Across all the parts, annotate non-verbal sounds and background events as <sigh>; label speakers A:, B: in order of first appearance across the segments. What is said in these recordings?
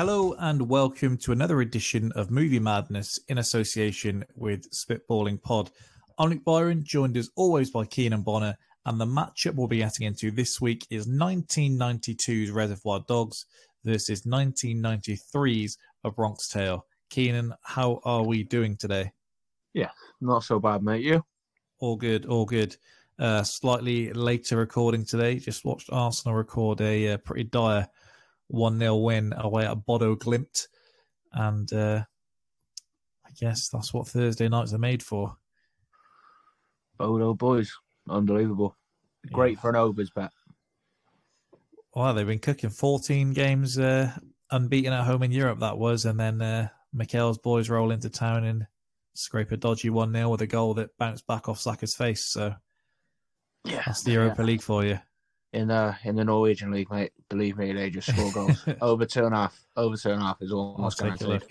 A: Hello and welcome to another edition of Movie Madness in association with Spitballing Pod. I'm Nick Byron, joined as always by Keenan Bonner, and the matchup we'll be getting into this week is 1992's Reservoir Dogs versus 1993's A Bronx Tale. Keenan, how are we doing today?
B: Yeah, not so bad, mate. You?
A: All good, all good. Uh, slightly later recording today. Just watched Arsenal record a uh, pretty dire 1 0 win away at Bodo Glimt. And uh, I guess that's what Thursday nights are made for.
B: Bodo boys. Unbelievable. Great yeah. for an overs bet.
A: Well, they've been cooking 14 games uh, unbeaten at home in Europe, that was. And then uh, Mikel's boys roll into town and scrape a dodgy 1 0 with a goal that bounced back off Saka's face. So yeah, that's the Europa yeah. League for you.
B: In uh in the Norwegian league, mate, believe me, they just score goals. over two and a half. Over two and a half is almost guaranteed.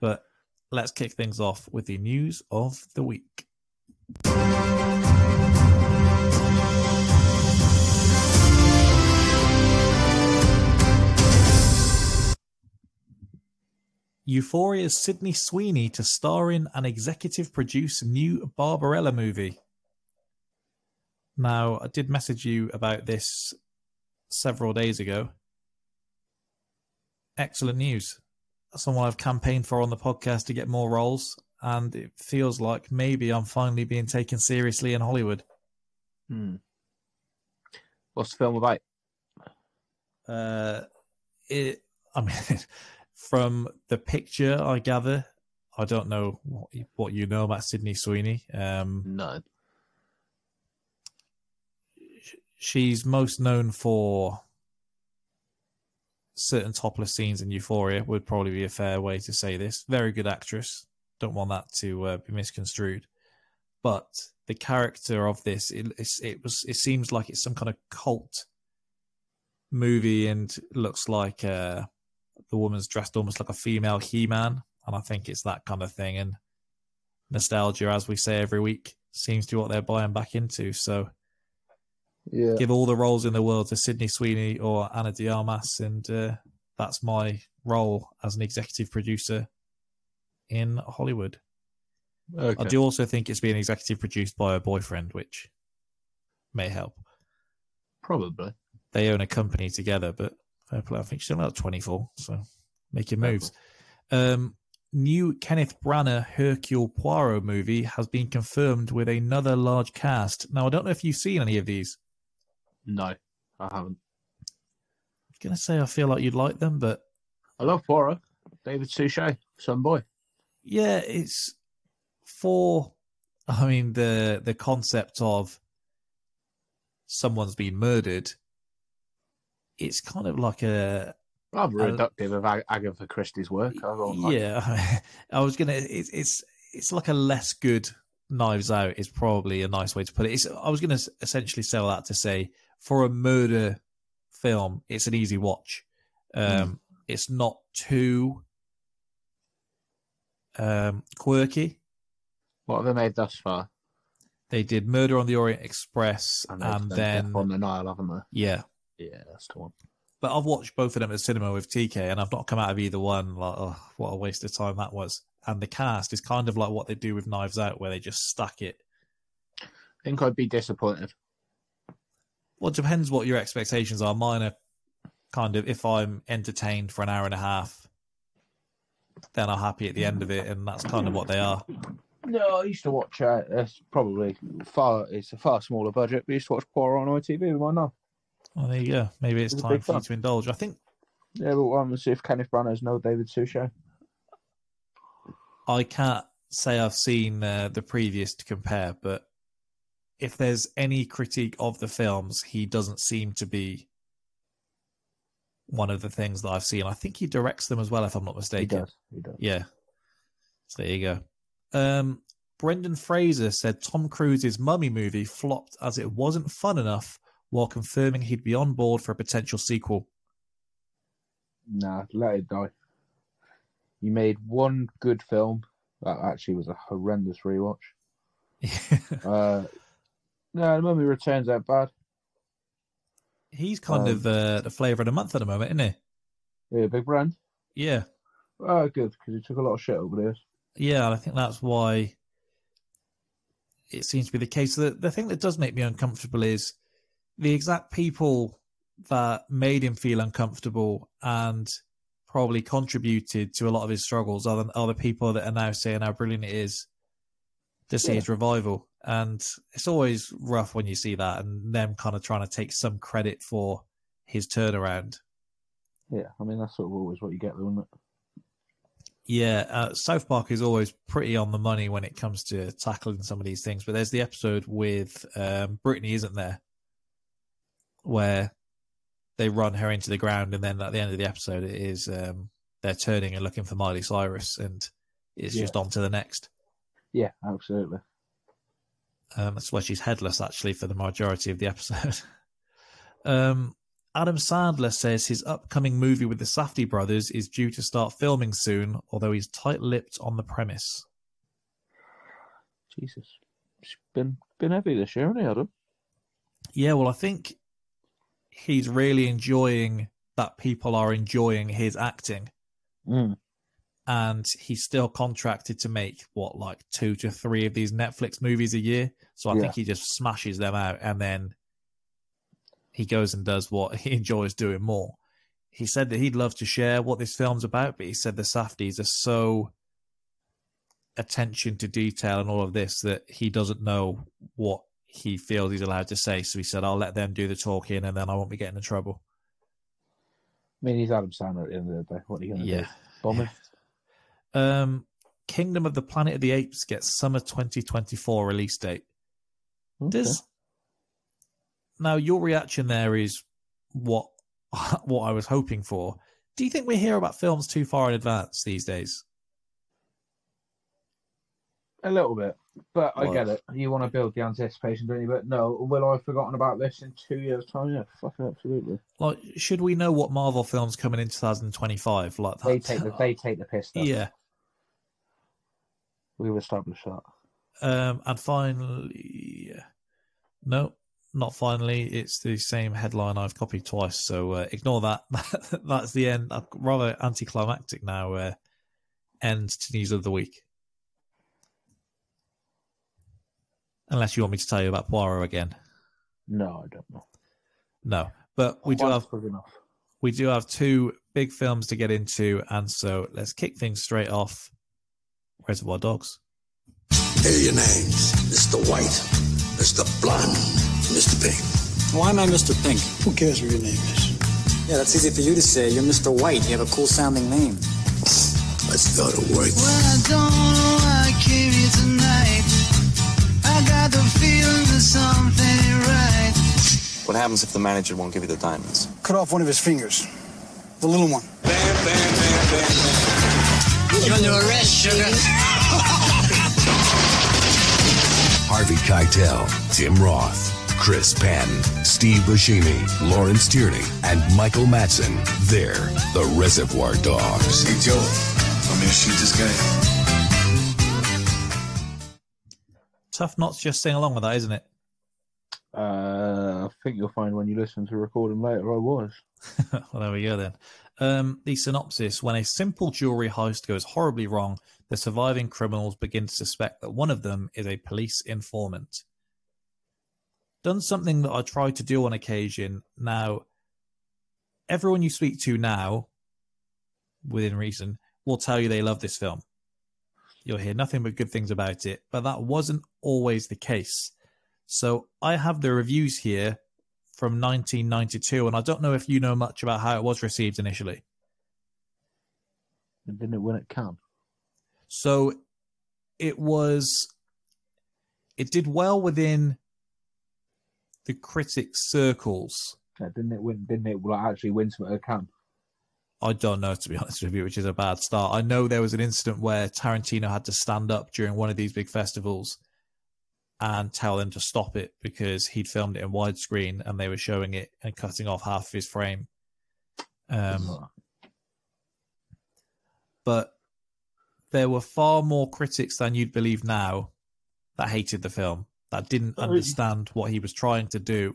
A: But let's kick things off with the news of the week. Euphoria's Sydney Sweeney to star in and executive produce new Barbarella movie. Now, I did message you about this several days ago. Excellent news. Someone I've campaigned for on the podcast to get more roles, and it feels like maybe I'm finally being taken seriously in Hollywood.
B: Hmm. What's the film about?
A: Uh, it. I mean, <laughs> from the picture I gather, I don't know what, what you know about Sydney Sweeney. Um,
B: no.
A: She's most known for certain topless scenes in Euphoria. Would probably be a fair way to say this. Very good actress. Don't want that to uh, be misconstrued. But the character of this, it, it was. It seems like it's some kind of cult movie, and looks like. Uh, the woman's dressed almost like a female He-Man, and I think it's that kind of thing. And nostalgia, as we say every week, seems to be what they're buying back into. So, yeah, give all the roles in the world to Sydney Sweeney or Ana de Armas, and uh, that's my role as an executive producer in Hollywood. Okay. I do also think it's being executive produced by a boyfriend, which may help.
B: Probably.
A: They own a company together, but Fair play. I think she's only like 24, so making moves. Um, new Kenneth Branagh Hercule Poirot movie has been confirmed with another large cast. Now, I don't know if you've seen any of these.
B: No, I haven't.
A: I'm gonna say I feel like you'd like them, but
B: I love Poirot. David Suchet, some boy.
A: Yeah, it's for. I mean the the concept of someone's been murdered it's kind of like a
B: rather reductive of Agatha Christie's work.
A: I yeah, <laughs> I was gonna. It's it's it's like a less good Knives Out is probably a nice way to put it. It's, I was gonna essentially sell that to say for a murder film, it's an easy watch. Um, mm. It's not too um, quirky.
B: What have they made thus far?
A: They did Murder on the Orient Express, and, and then
B: on the Nile, haven't they?
A: Yeah,
B: yeah, that's the one.
A: But I've watched both of them at the cinema with TK, and I've not come out of either one like, oh, what a waste of time that was. And the cast is kind of like what they do with Knives Out, where they just stack it.
B: I think I'd be disappointed.
A: Well, it depends what your expectations are. Mine are kind of if I'm entertained for an hour and a half, then I'm happy at the end of it, and that's kind of what they are.
B: No, I used to watch. Uh, it's probably far. It's a far smaller budget. We used to watch Poirot on ITV with my now.
A: Well, there you go. Maybe it's, it's time for you to indulge. I think.
B: Yeah, but I'm going to see if Kenneth Branagh's no David Suchet.
A: I can't say I've seen uh, the previous to compare, but if there's any critique of the films, he doesn't seem to be one of the things that I've seen. I think he directs them as well, if I'm not mistaken.
B: He does. He does.
A: Yeah. So there you go. Um, Brendan Fraser said Tom Cruise's Mummy movie flopped as it wasn't fun enough while confirming he'd be on board for a potential sequel.
B: Nah, let it die. He made one good film that actually was a horrendous rewatch. <laughs> uh, no, the Mummy Returns that bad.
A: He's kind um, of uh, the flavour of the month at the moment, isn't
B: he? Yeah, big brand.
A: Yeah,
B: Oh, good because he took a lot of shit over years.
A: yeah, I think that's why it seems to be the case. The the thing that does make me uncomfortable is the exact people that made him feel uncomfortable and probably contributed to a lot of his struggles are the, are the people that are now saying how brilliant it is to see
B: Yeah.
A: his revival. And it's always rough when you see that and them kind of trying to take some credit for his turnaround.
B: Yeah, I mean that's sort of always what you get, though, isn't it?
A: Yeah, uh, South Park is always pretty on the money when it comes to tackling some of these things. But there's the episode with um, Britney, isn't there, where they run her into the ground, and then at the end of the episode, it is um, they're turning and looking for Miley Cyrus, and it's
B: Yeah.
A: just on to the next.
B: Yeah, absolutely.
A: Um, that's why she's headless, actually, for the majority of the episode. <laughs> um, Adam Sandler says his upcoming movie with the Safdie brothers is due to start filming soon, although he's tight-lipped on the premise.
B: Jesus, it's been been heavy this year, hasn't he, Adam?
A: Yeah, well, I think he's really enjoying that people are enjoying his acting,
B: Mm.
A: And he's still contracted to make what like two to three of these Netflix movies a year. So I
B: Yeah.
A: think he just smashes them out, and then he goes and does what <laughs> he enjoys doing more. He said that he'd love to share what this film's about, but he said the Safdies are so attention to detail and all of this that he doesn't know what he feels he's allowed to say. So he said, I'll let them do the talking and then I won't be getting in trouble.
B: I mean, he's Adam Sandler at the end of the day. What are you going to
A: Yeah.
B: do? Bomb him? <laughs>
A: Um, Kingdom of the Planet of the Apes gets summer 2024 release date.
B: Okay.
A: Does now your reaction there is what <laughs> what I was hoping for. Do you think we hear about films too far in advance these days?
B: A little bit, but I
A: Well-
B: get it. You want to build the anticipation, don't you? But no, will I have forgotten about this in two years' time? Yeah, fucking absolutely.
A: Like, should we know what Marvel films coming in 2025 like that?
B: They take the <laughs> they take the piss. Though.
A: yeah.
B: We've established that.
A: Um, and finally, no, not finally. It's the same headline I've copied twice, so uh, ignore that. <laughs> That's the end. Got rather anticlimactic now. Uh, end to news of the week. Unless you want me to tell you about Poirot again.
B: No, I don't know.
A: No, but we do have we do have two big films to get into, and so let's kick things straight off. Reservoir Dogs.
C: Here are your names Mr. White, Mr. Blonde, Mr. Pink.
D: Why am I Mr. Pink?
E: Who cares what your name is?
D: Yeah, that's easy for you to say. You're Mr. White. You have a cool sounding name.
C: Let's go to work.
F: Well, I don't know why I came here tonight. I got the feeling that something right.
G: What happens if the manager won't give you the diamonds?
E: Cut off one of his fingers. The little one.
F: You're under arrest, sugar. <laughs>
H: Harvey Keitel, Tim Roth, Chris Penn, Steve Buscemi, Lawrence Tierney, and Michael Madsen. They're the Reservoir Dogs.
C: Hey, Joe, I'm gonna shoot this guy.
A: Tough not to just sing along with that, isn't it?
B: Uh, I think you'll find when you listen to the recording later, I was. <laughs>
A: well, there we go then. Um, the synopsis When a simple jewelry heist goes horribly wrong, the surviving criminals begin to suspect that one of them is a police informant. Done something that I try to do on occasion. Now, everyone you speak to now, within reason, will tell you they love this film. You'll hear nothing but good things about it, but that wasn't always the case. So I have the reviews here from 1992, and I don't know if you know much about how it was received initially.
B: And didn't it win at Cannes?
A: So it was, it did well within the critic circles.
B: Yeah, didn't it win? Didn't it like, actually win something at Cannes?
A: I don't know, to be <laughs> honest with you, which is a bad start. I know there was an incident where Tarantino had to stand up during one of these big festivals and tell them to stop it because he'd filmed it in widescreen and they were showing it and cutting off half of his frame. Um, but there were far more critics than you'd believe now that hated the film, that didn't
B: Oh,
A: understand what he was trying to do.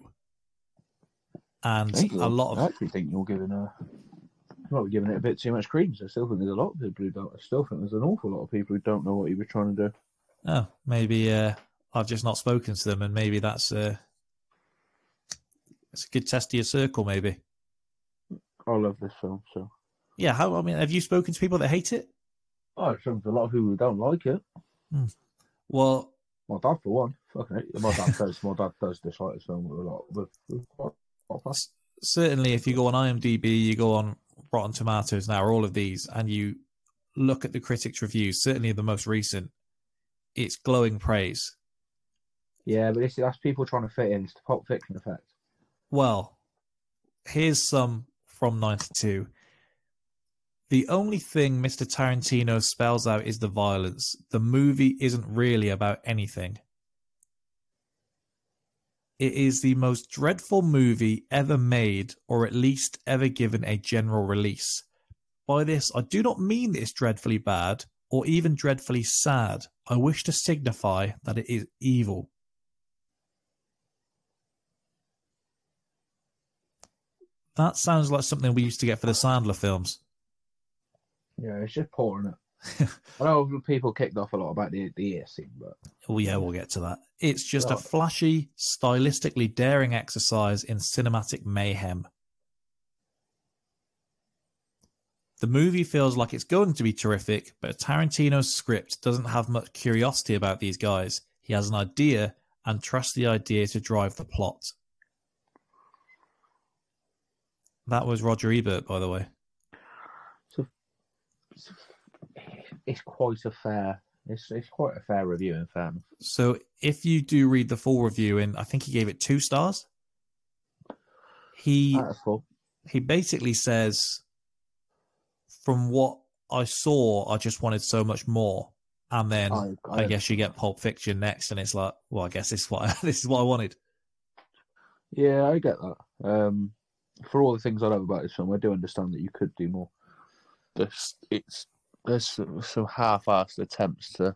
A: And a lot
B: I
A: of
B: actually think you're giving a might be giving it a bit too much credence. I still think there's a lot of people who don't. I still think there's an awful lot of people who don't know what he was trying to do.
A: Oh, maybe uh, I've just not spoken to them, and maybe that's uh, it's a good test of your circle. Maybe.
B: I love this film, so
A: Yeah. How? I mean, have you spoken to people that hate it?
B: oh, there's a lot of people who don't like it.
A: Well,
B: My dad, for one, fucking it. My dad does. My dad does dislike this film a lot. With, with quite
A: certainly, if you go on IMDb, you go on Rotten Tomatoes now, or all of these, and you look at the critics' reviews, certainly the most recent, it's glowing praise.
B: Yeah, but it's, that's people trying to fit in. It's the Pulp Fiction effect.
A: Well, here's some from 92. The only thing Mr. Tarantino spells out is the violence. The movie isn't really about anything. It is the most dreadful movie ever made, or at least ever given a general release. By this, I do not mean that it's dreadfully bad, or even dreadfully sad. I wish to signify that it is evil. That sounds like something we used to get for the Sandler films.
B: Yeah, it's just poor, isn't it? <laughs> I know people kicked off a lot about the the ear scene, but
A: Oh, yeah, we'll get to that. It's just a flashy, stylistically daring exercise in cinematic mayhem. The movie feels like it's going to be terrific, but Tarantino's script doesn't have much curiosity about these guys. He has an idea and trusts the idea to drive the plot. That was Roger Ebert, by the way.
B: it's, it's quite a fair. It's it's quite a fair review, in fairness.
A: So if you do read the full review, and I think he gave it two stars, he
B: full.
A: he basically says, from what I saw, I just wanted so much more. And then
B: I-
A: I,
B: I-
A: guess you get Pulp Fiction next, and it's like, well, I guess this is what I, <laughs> this is what I wanted.
B: Yeah, I get that. Um, for all the things I love about this film, I do understand that you could do more. This it's there's some, some half-assed attempts to,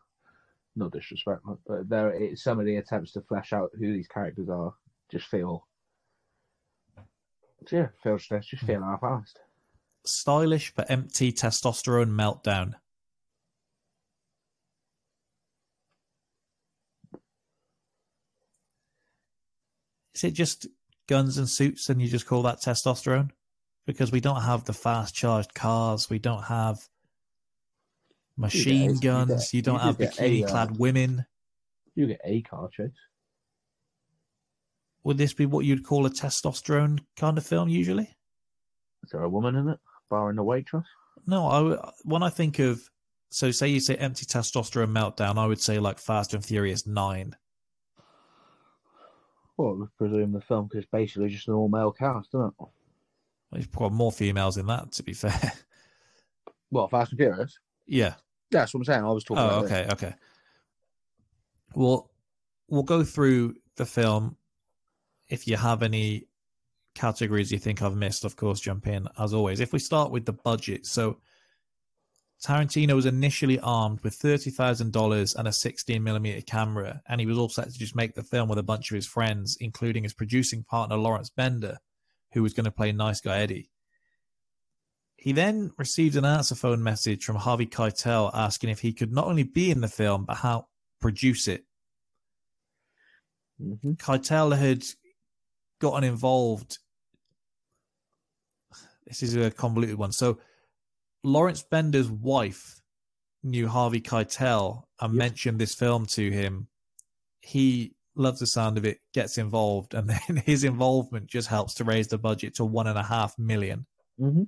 B: not disrespect, but there it's some of the attempts to flesh out who these characters are. Just feel, yeah, feel just just feel hmm. half-assed.
A: Stylish but empty testosterone meltdown. Is it just guns and suits, and you just call that testosterone? Because we don't have the fast charged cars, we don't have machine
B: you
A: guns, you don't
B: you
A: have
B: get a,
A: bikini
B: uh,
A: clad women.
B: You get a car chase.
A: Would this be what you'd call a testosterone kind of film usually?
B: Is there a woman in it, barring the waitress?
A: No, I when I think of so say you say empty testosterone meltdown, I would say like Fast and Furious Nine.
B: Well, I presume the film because it's basically just an all-male cast, isn't it?
A: There's probably more females in that, to be fair. <laughs>
B: Well, Fast and Furious.
A: yeah.
B: Yeah, that's what I'm saying. I was talking.
A: Oh,
B: about this.
A: okay, okay. Well, we'll go through the film. If you have any categories you think I've missed, of course, jump in as always. If we start with the budget, so Tarantino was initially armed with thirty thousand dollars and a sixteen millimeter camera, and he was all set to just make the film with a bunch of his friends, including his producing partner Lawrence Bender, who was going to play Nice Guy Eddie. He then received an answer phone message from Harvey Keitel asking if he could not only be in the film but how produce it.
B: Mhm.
A: Keitel had gotten involved. This is a convoluted one. So, Lawrence Bender's wife knew Harvey Keitel and
B: Yes.
A: mentioned this film to him. He loves the sound of it, gets involved, and <laughs> then his involvement just helps to raise the budget to one and a half million.
B: Mhm.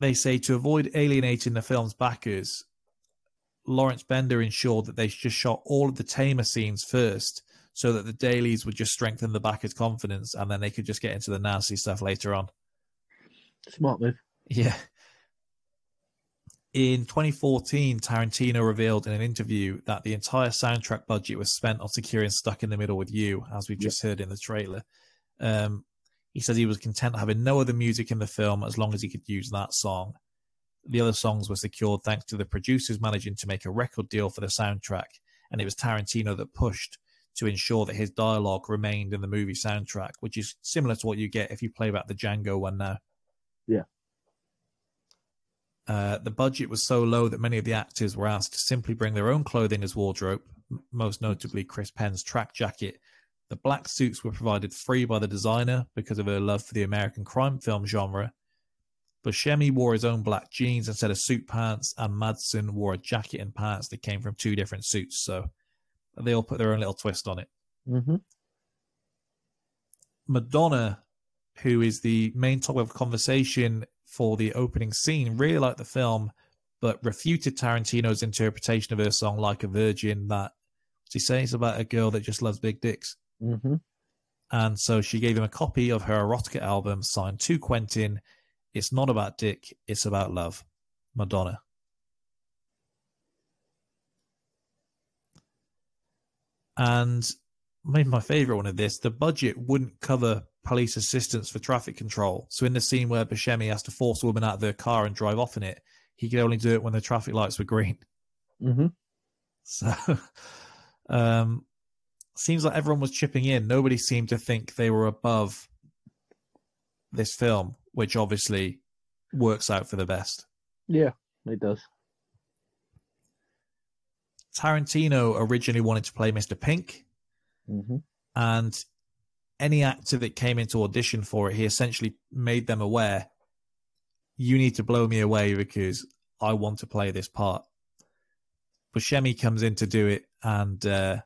A: They say to avoid alienating the film's backers, Lawrence Bender ensured that they just shot all of the tamer scenes first so that the dailies would just strengthen the backers' confidence and then they could just get into the nasty stuff later on.
B: Smart move.
A: Yeah. In 2014, Tarantino revealed in an interview that the entire soundtrack budget was spent on securing Stuck in the Middle with You, as we've just heard in the trailer. Um, he said he was content having no other music in the film as long as he could use that song. The other songs were secured thanks to the producers managing to make a record deal for the soundtrack, and it was Tarantino that pushed to ensure that his dialogue remained in the movie soundtrack, which is similar to what you get if you play back the Django one now.
B: Yeah.
A: Uh, the budget was so low that many of the actors were asked to simply bring their own clothing as wardrobe, most notably Chris Penn's track jacket. The black suits were provided free by the designer because of her love for the American crime film genre. Buscemi wore his own black jeans instead of suit pants, and Madsen wore a jacket and pants that came from two different suits. So they all put their own little twist on it.
B: Mm-hmm.
A: Madonna, who is the main topic of conversation for the opening scene, really liked the film, but refuted Tarantino's interpretation of her song "Like a Virgin." That she says about a girl that just loves big dicks,
B: Mm-hmm.
A: and so she gave him a copy of her erotica album signed to Quentin. It's not about dick; it's about love. Madonna. And maybe my favorite one of this, the budget wouldn't cover police assistance for traffic control. So in the scene where Buscemi has to force a woman out of their car and drive off in it, he could only do it when the traffic lights were green.
B: Mm-hmm.
A: So <laughs> um seems like everyone was chipping in. Nobody seemed to think they were above this film, which obviously works out for the best.
B: Yeah, it does.
A: Tarantino originally wanted to play Mr. Pink,
B: Mm-hmm.
A: and any actor that came into audition for it, he essentially made them aware you need to blow me away because I want to play this part. Buscemi comes in to do it and uh,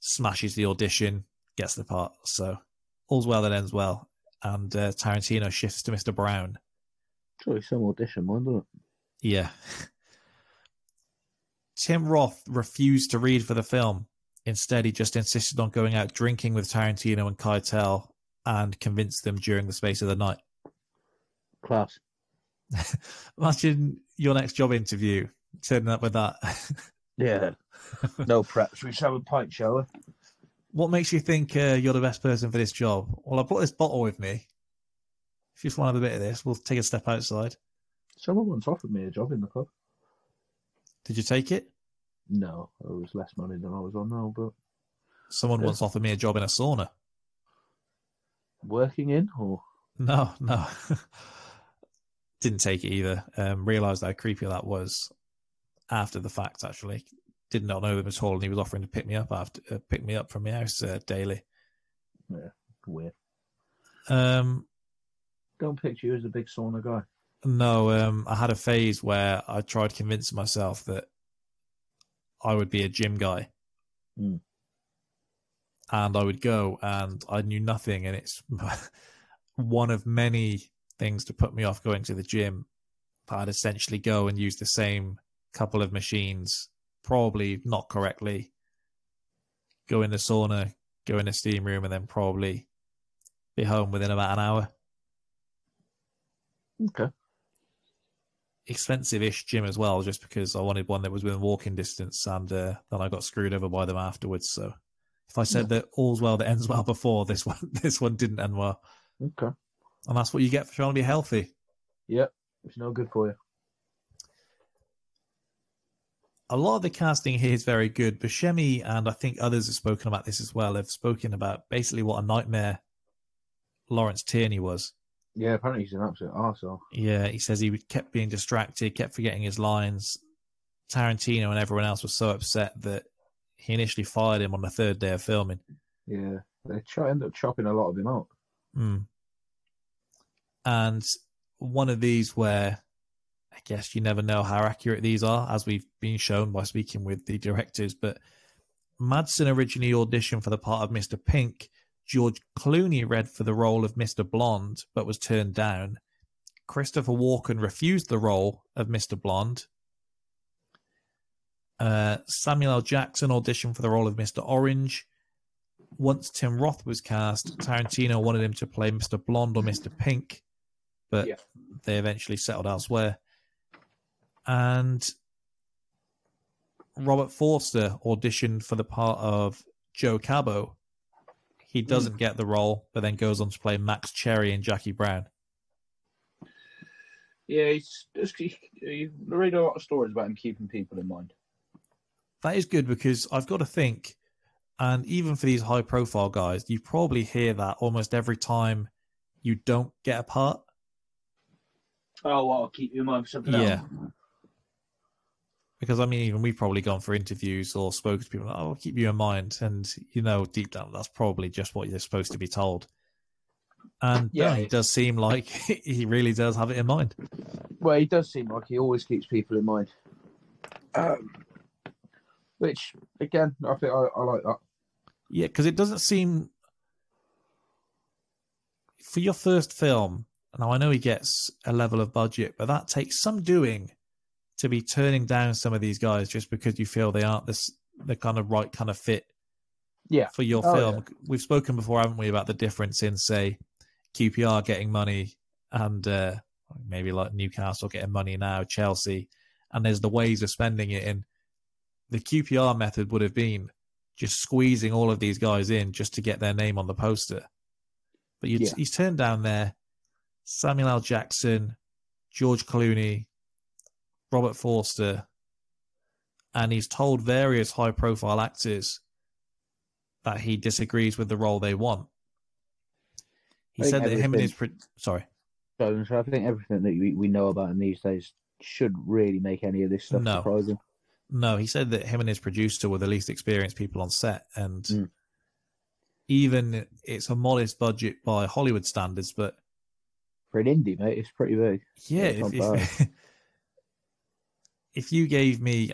A: smashes the audition, gets the part. So all's well that ends well. And uh, Tarantino shifts to Mr. Brown.
B: Surely some audition doesn't it?
A: Yeah. <laughs> Tim Roth refused to read for the film. Instead, he just insisted on going out drinking with Tarantino and Keitel and convinced them during the space of the night.
B: Class. <laughs>
A: Imagine your next job interview turning up with that. <laughs>
B: Yeah. no prep. Should we just have a pint, shall we?
A: what makes you think uh, you're the best person for this job? Well, I brought this bottle with me. If you just want to have a bit of this, we'll take a step outside.
B: Someone once offered me a job in the pub.
A: Did you take it?
B: No, it was less money than I was on now, but
A: Someone
B: Yeah.
A: once offered me a job in a sauna.
B: working in or
A: No, no. <laughs> Didn't take it either. Um, realized how creepy that was after the fact. Actually, did not know him at all, and he was offering to pick me up after uh, pick me up from my house uh, daily.
B: weird.
A: Um,
B: Don't picture you as a big sauna guy.
A: no, um, I had a phase where I tried convincing myself that I would be a gym guy,
B: Hmm.
A: and I would go, and I knew nothing, and it's <laughs> one of many things to put me off going to the gym. I'd essentially go and use the same couple of machines, probably not correctly. Go in the sauna, go in the steam room, and then probably be home within about an hour.
B: Okay.
A: Expensive-ish gym as well, just because I wanted one that was within walking distance, and uh, then I got screwed over by them afterwards. So, if I said that all's well that ends well before this one, <laughs> this one didn't end well,
B: Okay.
A: and that's what you get for trying to be healthy.
B: Yep. It's no good for you.
A: a lot of the casting here is very good. Buscemi and I think others have spoken about this as well. Have spoken about basically what a nightmare Lawrence Tierney was.
B: Yeah, apparently he's an absolute arsehole.
A: Yeah, he says he kept being distracted, kept forgetting his lines. Tarantino and everyone else was so upset that he initially fired him on the third day of filming.
B: Yeah. They ch- end up chopping a lot of him out.
A: Mm. And one of these where I guess you never know how accurate these are, as we've been shown by speaking with the directors. But Madsen originally auditioned for the part of Mr. Pink. George Clooney read for the role of Mr. Blonde, but was turned down. Christopher Walken refused the role of Mr. Blonde. Uh, Samuel L. Jackson auditioned for the role of Mr. Orange. Once Tim Roth was cast, Tarantino wanted him to play Mr. Blonde or Mr. Pink, but
B: Yeah.
A: they eventually settled elsewhere. And Robert Forster auditioned for the part of Joe Cabot. He doesn't hmm. get the role, but then goes on to play Max Cherry and Jackie Brown.
B: Yeah, he's, just, he, you read a lot of stories about him keeping people in mind.
A: That is good because I've got to think, and even for these high profile guys, you probably hear that almost every time you don't get a part.
B: Oh, well, I'll keep you in mind for something
A: Yeah.
B: else.
A: Because I mean, even we've probably gone for interviews or spoken to people. Like, oh, I'll keep you in mind, and you know, deep down, that's probably just what you're supposed to be told. And yeah,
B: Yeah.
A: it does seem like <laughs> he really does have it in mind.
B: Well, he does seem like he always keeps people in mind. Um, which, again, I think I, I like that.
A: Yeah, because it doesn't seem for your first film. Now I know he gets a level of budget, but that takes some doing to be turning down some of these guys just because you feel they aren't this the kind of right kind of fit
B: Yeah.
A: for your
B: Oh,
A: film. We've spoken before, haven't we, about the difference in say QPR getting money and uh, maybe like Newcastle getting money now, Chelsea, and there's the ways of spending it. In the QPR method would have been just squeezing all of these guys in just to get their name on the poster. But you
B: Yeah.
A: he's turned down there Samuel L. Jackson, George Clooney, Robert Forster, and he's told various high profile actors that he disagrees with the role they want. He said that him and his pro- sorry,
B: So, I think everything that we, we know about him these days shouldn't really make any of this stuff
A: No.
B: surprising.
A: No, he said that him and his producer were the least experienced people on set, and
B: Mm.
A: even it's a modest budget by Hollywood standards, but
B: For an indie, mate, it's pretty big.
A: yeah,
B: it's
A: if, if, <laughs> if you gave me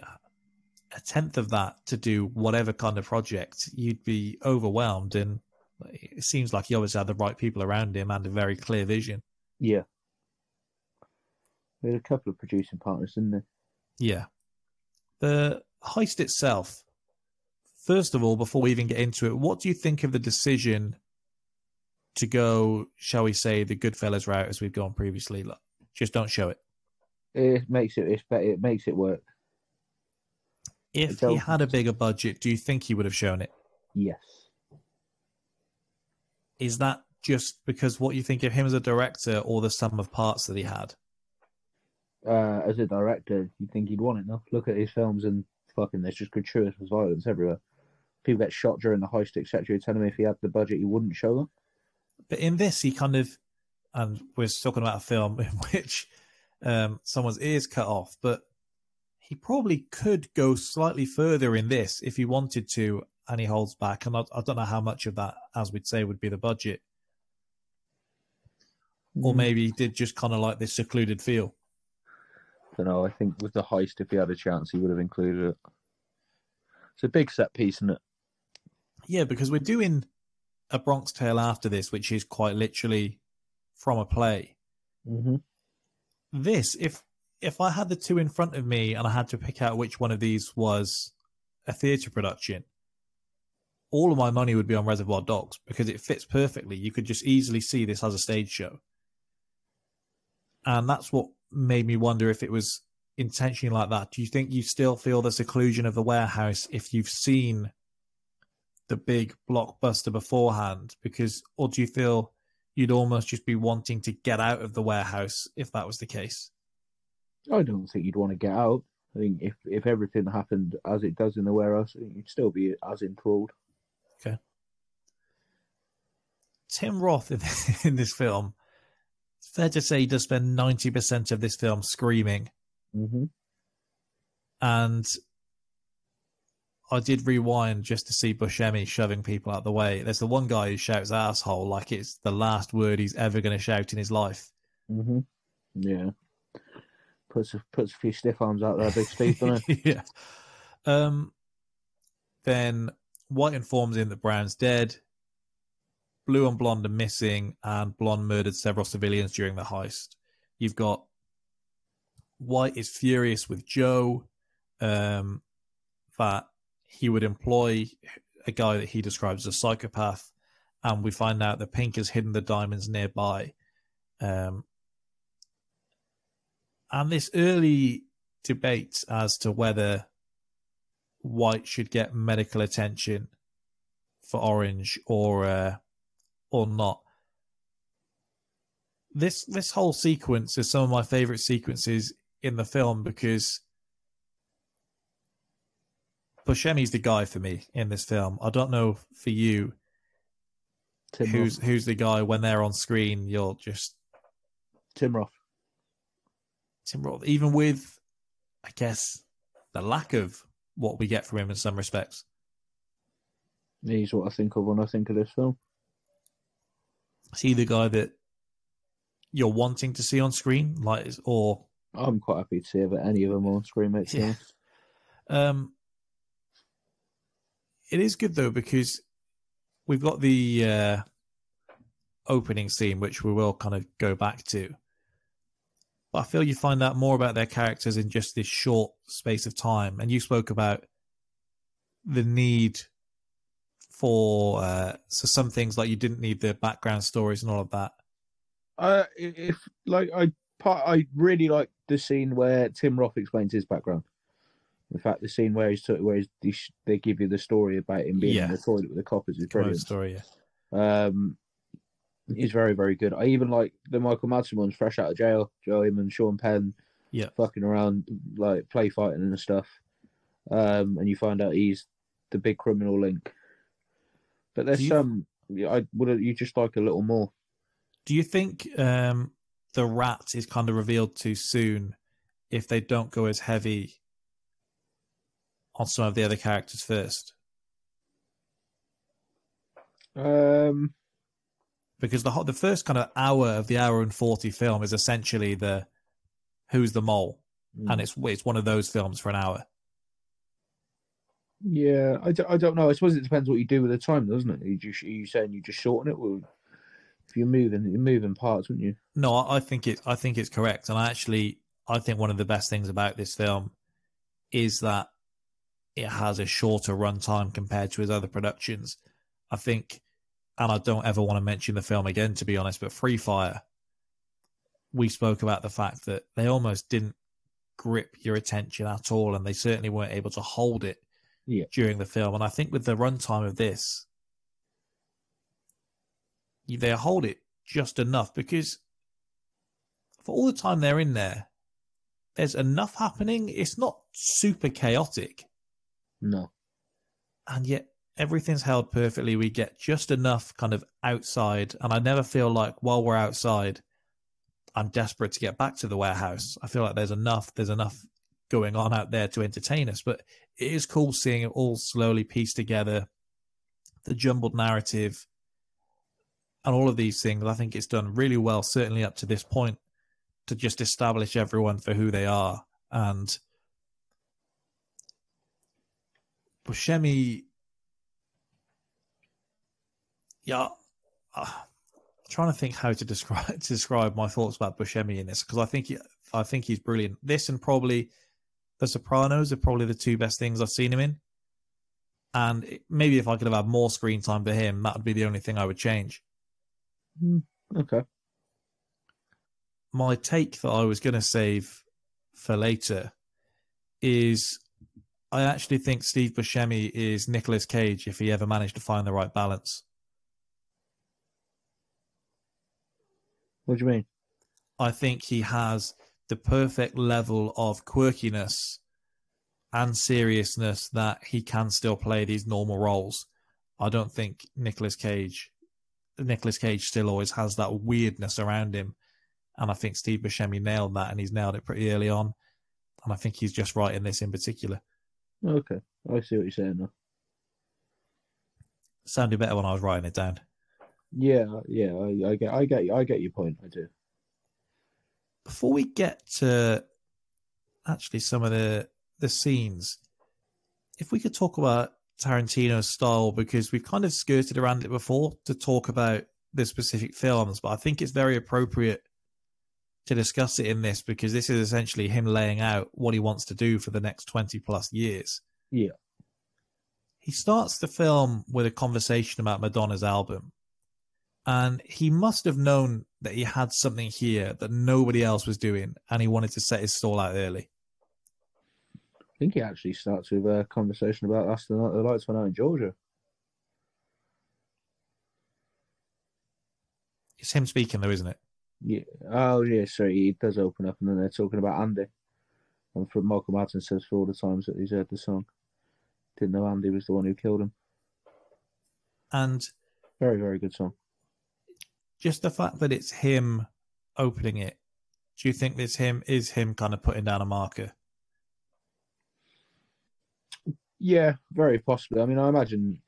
A: a tenth of that to do whatever kind of project, you'd be overwhelmed. And it seems like he always had the right people around him and a very clear vision.
B: Yeah. We had a couple of producing partners, didn't there?
A: Yeah. The heist itself, first of all, before we even get into it, what do you think of the decision to go, shall we say, the Goodfellas route as we've gone previously? Look, just don't show it.
B: It makes it it's better. It makes it work.
A: If he had a bigger budget, do you think he would have shown it?
B: Yes.
A: Is that just because what you think of him as a director or the sum of parts that he had?
B: Uh, as a director, you'd think he'd want it enough. Look at his films and fucking there's just gratuitous violence everywhere. People get shot during the heist, etc. You're telling me if he had the budget, he wouldn't show them?
A: But in this, he kind of, and we're talking about a film <laughs> in which um, someone's ears cut off, but he probably could go slightly further in this if he wanted to, and he holds back. And I, I don't know how much of that, as we'd say, would be the budget, or maybe he did just kind of like this secluded feel.
B: I don't know. I think with the heist, if he had a chance, he would have included it. It's a big set piece, isn't it?
A: Yeah, because we're doing a Bronx Tale after this, which is quite literally from a play.
B: Mm-hmm.
A: This if if i had the two in front of me and i had to pick out which one of these was a theatre production all of my money would be on reservoir dogs because it fits perfectly. You could just easily see this as a stage show. And that's what made me wonder if it was intentionally like that. Do you think you still feel the seclusion of the warehouse if you've seen the big blockbuster beforehand? Because or do you feel you'd almost just be wanting to get out of the warehouse if that was the case.
B: I don't think you'd want to get out. I think if, if everything happened as it does in the warehouse, you'd still be as enthralled. Okay.
A: Tim Roth in, <laughs> in this film, it's fair to say he does spend 90% of this film screaming.
B: Mm-hmm.
A: And I did rewind just to see Buscemi shoving people out the way. There's the one guy who shouts asshole like it's the last word he's ever going to shout in his life.
B: Mm-hmm. Yeah. Puts a, puts a few stiff arms out there, big Steve, doesn't <laughs> it?
A: yeah. Um, then White informs him that Brown's dead. Blue and Blonde are missing, and Blonde murdered several civilians during the heist. You've got White is furious with Joe um, that he would employ a guy that he describes as a psychopath, and we find out that Pink has hidden the diamonds nearby. Um, and this early debate as to whether White should get medical attention for Orange or uh, or not. This this whole sequence is some of my favorite sequences in the film because Buscemi's the guy for me in this film. I don't know for you
B: Tim
A: who's
B: Roth.
A: who's the guy when they're on screen. You'll just
B: Tim Roth.
A: Tim Roth, even with, I guess, the lack of what we get from him in some respects.
B: He's what I think of when I think of this film.
A: Is he the guy that you're wanting to see on screen, like, or
B: I'm quite happy to see if any of them on screen, mate.
A: Yeah.
B: honest.
A: Um, it is good though because we've got the uh, opening scene, which we will kind of go back to. But I feel you find out more about their characters in just this short space of time. And you spoke about the need for uh, so some things like you didn't need the background stories and all of that.
B: Uh, if like I I really like the scene where Tim Roth explains his background. In fact, the scene where he's where he's, they sh- they give you the story about him being
A: Yeah.
B: in the toilet with the coppers is brilliant.
A: story, yeah.
B: Um, he's very very good. I even like the Michael Madsen ones, fresh out of jail. Joe and Sean Penn,
A: Yeah.
B: fucking around like play fighting and stuff. Um, and you find out he's the big criminal link. But there's
A: you-
B: some I would you just like a little more.
A: Do you think um, the rat is kind of revealed too soon if they don't go as heavy on some of the other characters first?
B: Um,
A: Because the the first kind of hour of the hour and forty film is essentially the who's the mole, and it's it's one of those films for an hour.
B: Yeah, I, d- I don't know. I suppose it depends what you do with the time, doesn't it? You just, are you saying you just shorten it? Well, if you're moving, you're moving parts, wouldn't you?
A: No, I I think it. I think it's correct, and I actually I think one of the best things about this film is that it has a shorter runtime compared to his other productions. I think, and I don't ever want to mention the film again, to be honest, but Free Fire, we spoke about the fact that they almost didn't grip your attention at all, and they certainly weren't able to hold it
B: Yeah.
A: during the film. And I think with the runtime of this, they hold it just enough because for all the time they're in there, there's enough happening. It's not super chaotic,
B: No.
A: and yet everything's held perfectly. We get just enough kind of outside, and I never feel like while we're outside, I'm desperate to get back to the warehouse. I feel like there's enough. There's enough going on out there to entertain us. But it is cool seeing it all slowly pieced together, the jumbled narrative, and all of these things. I think it's done really well, certainly up to this point, to just establish everyone for who they are. And Buscemi, yeah, uh, trying to think how to describe to <laughs> describe my thoughts about Buscemi in this because I think he, I think he's brilliant. This and probably The Sopranos are probably the two best things I've seen him in. And it- maybe if I could have had more screen time for him, that would be the only thing I would change.
B: Okay.
A: My take that I was going to save for later is I actually think Steve Buscemi is Nicolas Cage if he ever managed to find the right balance.
B: What do you mean?
A: I think he has the perfect level of quirkiness and seriousness that he can still play these normal roles. I don't think Nicolas Cage Nicolas Cage still always has that weirdness around him. And I think Steve Buscemi nailed that and he's nailed it pretty early on. And I think he's just right in this in particular.
B: Okay. I see what you're saying now.
A: Sounded better when I was writing it down.
B: Yeah, yeah, I, I get, I get, I get your point. I do.
A: before we get to actually some of the the scenes, if we could talk about Tarantino's style, because we've kind of skirted around it before to talk about the specific films, but I think it's very appropriate to discuss it in this because this is essentially him laying out what he wants to do for the next 20 plus years.
B: Yeah.
A: He starts the film with a conversation about Madonna's album. And he must have known that he had something here that nobody else was doing, and he wanted to set his stall out early.
B: I think he actually starts with a conversation about last night the lights went out in Georgia.
A: It's him speaking, though, isn't it?
B: Yeah. Oh, yeah. Sorry, it does open up, and then they're talking about Andy. And for Michael Madsen says for all the times that he's heard the song, didn't know Andy was the one who killed him.
A: And
B: Very, very good song.
A: just the fact that it's him opening it Do you think this him is him kind of putting down a marker?
B: Yeah, very possibly. I mean, I imagine.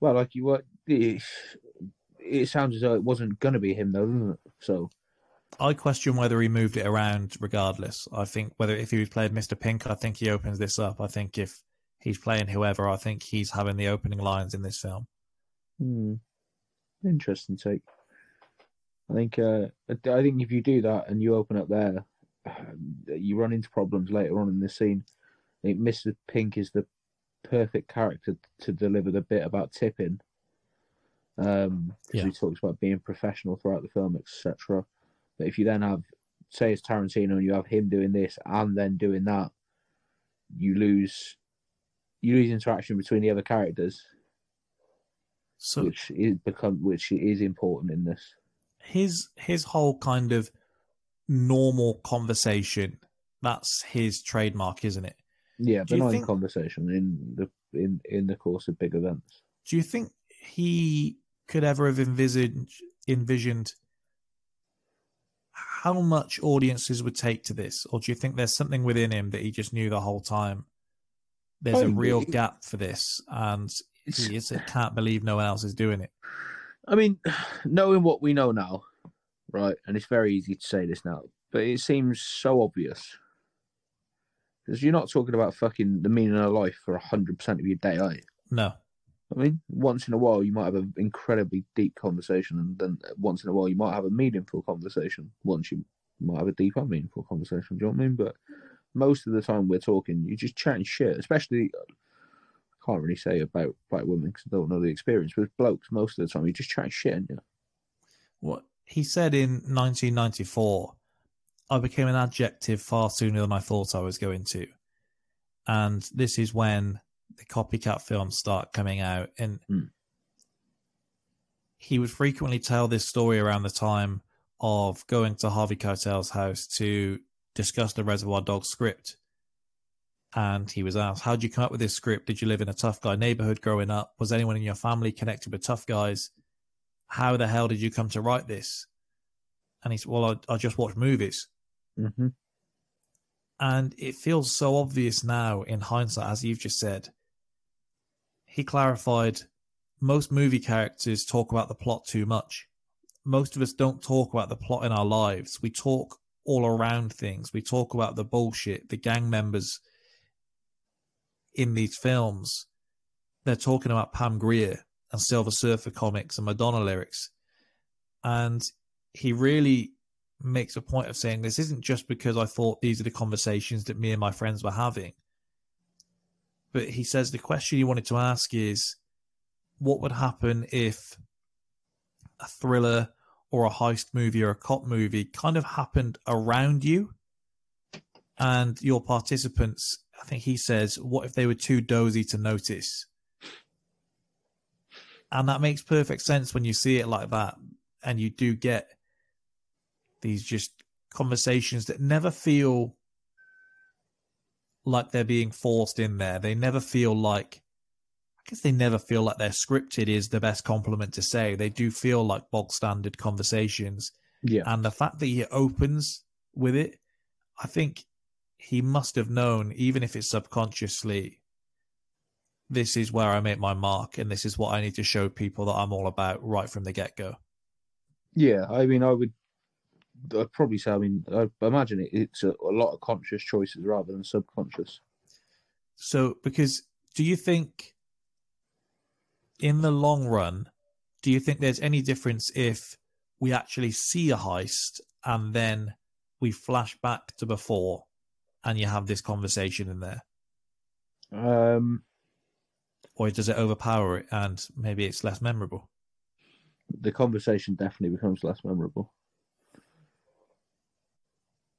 B: Well, like you what it, sounds as though it wasn't going to be him, though? So
A: I question whether he moved it around regardless. I think whether if he was played Mr. Pink, I think he opens this up. I think if he's playing whoever, I think he's having the opening lines in this film.
B: Hmm. Interesting take. I think uh, I think if you do that and you open up there, <sighs> you run into problems later on in the scene. I think Mr. Pink is the perfect character to deliver the bit about tipping. Um,
A: Yeah.
B: he talks about being professional throughout the film, etc. But if you then have, say, it's Tarantino, and you have him doing this and then doing that, you lose, you lose interaction between the other characters,
A: So
B: which is become which is important in this.
A: his his whole kind of normal conversation, that's his trademark, isn't it?
B: Yeah,
A: you
B: benign
A: think-
B: conversation in the in in the course of big events.
A: Do you think he could ever have envisaged envisioned how much audiences would take to this, or do you think there's something within him that he just knew the whole time? There's a
B: think
A: real gap for this, and he is, can't believe no one else is doing it.
B: I mean, <sighs> knowing what we know now, right, and it's very easy to say this now, but it seems so obvious. Because you're not talking about fucking the meaning of life for hundred percent of your day, are you?
A: No,
B: I mean, once in a while you might have an incredibly deep conversation, and then uh, once in a while you might have a meaningful conversation. Once you might have a deep meaningful conversation. Do you know what I mean? But most of the time we're talking, you're just chatting shit. Especially, uh, I can't really say about black women because I don't know the experience. But blokes, most of the time you're just chatting shit. you?
A: what he said in 1994 i became an adjective far sooner than i thought i was going to and this is when the copycat films start coming out and
B: Hmm.
A: he would frequently tell this story around the time of going to harvey keitel's house to discuss the reservoir dogs script and he was asked how did you come up with this script did you live in a tough guy neighborhood growing up was anyone in your family connected with tough guys how the hell did you come to write this? And he said, well, I, I just watch movies.
B: Mm-hmm.
A: And it feels so obvious now in hindsight, as you've just said. He clarified most movie characters talk about the plot too much. Most of us don't talk about the plot in our lives. We talk all around things. We talk about the bullshit, the gang members in these films. They're talking about Pam Grier and Silver Surfer comics and Madonna lyrics. And he really makes a point of saying this isn't just because I thought these are the conversations that me and my friends were having. But he says the question he wanted to ask is what would happen if a thriller or a heist movie or a cop movie kind of happened around you? And your participants I think he says what if they were too dozy to notice? And that makes perfect sense when you see it like that and you do get these just conversations that never feel like they're being forced in there they never feel like i guess they never feel like they're scripted is the best compliment to say they do feel like bog standard conversations
B: Yeah.
A: and the fact that he opens with it i think he must have known even if it's subconsciously this is where I make my mark, and this is what I need to show people that I'm all about right from the get go.
B: Yeah, I mean, I would. I'd probably say. I mean, I imagine it, it's a, a lot of conscious choices rather than subconscious.
A: So, because do you think, in the long run, do you think there's any difference if we actually see a heist and then we flash back to before, and you have this conversation in there,
B: Um,
A: or does it overpower it and maybe it's less memorable?
B: the conversation definitely becomes less memorable.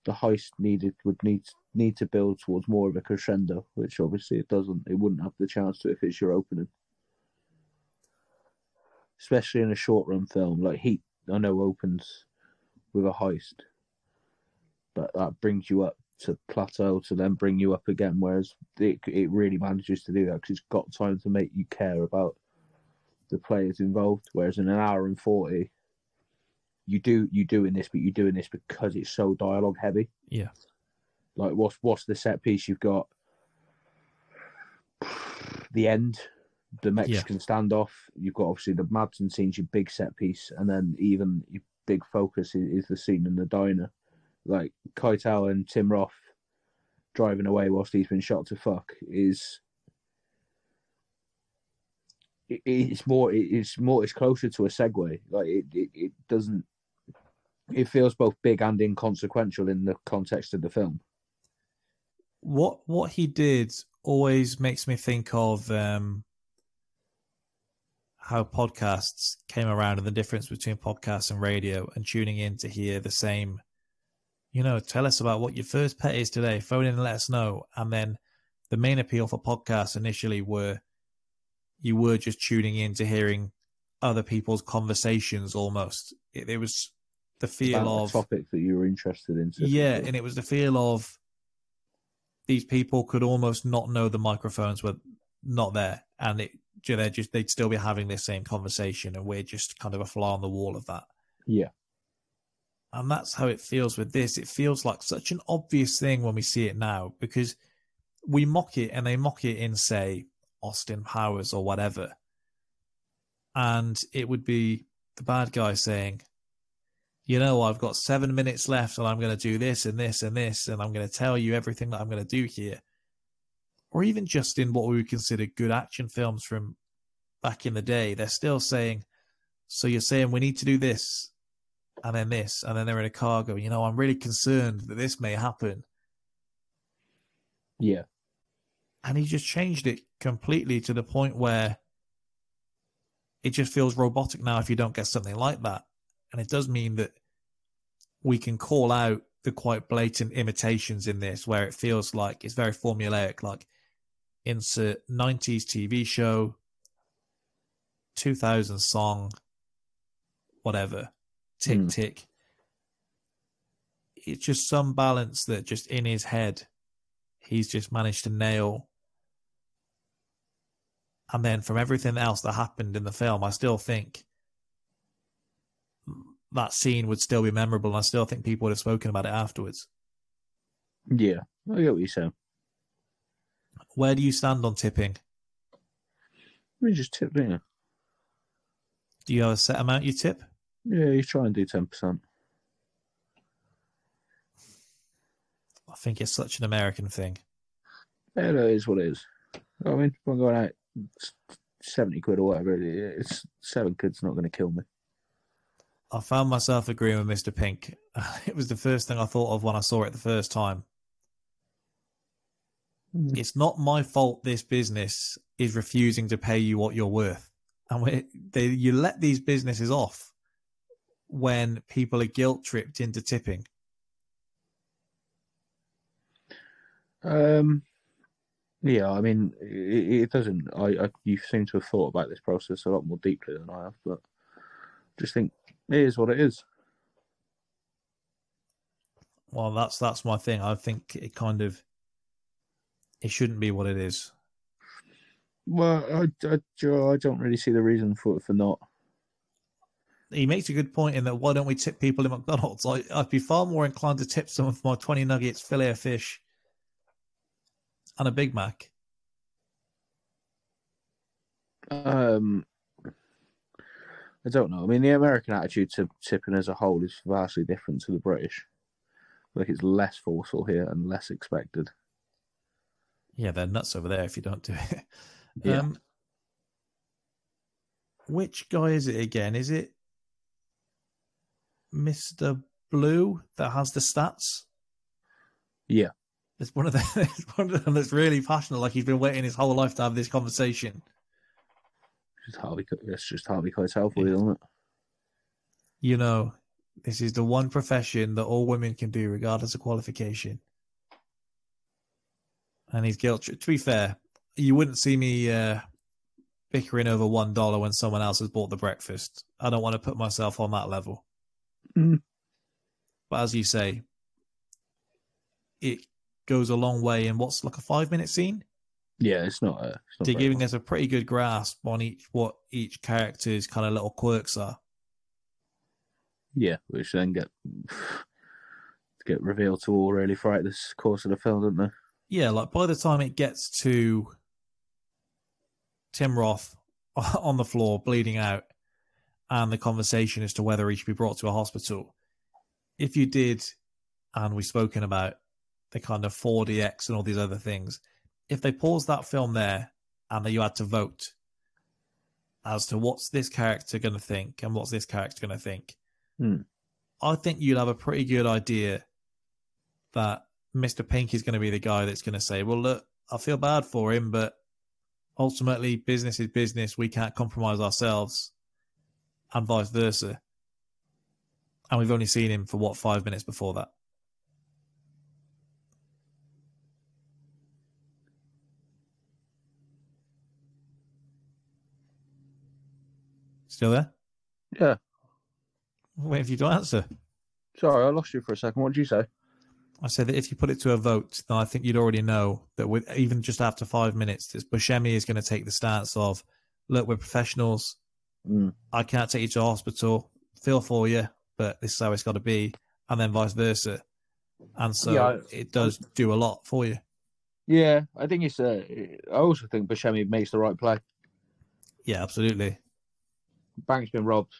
B: The heist needed would need need to build towards more of a crescendo, which obviously it doesn't. It wouldn't have the chance to if it's your opening, especially in a short run film like Heat. I know opens with a heist, but that brings you up to plateau to then bring you up again. Whereas it it really manages to do that because it's got time to make you care about the players involved. Whereas in an hour and forty, you do you doing this, but you're doing this because it's so dialogue heavy.
A: Yeah.
B: Like what's what's the set piece you've got? The end, the Mexican standoff. You've got obviously the Madsen scene's your big set piece, and then even your big focus is, is the scene in the diner. Like Keitel and Tim Roth driving away whilst he's been shot to fuck is it, it's more it's more it's closer to a segue like it, it, it doesn't it feels both big and inconsequential in the context of the film
A: What what he did always makes me think of um, how podcasts came around and the difference between podcasts and radio and tuning in to hear the same. You know, tell us about what your first pet is today. Phone in and let us know. And then the main appeal for podcasts initially were you were just tuning in to hearing other people's conversations almost. It, it was the feel of
B: topic that you were interested in
A: yeah, and it was the feel of these people could almost not know the microphones were not there, and it they just they'd still be having this same conversation, and we're just kind of a fly on the wall of that.
B: yeah
A: And that's how it feels with this. It feels like such an obvious thing when we see it now because we mock it and they mock it in, say, Austin Powers or whatever. And it would be the bad guy saying, you know, I've got seven minutes left and I'm going to do this and this and this, and I'm going to tell you everything that I'm going to do here. Or even just in what we would consider good action films from back in the day, they're still saying, so you're saying we need to do this and then this, and then they're in a car going, you know, I'm really concerned that this may happen.
B: yeah
A: And he just changed it completely to the point where it just feels robotic now if you don't get something like that. And it does mean that we can call out the quite blatant imitations in this where it feels like it's very formulaic, like insert 90s TV show, 2000 song, whatever, tick
B: Hmm.
A: tick. It's just some balance that just in his head, he's just managed to nail. And then from everything else that happened in the film, I still think that scene would still be memorable. And I still think people would have spoken about it afterwards.
B: yeah i get what you're saying
A: Where do you stand on tipping?
B: we just tip didn't?
A: Do you have a set amount you tip?
B: yeah you try and do 10%
A: I think it's such an American thing.
B: yeah, that is what it is i mean if i'm going out 70 quid or whatever it's seven quid's not going to kill me
A: I found myself agreeing with Mr. Pink. <laughs> It was the first thing I thought of when I saw it the first time. It's not my fault this business is refusing to pay you what you're worth. And when they, you let these businesses off when people are guilt tripped into tipping.
B: Um, yeah, I mean, it, it doesn't. I, I you seem to have thought about this process a lot more deeply than I have, but just think it is what it is.
A: Well, that's that's my thing. I think it kind of it shouldn't be what it is.
B: Well, I, I, I don't really see the reason for for not.
A: He makes a good point in that why don't we tip people in McDonald's? I, I'd be far more inclined to tip some of my 20 nuggets, fillet of fish, and a Big Mac.
B: Um, I don't know. I mean, the American attitude to tipping as a whole is vastly different to the British. Like it's less forceful here and less expected.
A: Yeah, they're nuts over there if you don't do it. <laughs>
B: Yeah.
A: Um, which guy is it again? Is it Mr. Blue that has the stats?
B: Yeah,
A: It's one of them. <laughs> It's one of them that's really passionate, like he's been waiting his whole life to have this conversation.
B: Just Harvey. It's just Harvey Keitel for you, isn't it?
A: You know, this is the one profession that all women can do, regardless of qualification. And he's guilty. To be fair, you wouldn't see me uh, bickering over one dollar when someone else has bought the breakfast. I don't want to put myself on that level.
B: Mm.
A: But as you say, it goes a long way in what's like a five minute scene.
B: Yeah, it's not. Uh, it's not
A: They're giving
B: long.
A: us a pretty good grasp on each what each character's kind of little quirks are.
B: Yeah, which then get <sighs> get revealed to all really throughout this course of the film, don't they?
A: Yeah, like by the time it gets to Tim Roth <laughs> on the floor bleeding out and the conversation as to whether he should be brought to a hospital, if you did, and we've spoken about the kind of 4DX and all these other things, if they paused that film there and that you had to vote as to what's this character going to think and what's this character going to think,
B: Hmm.
A: I think you'd have a pretty good idea that Mr. Pink is going to be the guy that's going to say, well, look, I feel bad for him, but ultimately, business is business. We can't compromise ourselves, and vice versa. And we've only seen him for what, five minutes before that? Still there?
B: Yeah.
A: Wait for you to answer.
B: Sorry, I lost you for a second. What did you say?
A: I said that if you put it to a vote, then I think you'd already know that with even just after five minutes, this Buscemi is going to take the stance of, look, we're professionals.
B: Mm.
A: I can't take you to hospital. Feel for you, but this is how it's got to be, and then vice versa. And so
B: Yeah, I-
A: it does do a lot for you.
B: Yeah, I think it's. Uh, I also think Buscemi makes the right play.
A: Yeah, absolutely.
B: Bank's been robbed.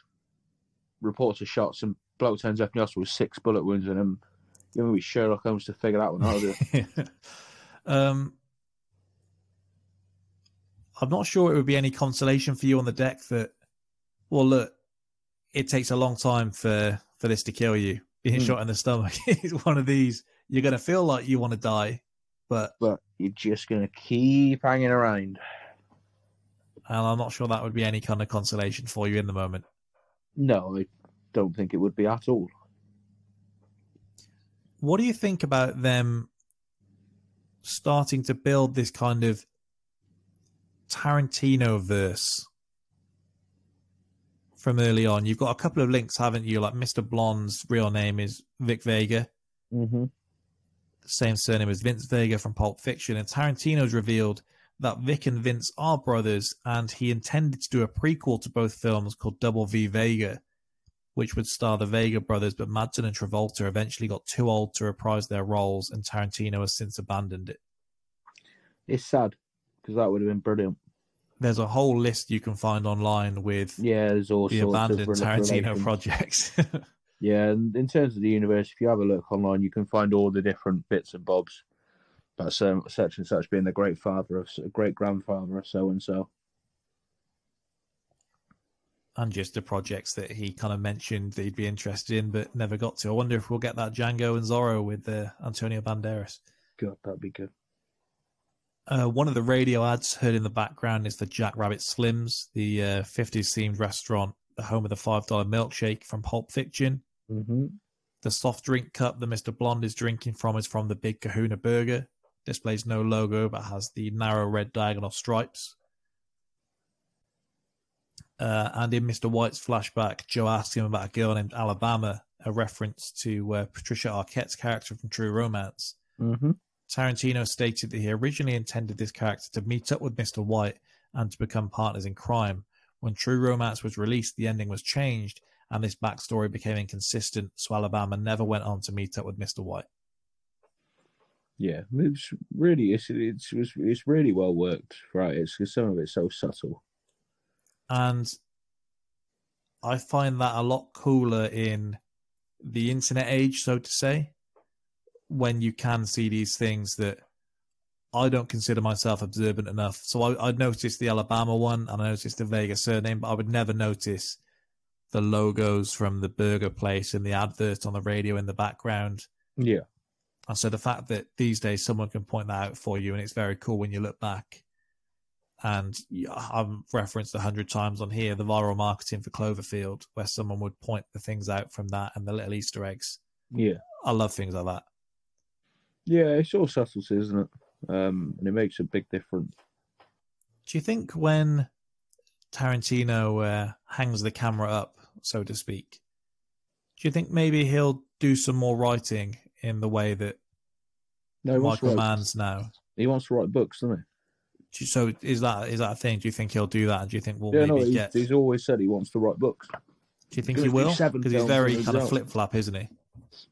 B: Reports of shots, and bloke turns up in the hospital with six bullet wounds in him. Know, we Sherlock Holmes to figure that one out. <laughs>
A: um, I'm not sure it would be any consolation for you on the deck that, well, look, it takes a long time for for this to kill you. Being
B: Hmm.
A: shot in the stomach <laughs> is one of these. You're going to feel like you want to die, but
B: but you're just gonna keep hanging around.
A: And I'm not sure that would be any kind of consolation for you in the moment.
B: No, I don't think it would be at all.
A: What do you think about them starting to build this kind of Tarantino verse from early on? You've got a couple of links, haven't you? Like Mr. Blonde's real name is Vic Vega,
B: Mm-hmm.
A: same surname as Vince Vega from Pulp Fiction, and Tarantino's revealed that Vic and Vince are brothers, and he intended to do a prequel to both films called Double V Vega, which would star the Vega brothers, but Madsen and Travolta eventually got too old to reprise their roles, and Tarantino has since abandoned it.
B: It's sad because that would have been brilliant.
A: There's a whole list you can find online with
B: Yeah, there's all
A: the
B: sorts
A: abandoned
B: of
A: Tarantino projects. <laughs>
B: Yeah, and in terms of the universe, if you have a look online, you can find all the different bits and bobs about so, such and such being the great father of great grandfather of so and so.
A: and just the projects that he kind of mentioned that he'd be interested in but never got to. I wonder if we'll get that Django and Zorro with uh, Antonio Banderas.
B: God, that'd be good.
A: Uh, one of the radio ads heard in the background is the Jack Rabbit Slims, the uh, 50s themed restaurant, the home of the $5 milkshake from Pulp Fiction.
B: Mm-hmm.
A: The soft drink cup that Mr. Blonde is drinking from is from the Big Kahuna Burger. Displays no logo but has the narrow red diagonal stripes. Uh, and in Mr. White's flashback, Joe asks him about a girl named Alabama, a reference to uh, Patricia Arquette's character from True Romance.
B: Mm-hmm.
A: Tarantino stated that he originally intended this character to meet up with Mr. White and to become partners in crime. When True Romance was released, the ending was changed and this backstory became inconsistent, so Alabama never went on to meet up with Mr. White.
B: Yeah, it's really it's it's it's, it's really well worked, right? It's cause some of it's so subtle.
A: And I find that a lot cooler in the internet age, so to say, when you can see these things that I don't consider myself observant enough. So I, I'd notice the Alabama one and I noticed the Vegas surname, but I would never notice the logos from the burger place and the advert on the radio in the background.
B: Yeah,
A: And so the fact that these days someone can point that out for you and it's very cool when you look back. And I've referenced a hundred times on here the viral marketing for Cloverfield, where someone would point the things out from that and the little Easter eggs.
B: yeah,
A: I love things like that.
B: yeah. It's all subtlety, isn't it? Um, and it makes a big difference.
A: Do you think when Tarantino uh, hangs the camera up, so to speak, do you think maybe he'll do some more writing in the way that
B: No, he
A: Michael Mann's now?
B: he wants to write books, doesn't
A: Do you- So is that is that a thing? Do you think he'll do that? And do you think we'll
B: he? Yeah, no, he's,
A: get?
B: he's always said he wants to write books.
A: Do you think he will? Because he's very kind of flip flop, isn't he?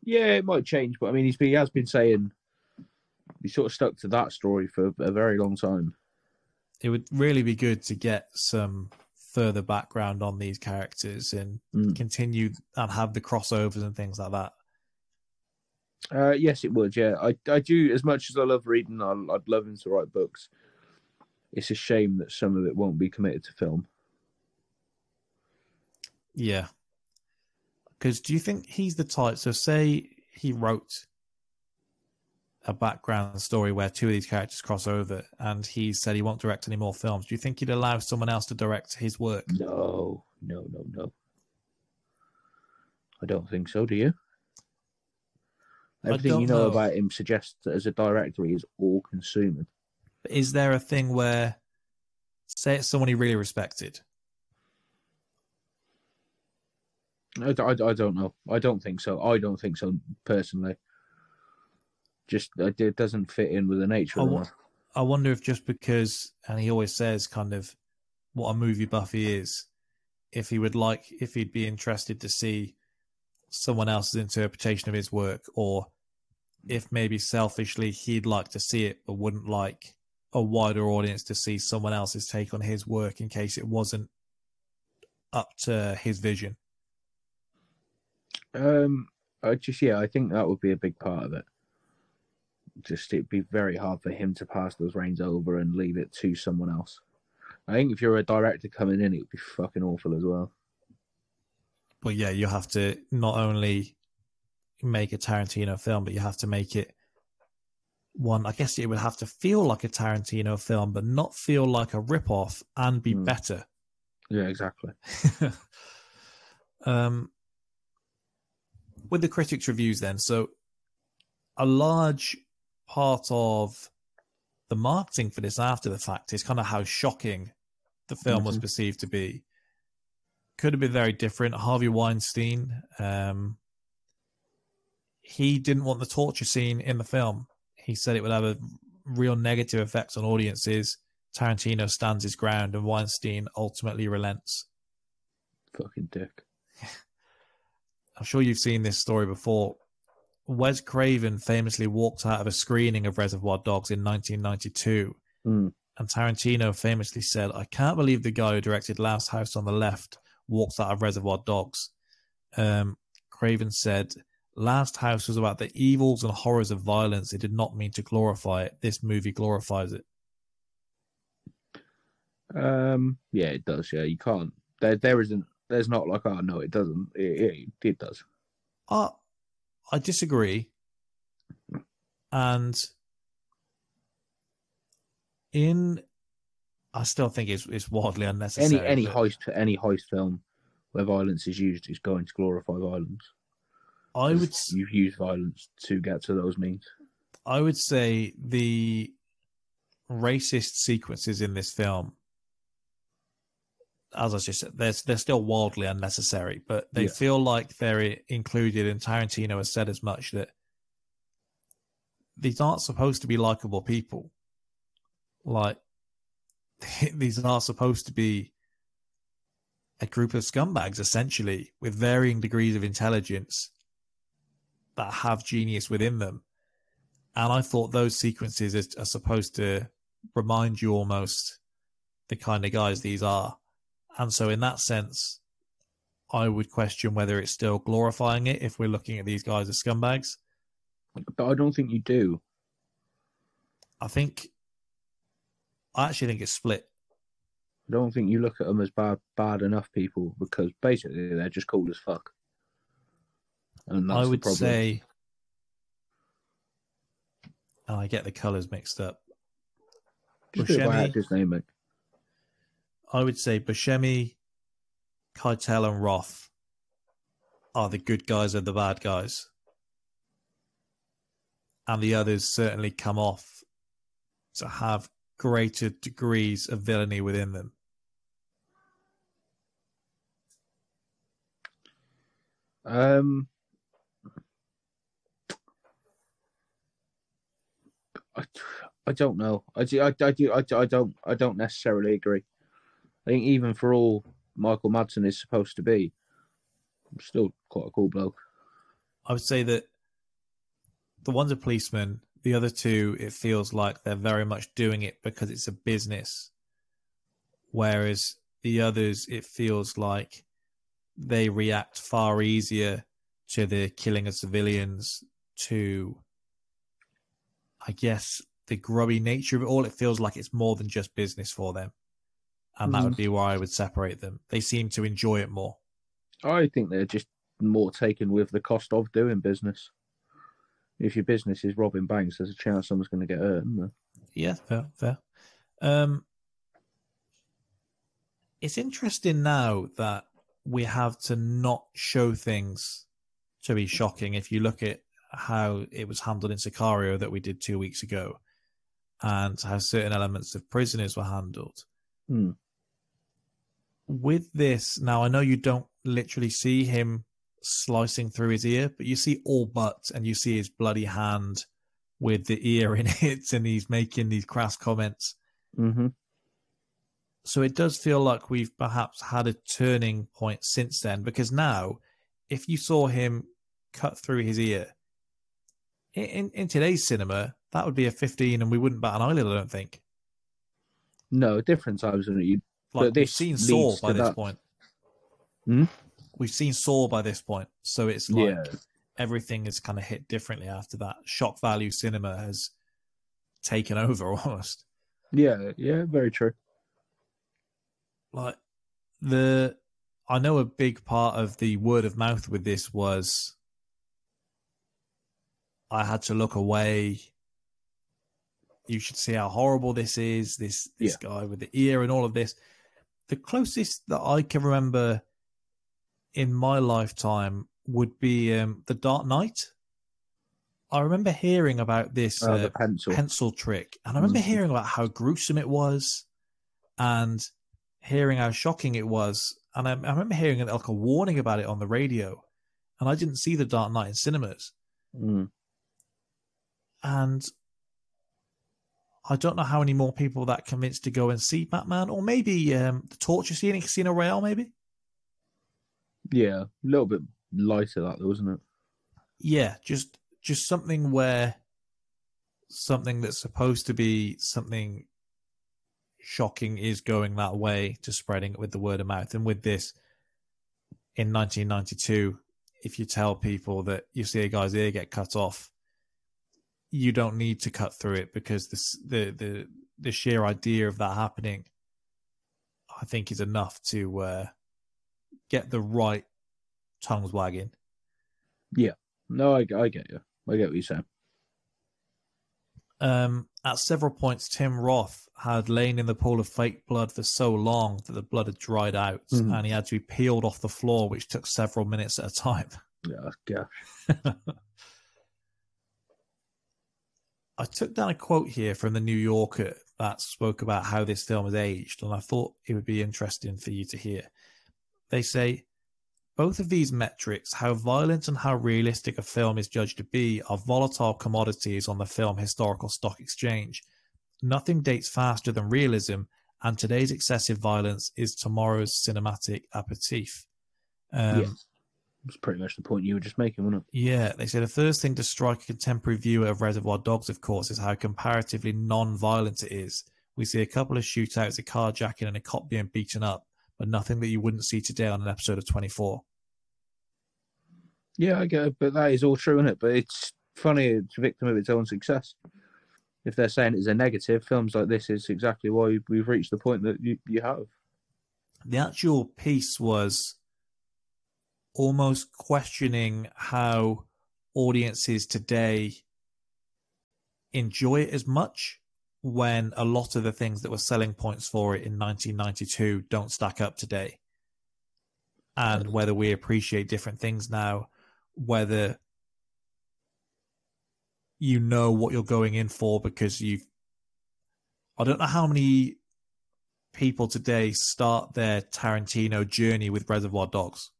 B: Yeah, it might change, but I mean, he's been, he has been saying he sort of stuck to that story for a very long time.
A: It would really be good to get some further background on these characters and
B: Mm.
A: continue and have the crossovers and things like that.
B: Uh, yes, it would. Yeah, I I do. As much as I love reading, I, I'd love him to write books. It's a shame that some of it won't be committed to film.
A: Yeah. Because do you think he's the type? So, say he wrote a background story where two of these characters cross over and he said he won't direct any more films. Do you think he'd allow someone else to direct his work?
B: No, no, no, no. I don't think so. Do you? Everything you know,
A: know.
B: about him suggests that as a director, he is all-consuming.
A: Is there a thing where, say, it's someone he really respected?
B: I, I, I don't know. I don't think so. I don't think so personally. Just it doesn't fit in with the nature
A: I,
B: of
A: wo-
B: it.
A: I wonder if just because, and he always says kind of what a movie buff he is, if he would like, if he'd be interested to see someone else's interpretation of his work, or if maybe selfishly he'd like to see it, but wouldn't like a wider audience to see someone else's take on his work in case it wasn't up to his vision.
B: Um, I just yeah, I think that would be a big part of it. Just it'd be very hard for him to pass those reins over and leave it to someone else. I think if you're a director coming in, it would be fucking awful as well.
A: But yeah, you have to not only make a Tarantino film, but you have to make it one. I guess it would have to feel like a Tarantino film, but not feel like a rip-off and be
B: Hmm.
A: better.
B: Yeah, exactly. <laughs>
A: um, with the critics' reviews, then, so a large part of the marketing for this after the fact is kind of how shocking the film was
B: Mhm.
A: perceived to be. Could have been very different. Harvey Weinstein, um, he didn't want the torture scene in the film. He said it would have a real negative effect on audiences. Tarantino stands his ground, and Weinstein ultimately relents.
B: Fucking dick. <laughs>
A: I'm sure you've seen this story before. Wes Craven famously walked out of a screening of Reservoir Dogs in 1992,
B: Mm.
A: and Tarantino famously said, I can't believe the guy who directed Last House on the Left walked out of Reservoir Dogs. Um, Craven said, Last House was about the evils and horrors of violence. It did not mean to glorify it. This movie glorifies it.
B: Um, yeah, it does. Yeah, you can't. There, there isn't. There's not like, oh no, it doesn't. It, it, it does.
A: Uh, I disagree. And in, I still think it's, it's wildly unnecessary.
B: Any any
A: but
B: heist any heist film where violence is used is going to glorify violence.
A: I would,
B: You've used violence to get to those means.
A: I would say the racist sequences in this film, as I just said, they're, they're still wildly unnecessary, but they
B: Yeah.
A: feel like they're included, and Tarantino has said as much that these aren't supposed to be likable people. Like, <laughs> these are supposed to be a group of scumbags, essentially, with varying degrees of intelligence that have genius within them. And I thought those sequences is- are supposed to remind you almost the kind of guys these are. And so, in that sense, I would question whether it's still glorifying it if we're looking at these guys as scumbags.
B: But I don't think you do.
A: I think, I actually think it's split.
B: I don't think you look at them as bad bad enough people because basically they're just cool as fuck. And that's
A: I would say, and I get the colors mixed up.
B: just do it by
A: Buscemi-
B: actor's name, mate.
A: I would say Buscemi, Keitel, and Roth are the good guys and the bad guys. And the others certainly come off to have greater degrees of villainy within them.
B: Um, I, I don't know. I do, I, I do, I, I don't, I don't necessarily agree. I think even for all Michael Madsen is supposed to be, Still quite a cool bloke.
A: I would say that the one's a policeman. The other two, it feels like they're very much doing it because it's a business. Whereas the others, it feels like they react far easier to the killing of civilians, to, I guess, the grubby nature of it all. It feels like it's more than just business for them. And that would be mm. why I would separate them. They seem to enjoy it more.
B: I think they're just more taken with the cost of doing business. If your business is robbing banks, there's a chance someone's going to get hurt.
A: Yeah, fair, fair. Um, it's interesting now that we have to not show things to be shocking. If you look at how it was handled in Sicario that we did two weeks ago, and how certain elements of prisoners were handled.
B: Hmm.
A: With this, now I know you don't literally see him slicing through his ear, but you see all but, and you see his bloody hand with the ear in <laughs> it, and he's making these crass comments.
B: Mm-hmm.
A: So it does feel like we've perhaps had a turning point since then, because now, if you saw him cut through his ear in, in, today's cinema, that would be a 15, and we wouldn't bat an eyelid, I don't think.
B: No, different times when you.
A: Like
B: But
A: we've
B: this
A: seen Saw by this
B: that.
A: point.
B: Hmm?
A: We've seen Saw by this point, so it's like
B: Yeah.
A: everything is kind of hit differently after that. Shock value cinema has taken over <laughs> almost.
B: Yeah, yeah, very true.
A: Like the, I know a big part of the word of mouth with this was I had to look away. You should see how horrible this is. This this guy with the ear and all of this. The closest that I can remember in my lifetime would be um, the Dark Knight. I remember hearing about this
B: Oh,
A: uh,
B: pencil.
A: pencil trick, and I remember
B: Mhm.
A: hearing about how gruesome it was, and hearing how shocking it was. And I, I remember hearing like a warning about it on the radio, and I didn't see the Dark Knight in cinemas.
B: Mm.
A: And I don't know how many more people that convinced to go and see Batman, or maybe um, the torture scene in Casino Royale, maybe.
B: Yeah, a little bit lighter that though, wasn't it?
A: Yeah, just just something where something that's supposed to be something shocking is going that way to spreading it with the word of mouth. And with this, in 1992, if you tell people that you see a guy's ear get cut off, you don't need to cut through it because this, the the the sheer idea of that happening, I think, is enough to uh, get the right tongues wagging.
B: Yeah. No, I, I get you. I get what you're saying.
A: Um, at several points, Tim Roth had lain in the pool of fake blood for so long that the blood had dried out,
B: Mhm.
A: and he had to be peeled off the floor, which took several minutes at a time. <laughs>
B: Yeah, gosh.
A: I took down a quote here from the New Yorker that spoke about how this film has aged, and I thought it would be interesting for you to hear. They say, both of these metrics, how violent and how realistic a film is judged to be, are volatile commodities on the film historical stock exchange. Nothing dates faster than realism, and today's excessive violence is tomorrow's cinematic aperitif. Um,
B: yeah. That's pretty much the point you were just making, wasn't it?
A: yeah, they say the first thing to strike a contemporary viewer of Reservoir Dogs, of course, is how comparatively non-violent it is. We see a couple of shootouts, a carjacking, and a cop being beaten up, but nothing that you wouldn't see today on an episode of 24.
B: Yeah, I get it, but that is all true, isn't it? But it's funny, it's a victim of its own success. If they're saying it's a negative, films like this is exactly why we've reached the point that you, you have.
A: The actual piece was almost questioning how audiences today enjoy it as much when a lot of the things that were selling points for it in 1992 don't stack up today. And whether we appreciate different things now, whether you know what you're going in for because you've. I don't know how many people today start their Tarantino journey with Reservoir Dogs.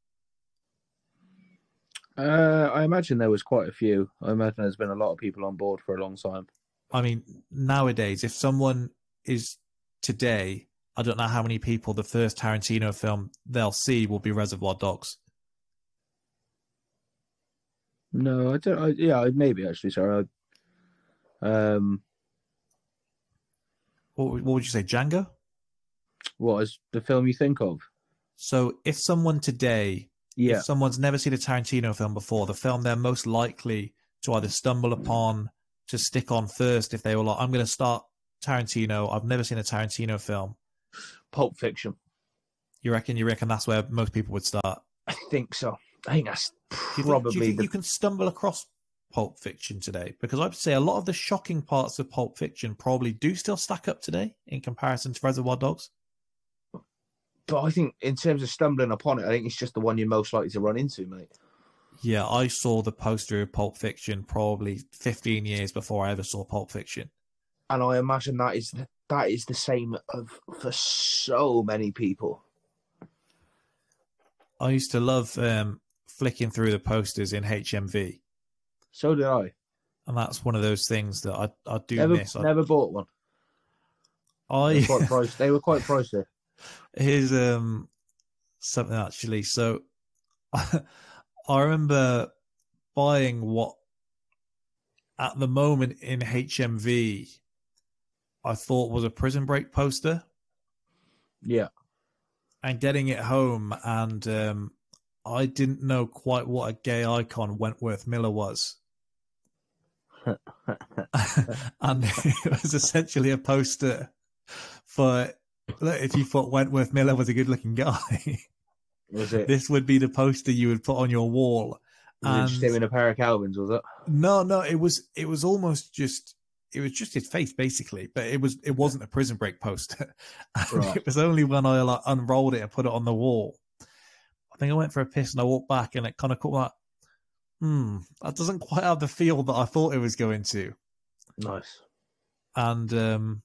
B: Uh, I imagine there was quite a few. I imagine there's been a lot of people on board for a long time.
A: I mean, nowadays, if someone is today, I don't know how many people the first Tarantino film they'll see will be Reservoir Dogs.
B: No, I don't. I, yeah, maybe actually. Sorry. I, um,
A: What, would- what would you say, Django?
B: what is the film you think of?
A: So if someone today,
B: Yeah,
A: if someone's never seen a Tarantino film before, the film they're most likely to either stumble upon, to stick on first, if they were like, I'm going to start Tarantino, I've never seen a Tarantino film.
B: Pulp Fiction.
A: You reckon? You reckon that's where most people would start?
B: I think so. I think that's
A: Do you think- do you
B: probably
A: think
B: the
A: you can stumble across Pulp Fiction today? Because I'd say a lot of the shocking parts of Pulp Fiction probably do still stack up today in comparison to Reservoir Dogs.
B: But I think in terms of stumbling upon it, I think it's just the one you're most likely to run into, mate.
A: Yeah, I saw the poster of Pulp Fiction probably 15 years before I ever saw Pulp Fiction.
B: And I imagine that is the, that is the same of for so many people.
A: I used to love um, flicking through the posters in HMV,
B: So did I.
A: and that's one of those things that I, I do
B: Never,
A: miss. I,
B: never bought one. They were
A: I
B: quite pricey. They were quite pricey. <laughs>
A: here's um something actually. So <laughs> I remember buying what at the moment in HMV I thought was a Prison Break poster
B: Yeah.
A: and getting it home and um I didn't know quite what a gay icon Wentworth Miller was. <laughs> <laughs> and it was essentially a poster for look, if you thought Wentworth Miller was a good looking guy, <laughs>
B: Was it?
A: this would be the poster you would put on your wall.
B: was it just him in a pair of Calvins? Was it?
A: No, no, it was it was almost just it was just his face basically, but it was it wasn't a prison break poster. <laughs>
B: Right.
A: It was only when I like unrolled it and put it on the wall. I think I went for a piss and I walked back and it kind of caught like, hmm, that doesn't quite have the feel that I thought it was going to.
B: Nice.
A: And um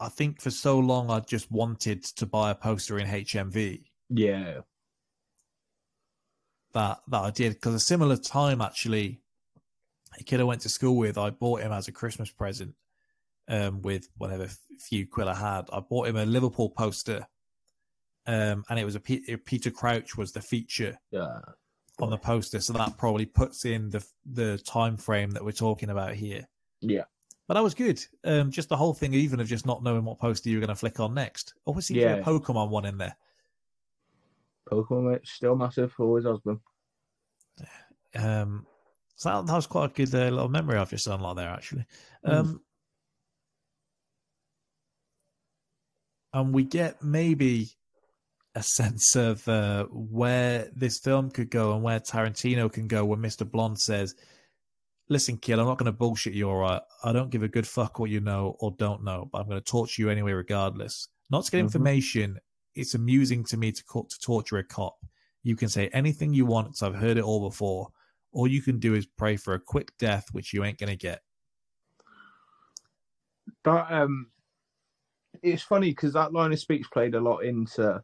A: I think for so long I just wanted to buy a poster in HMV
B: Yeah.
A: that that I did because a similar time actually, a kid I went to school with, I bought him as a Christmas present, um, with whatever few quill I had. I bought him a Liverpool poster, um, and it was a Peter Crouch was the feature
B: Yeah.
A: on the poster, so that probably puts in the the time frame that we're talking about here.
B: Yeah.
A: But that was good. Um, just the whole thing, even of just not knowing what poster you were going to flick on next. Obviously, yeah.
B: Yeah.
A: a Pokemon one in there.
B: Pokemon, mate, still massive. Always has been.
A: Um, so that, that was quite a good uh, little memory I've just unlocked there, actually. Um, and we get maybe a sense of uh, where this film could go and where Tarantino can go when Mr. Blonde says, Listen, kid, I'm not going to bullshit you, all right? I don't give a good fuck what you know or don't know, but I'm going to torture you anyway, regardless. Not to get
B: Mhm.
A: information. It's amusing to me to, co- to torture a cop. You can say anything you want, 'cause I've heard it all before. All you can do is pray for a quick death, which you ain't going to get.
B: That um, it's funny because that line of speech played a lot into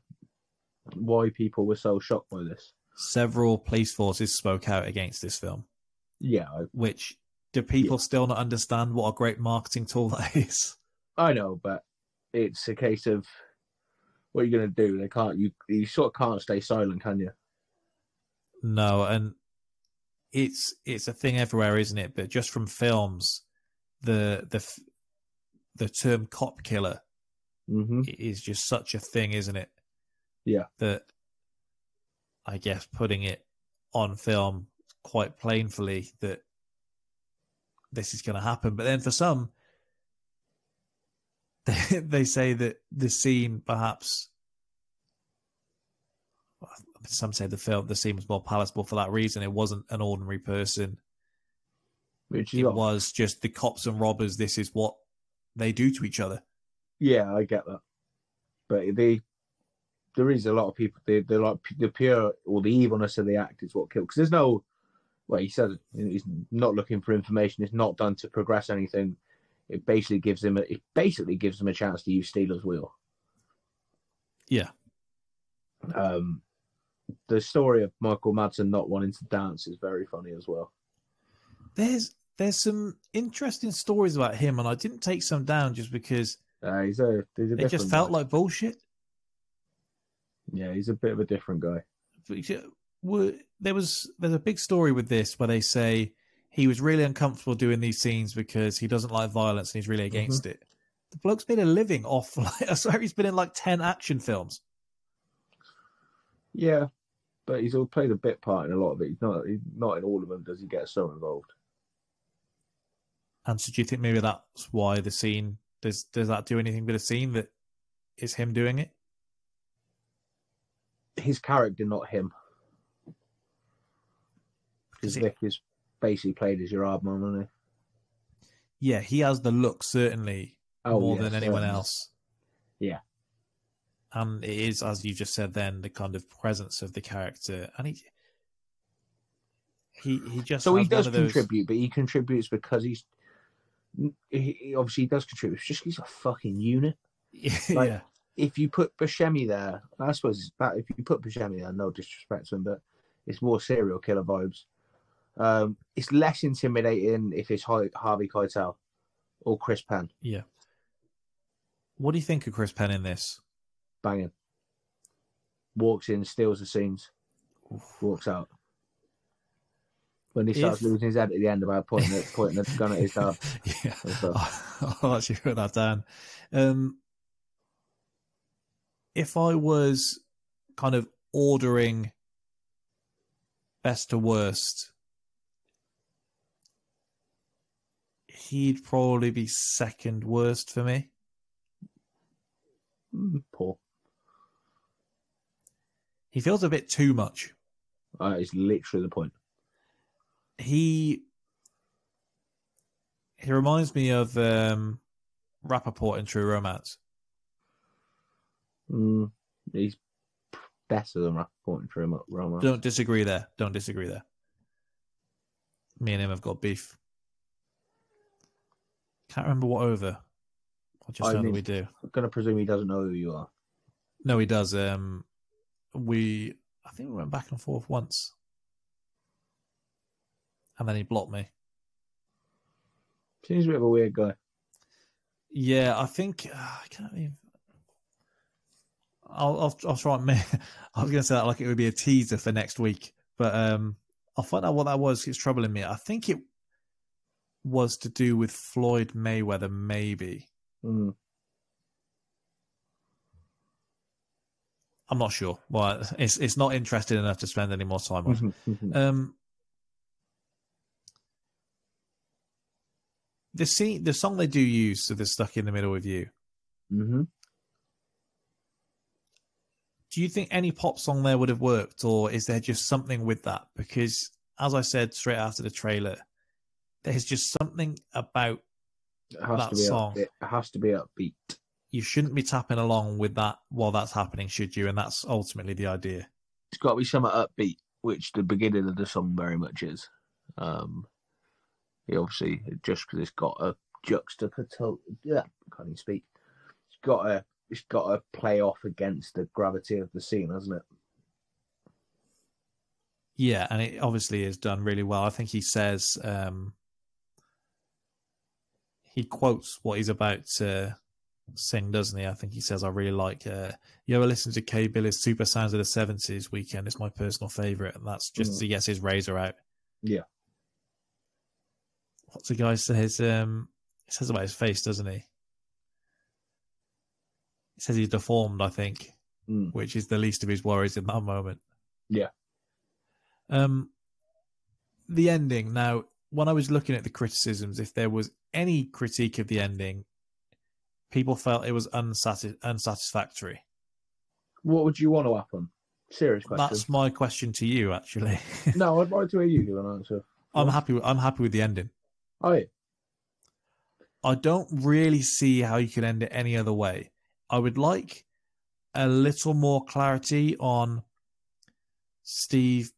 B: why people were so shocked by this.
A: Several police forces spoke out against this film,
B: Yeah, I,
A: which do people still not understand what a great marketing tool <laughs> that is?
B: I know, but it's a case of what are you going to do? They can't. You you sort of can't stay silent, can you?
A: No, and it's it's a thing everywhere, isn't it? But just from films, the the the term cop killer
B: Mm-hmm.
A: is just such a thing, isn't it?
B: Yeah.
A: That I guess putting it on film quite plainly that this is going to happen. But then for some, they, <laughs> they say that the scene perhaps. Some say the film, the scene was more palatable for that reason. It wasn't an ordinary person.
B: Which
A: It was just the cops and robbers. This is what they do to each other.
B: Yeah, I get that, but they there is a lot of people. They they're like the pure or the evilness of the act is what kills. Because there's no. Well, he said he's not looking for information. It's not done to progress anything. It basically gives him a, it basically gives him a chance to use Stealers Wheel.
A: Yeah.
B: Um, the story of Michael Madsen not wanting to dance is very funny as well.
A: There's there's some interesting stories about him, and I didn't take some down just because
B: Uh, he's a he's a
A: it just felt
B: guy.
A: like bullshit.
B: yeah, he's a bit of a different guy.
A: But, there was there's a big story with this where they say he was really uncomfortable doing these scenes because he doesn't like violence and he's really mm-hmm. against it. The bloke's made a living off. <laughs> Like, I swear he's been in like ten action films.
B: Yeah, but he's all played a bit part in a lot of it. He's not. He's not in all of them. Does he get so involved?
A: And so, do you think maybe that's why the scene does does that do anything with the scene that is him doing it?
B: His character, not him. Because Vic is basically played as your hard man, he?
A: Yeah, he has the look certainly
B: Oh,
A: more
B: yeah,
A: than anyone
B: certainly.
A: else.
B: Yeah.
A: and it is as you just said then the kind of presence of the character and he he he just
B: So he does contribute, but he contributes because he's. He, he obviously does contribute. It's just he's a fucking unit. <laughs> Like,
A: yeah
B: If you put Buscemi there, I suppose that if you put Buscemi there, no disrespect to him, but it's more serial killer vibes. Um, it's less intimidating if it's Harvey Keitel or Chris Penn.
A: Yeah. What do you think of chris penn in this?
B: Banging. Walks in, steals the scenes, walks out. When he starts
A: If-
B: losing his head at the end about pointing it, pointing the gun at his dad. <laughs>
A: yeah. <laughs> I'll actually put that down. Um if i was kind of ordering best to worst he'd probably be second worst for me
B: Mm, Poor.
A: he feels a bit too much
B: Uh, it's literally the point.
A: he he reminds me of um Rapaport in True Romance.
B: Mm, he's better than Rapaport for True Romance.
A: Don't disagree there. Don't disagree there. Me and him have got beef. Can't remember what over. I just
B: I
A: know
B: mean-
A: that we do.
B: I'm gonna presume he doesn't know who you are.
A: No, he does. Um, we I think we went back and forth once, and then he blocked me.
B: Seems a bit of a weird guy.
A: Yeah, I think uh, I can't even. I'll I'll, I'll try and <laughs> make. I was going to say that like it would be a teaser for next week, but um, I'll find out what that was. It's troubling me. I think it was to do with Floyd Mayweather, maybe.
B: Mm.
A: I'm not sure. Well, it's it's not interesting enough to spend any more time on.
B: Mm-hmm.
A: Um, the scene, the song they do use, so they're stuck in the middle with you.
B: hmm
A: Do you think any pop song there would have worked, or is there just something with that? Because, as I said straight after the trailer, there's just something about
B: It
A: That song.
B: upbeat. It has to be upbeat.
A: you shouldn't be tapping along with that while that's happening, should you? And that's ultimately the idea.
B: It's got to be somewhat upbeat, which the beginning of the song very much is. Um, obviously just because it's got a juxtaposition. Yeah, can't even speak. It's got a. It's got to play off against the gravity of the scene, hasn't it?
A: Yeah, and it obviously is done really well. I think he says um, he quotes what he's about to sing, doesn't he? I think he says, "I really like uh, you ever listen to K Billy's Super Sounds of the '70s Weekend? It's my personal favorite." And that's just
B: Mm.
A: he gets his razor out.
B: Yeah.
A: What's the guy says? Um, he says about his face, doesn't he? He says he's deformed. I think
B: Mm.
A: which is the least of his worries in that moment.
B: Yeah.
A: Um, the ending. Now, when I was looking at the criticisms, if there was any critique of the ending, people felt it was unsatis- unsatisfactory.
B: What would you want to happen? Serious question.
A: That's my question to you, actually. <laughs>
B: No, I'd like to hear you give an answer.
A: I'm happy. With, I'm happy with the ending.
B: Oh, yeah.
A: I don't really see how you could end it any other way. I would like a little more clarity on Steve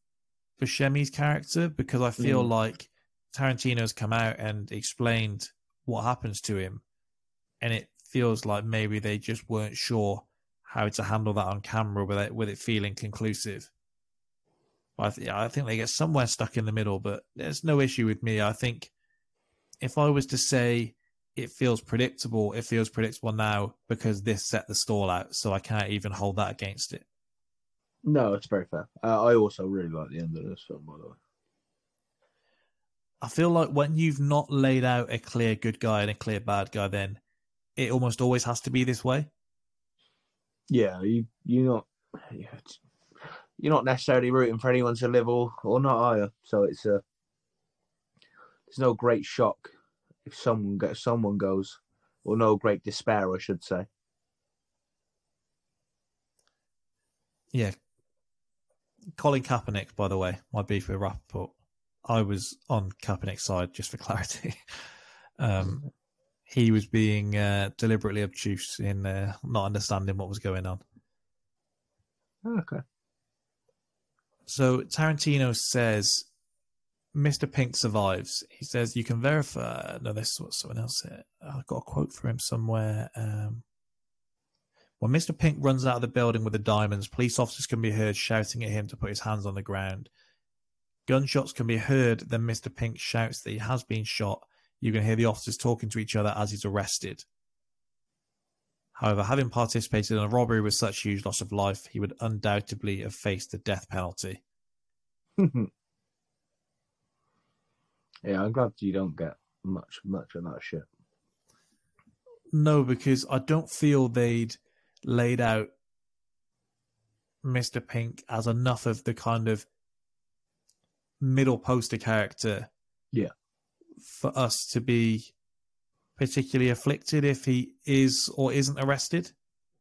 A: Buscemi's character because I feel
B: Mm.
A: like Tarantino's come out and explained what happens to him, and it feels like maybe they just weren't sure how to handle that on camera with it with it feeling conclusive. I, th- I think they get somewhere stuck in the middle, but there's no issue with me. I think if I was to say it feels predictable, it feels predictable now because this set the stall out, so I can't even hold that against it.
B: No, it's very fair. Uh, I also really like the end of this film, by the way.
A: I feel like when you've not laid out a clear good guy and a clear bad guy, then it almost always has to be this way.
B: Yeah, you you're not you're not necessarily rooting for anyone to live or or not, are you? So it's a there's no great shock if someone gets someone goes, or no great despair, I should say.
A: Yeah. Colin Kaepernick, by the way, my beef with Rapaport. I was on Kaepernick's side, just for clarity. <laughs> um, he was being uh, deliberately obtuse in uh, not understanding what was going on.
B: Okay.
A: So Tarantino says Mr. Pink survives. He says you can verify. No, this is what someone else said. I've got a quote for him somewhere. Um, when Mr. Pink runs out of the building with the diamonds, police officers can be heard shouting at him to put his hands on the ground. Gunshots can be heard, then Mr. Pink shouts that he has been shot. You can hear the officers talking to each other as he's arrested. However, having participated in a robbery with such huge loss of life, he would undoubtedly have faced the death penalty. <laughs>
B: yeah, I'm glad you don't get much much of that shit.
A: No, because I don't feel they'd laid out Mr. Pink as enough of the kind of middle poster character.
B: Yeah.
A: For us to be particularly afflicted if he is or isn't arrested.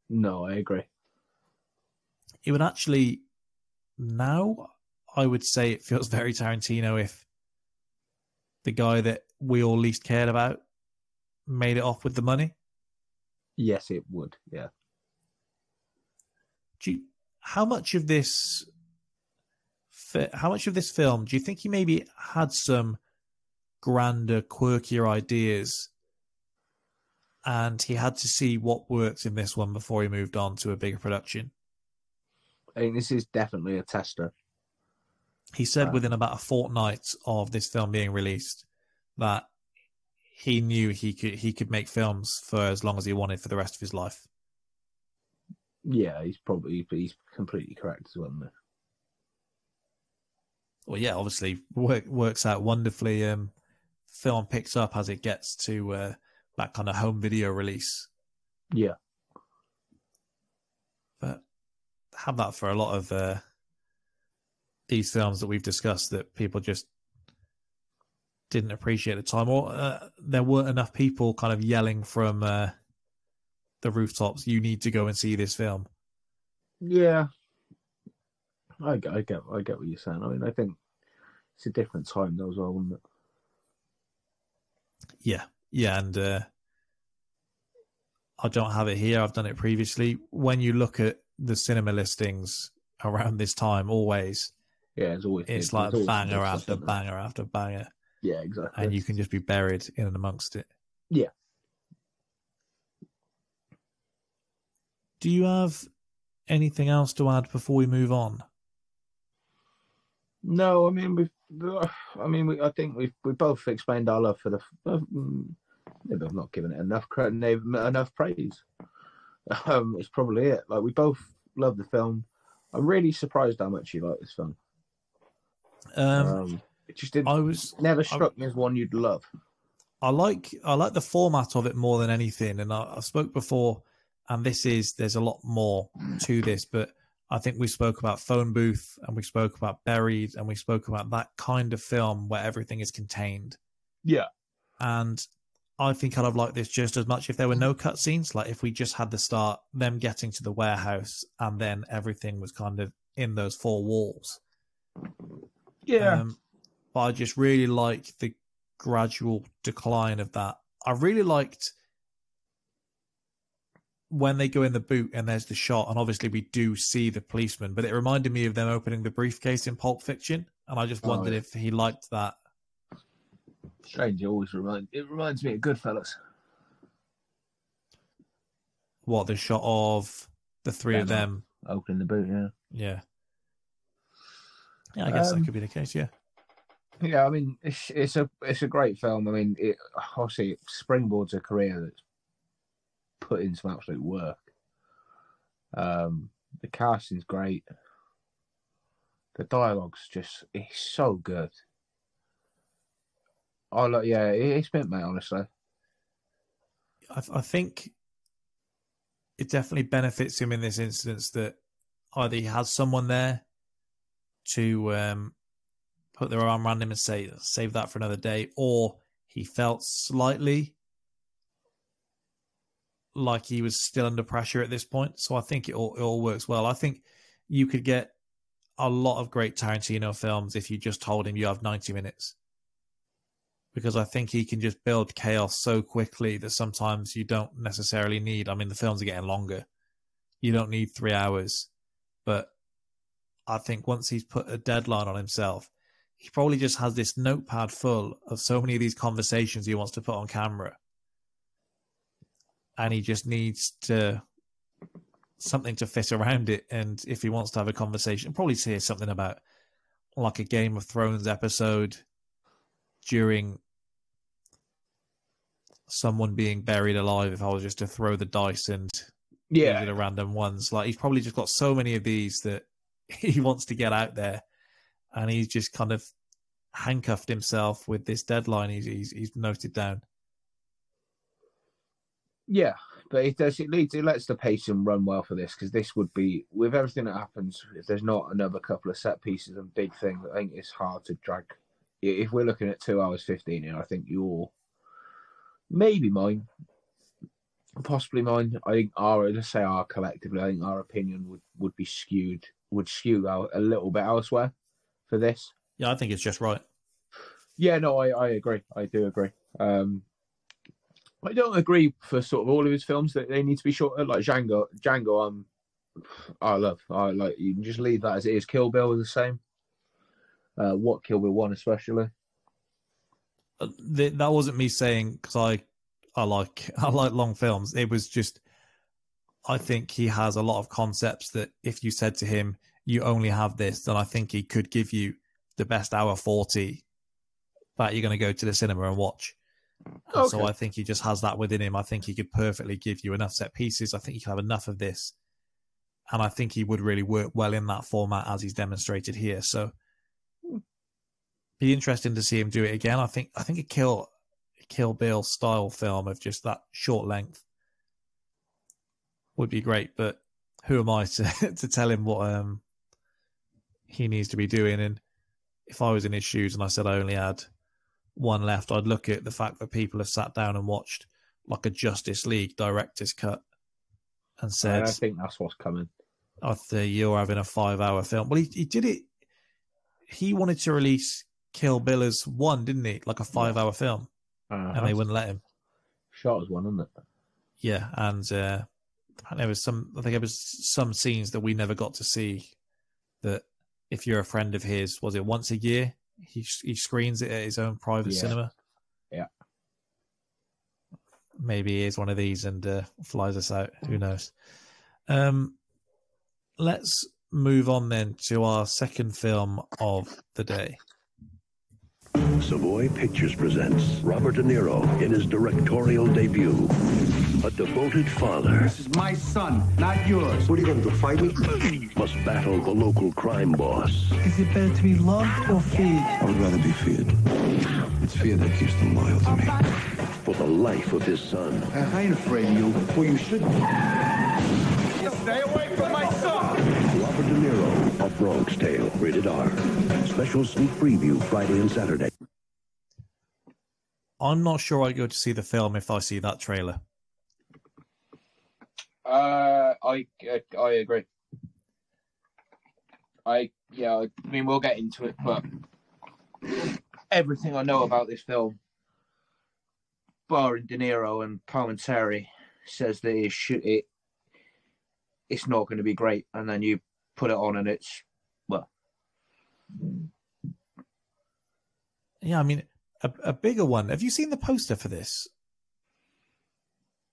B: No, I agree.
A: It would actually now I would say it feels <laughs> very Tarantino if the guy that we all least cared about made it off with the money.
B: Yes, it would. Yeah.
A: Do you, how much of this fi- how much of this film do you think he maybe had some grander, quirkier ideas and he had to see what worked in this one before he moved on to a bigger production?
B: I think this is definitely a tester.
A: He said
B: Wow.
A: within about a fortnight of this film being released that he knew he could he could make films for as long as he wanted for the rest of his life.
B: Yeah, he's probably he's completely correct as well.
A: Well, yeah, obviously work, works out wonderfully. Um, film picks up as it gets to uh, that kind of home video release.
B: Yeah.
A: But have that for a lot of uh, these films that we've discussed that people just didn't appreciate the time, or uh, there weren't enough people kind of yelling from uh, the rooftops, "You need to go and see this film."
B: Yeah. I I get, I get what you're saying. I mean, I think it's a different time though as well, isn't it?
A: Yeah, yeah, and uh, I don't have it here. I've done it previously. When you look at the cinema listings around this time, always
B: Yeah, it's always
A: it's like
B: always
A: banger
B: good
A: after
B: stuff, isn't it?
A: banger after banger,
B: Yeah, exactly.
A: and you can just be buried in and amongst it.
B: Yeah.
A: Do you have anything else to add before we move on?
B: No, I mean we've. <sighs> I mean, we, I think we've we both explained our love for the. Uh, mm, maybe I've not given it enough credit, enough praise. <laughs> Um, it's probably it. Like we both love the film. I'm really surprised how much you like this film.
A: Um,
B: Um, it just didn't.
A: I was
B: never struck me as one you'd love.
A: I like I like the format of it more than anything, and I, I spoke before, and this is there's a lot more to this, but I think we spoke about phone booth, and we spoke about buried, and we spoke about that kind of film where everything is contained,
B: Yeah.
A: and I think I'd have liked this just as much if there were no cutscenes, like if we just had the start, them getting to the warehouse, and then everything was kind of in those four walls.
B: Yeah.
A: Um, but I just really like the gradual decline of that. I really liked when they go in the boot and there's the shot, and obviously we do see the policeman, but it reminded me of them opening the briefcase in Pulp Fiction, and I just
B: Oh,
A: wondered
B: yeah.
A: if he liked that.
B: Strange. It always remind. It reminds me of Goodfellas.
A: What the shot of the three of them?
B: Opening the boot. Yeah.
A: Yeah, yeah. I guess
B: Um,
A: that could be the case. Yeah,
B: Yeah, I mean, it's it's a it's a great film. I mean, it obviously it springboards a career that's put in some absolute work. Um, the casting's great. The dialogue's just it's so good. Oh like yeah, it- it's mint, mate. Honestly,
A: I, I think it definitely benefits him in this instance that either he has someone there to um, put their arm around him and say save that for another day, or he felt slightly like he was still under pressure at this point. So I think it all it all works well. I think you could get a lot of great Tarantino films if you just told him you have ninety minutes because I think he can just build chaos so quickly that sometimes you don't necessarily need. I mean, the films are getting longer. You don't need three hours, but I think once he's put a deadline on himself, he probably just has this notepad full of so many of these conversations he wants to put on camera, and he just needs to something to fit around it. And if he wants to have a conversation, probably to hear something about like a Game of Thrones episode during someone being buried alive if I was just to throw the dice and
B: yeah,
A: the random ones. Like he's probably just got so many of these that <laughs> he wants to get out there and he's just kind of handcuffed himself with this deadline he's he's, he's noted down.
B: Yeah. But it does. It leads. It lets the pacing run well for this because this would be with everything that happens. If there's not another couple of set pieces and big things, I think it's hard to drag. If we're looking at two hours fifteen, and I think you're maybe mine, possibly mine. I think our let's say our collectively, I think our opinion would would be skewed, would skew out a little bit elsewhere for this.
A: Yeah, I think it's just right.
B: Yeah, no, I, I agree. I do agree. Um, I don't agree for sort of all of his films that they need to be shorter. Like Django, Django, um, I love. I like. You can just leave that as it is. Kill Bill is the same. Uh, what Kill Bill one especially.
A: Uh, th- that wasn't me saying because I I like <laughs> I like long films. It was just I think he has a lot of concepts that if you said to him you only have this, then I think he could give you the best hour forty that you're going to go to the cinema and watch. And So I think he just has that within him. I think he could perfectly give you enough set pieces. I think he could have enough of this, and I think he would really work well in that format as he's demonstrated here. So be interesting to see him do it again. I think I think a kill Kill Bill style film of just that short length would be great. But who am I to <laughs> to tell him what um he needs to be doing? And if I was in his shoes and I said I only had one left, I'd look at the fact that people have sat down and watched like a Justice League director's cut and said,
B: I think that's what's coming.
A: I think you're having a five hour film. Well, he, he did it. He wanted to release Kill Bill as one, didn't he? Like a five hour film,
B: Uh,
A: and they wouldn't let him.
B: shot as one, isn't it?
A: Yeah, and uh, there was some. I think there was some scenes that we never got to see. That if you're a friend of his, was it once a year? He he screens it at his own private
B: Yeah.
A: cinema.
B: Yeah.
A: Maybe he is one of these and uh, flies us out. Who knows? Um, let's move on then to our second film of the day.
I: Savoy Pictures presents Robert De Niro in his directorial debut. A devoted father
E: This is my son, not yours.
C: What are you going to do, fight me?
I: must battle the local crime boss.
E: Is it better to be loved or feared?
C: I would rather be feared. It's fear that keeps them loyal to me.
I: for the life of his son.
E: Uh, I ain't afraid of you.
C: Well, you should be.
E: Stay away from my son!
I: Robert De Niro, A Bronx Tale, rated R. Special sneak preview Friday and Saturday.
A: I'm not sure I go to see the film if I see that trailer.
B: Uh, I I agree. I yeah, I mean we'll get into it, but everything I know about this film, barring De Niro and Palminteri, says that it should it it's not going to be great, and then you put it on and it's well,
A: Yeah, I mean, a, a bigger one. Have you seen the poster for this?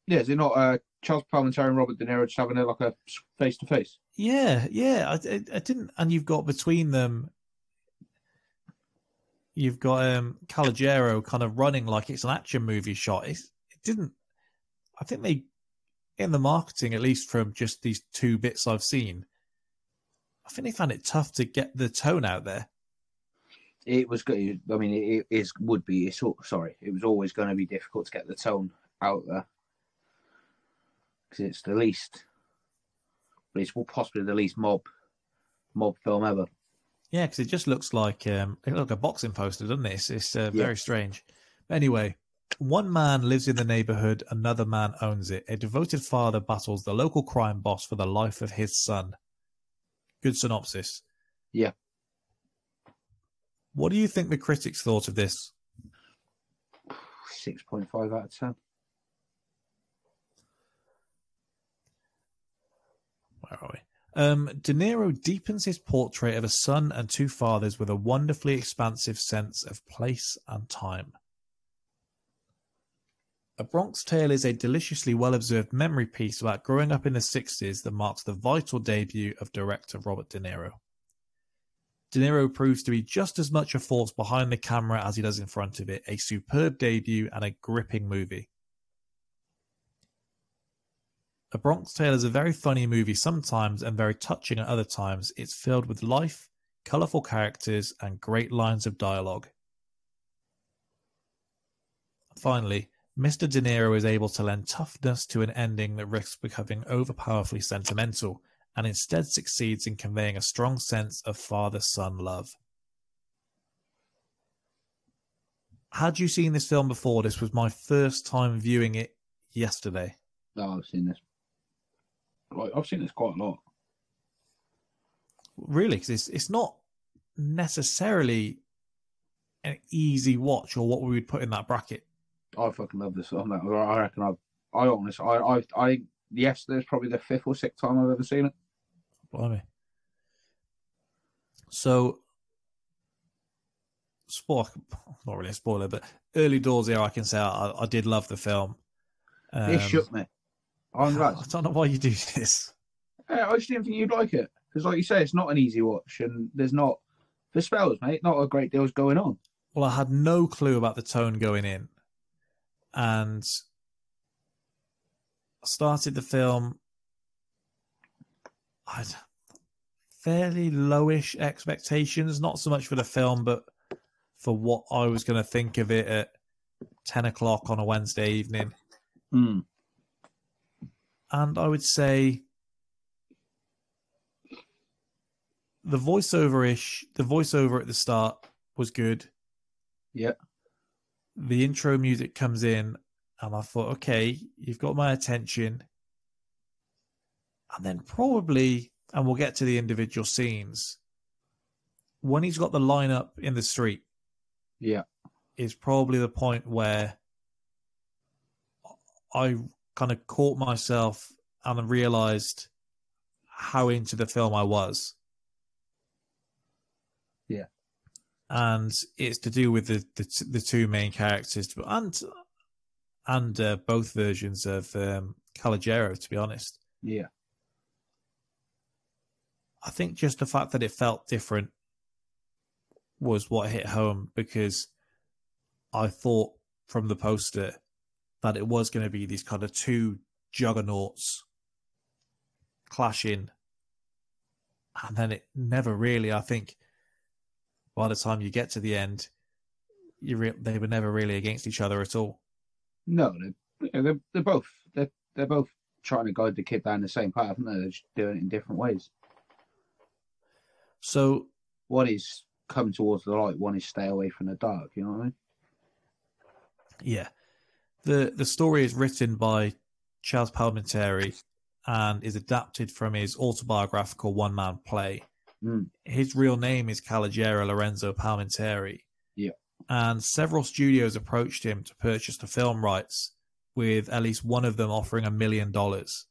B: Yeah, is it not uh, Charles Palminteri and Robert De Niro just having a, like a face to face?
A: Yeah, yeah. I, I, I didn't, and you've got between them, you've got um Calogero kind of running like it's an action movie shot. It's, it didn't. I think they, in the marketing, at least from just these two bits I've seen, I think they found it tough to get the tone out there.
B: It was good. I mean, it is would be. It's sorry. It was always going to be difficult to get the tone out there because it's the least, but it's possibly the least mob mob film ever.
A: Yeah, because it just looks like um, it looks like a boxing poster, doesn't it? It's, it's uh,
B: Yeah.
A: very strange. Anyway, one man lives in the neighborhood, another man owns it. A devoted father battles the local crime boss for the life of his son. Good synopsis.
B: Yeah.
A: What do you think the critics thought of this? <sighs>
B: Six point five out of ten.
A: Where are we? Um, De Niro deepens his portrait of a son and two fathers with a wonderfully expansive sense of place and time. A Bronx Tale is a deliciously well observed memory piece about growing up in the 60s that marks the vital debut of director Robert De Niro. De Niro proves to be just as much a force behind the camera as he does in front of it, a superb debut and a gripping movie. A Bronx Tale is a very funny movie sometimes and very touching at other times. It's filled with life, colourful characters, and great lines of dialogue. Finally, Mr. De Niro is able to lend toughness to an ending that risks becoming overpowerfully sentimental and instead succeeds in conveying a strong sense of father son love. Had you seen this film before? This was my first time viewing it yesterday.
B: No, I've seen this. Right, I've seen this quite a lot.
A: really because it's it's not necessarily an easy watch or what we would put in that bracket.
B: I fucking love this film. I reckon I've. I honestly, I, I, I. Yesterday's probably the fifth or sixth time I've ever seen it.
A: Blimey. So, spoil not really a spoiler, but early doors here, I can say I, I did love the film.
B: it
A: Um,
B: shook me. I'm glad. <laughs>
A: I don't know why you do this.
B: Yeah, I just didn't think you'd like it because, like you say, it's not an easy watch, and there's not for spells, mate. Not a great deal's going on.
A: Well, I had no clue about the tone going in, and I started the film. I had fairly lowish expectations, not so much for the film, but for what I was going to think of it at ten o'clock on a Wednesday evening.
B: Mm.
A: And I would say the voiceover ish, the voiceover at the start was good.
B: Yeah.
A: The intro music comes in, and I thought, okay, you've got my attention. And then probably, and we'll get to the individual scenes, when he's got the lineup in the street,
B: Yeah.
A: is probably the point where I kind of caught myself and realized how into the film I was.
B: Yeah.
A: And it's to do with the the, the two main characters and and uh, both versions of um, Calogero, to be honest.
B: Yeah.
A: I think just the fact that it felt different was what hit home because I thought from the poster that it was going to be these kind of two juggernauts clashing. And then it never really, I think, by the time you get to the end, you re- they were never really against each other at all.
B: No, they're, they're, they're both they're, they're both trying to guide the kid down the same path, and they're just doing it in different ways.
A: So
B: One is come towards the light, one is stay away from the dark. You know what I mean?
A: Yeah. The the story is written by Charles Palminteri and is adapted from his autobiographical one man play.
B: Mm.
A: His real name is Calogero Lorenzo Palminteri.
B: Yeah.
A: And several studios approached him to purchase the film rights, with at least one of them offering a million dollars.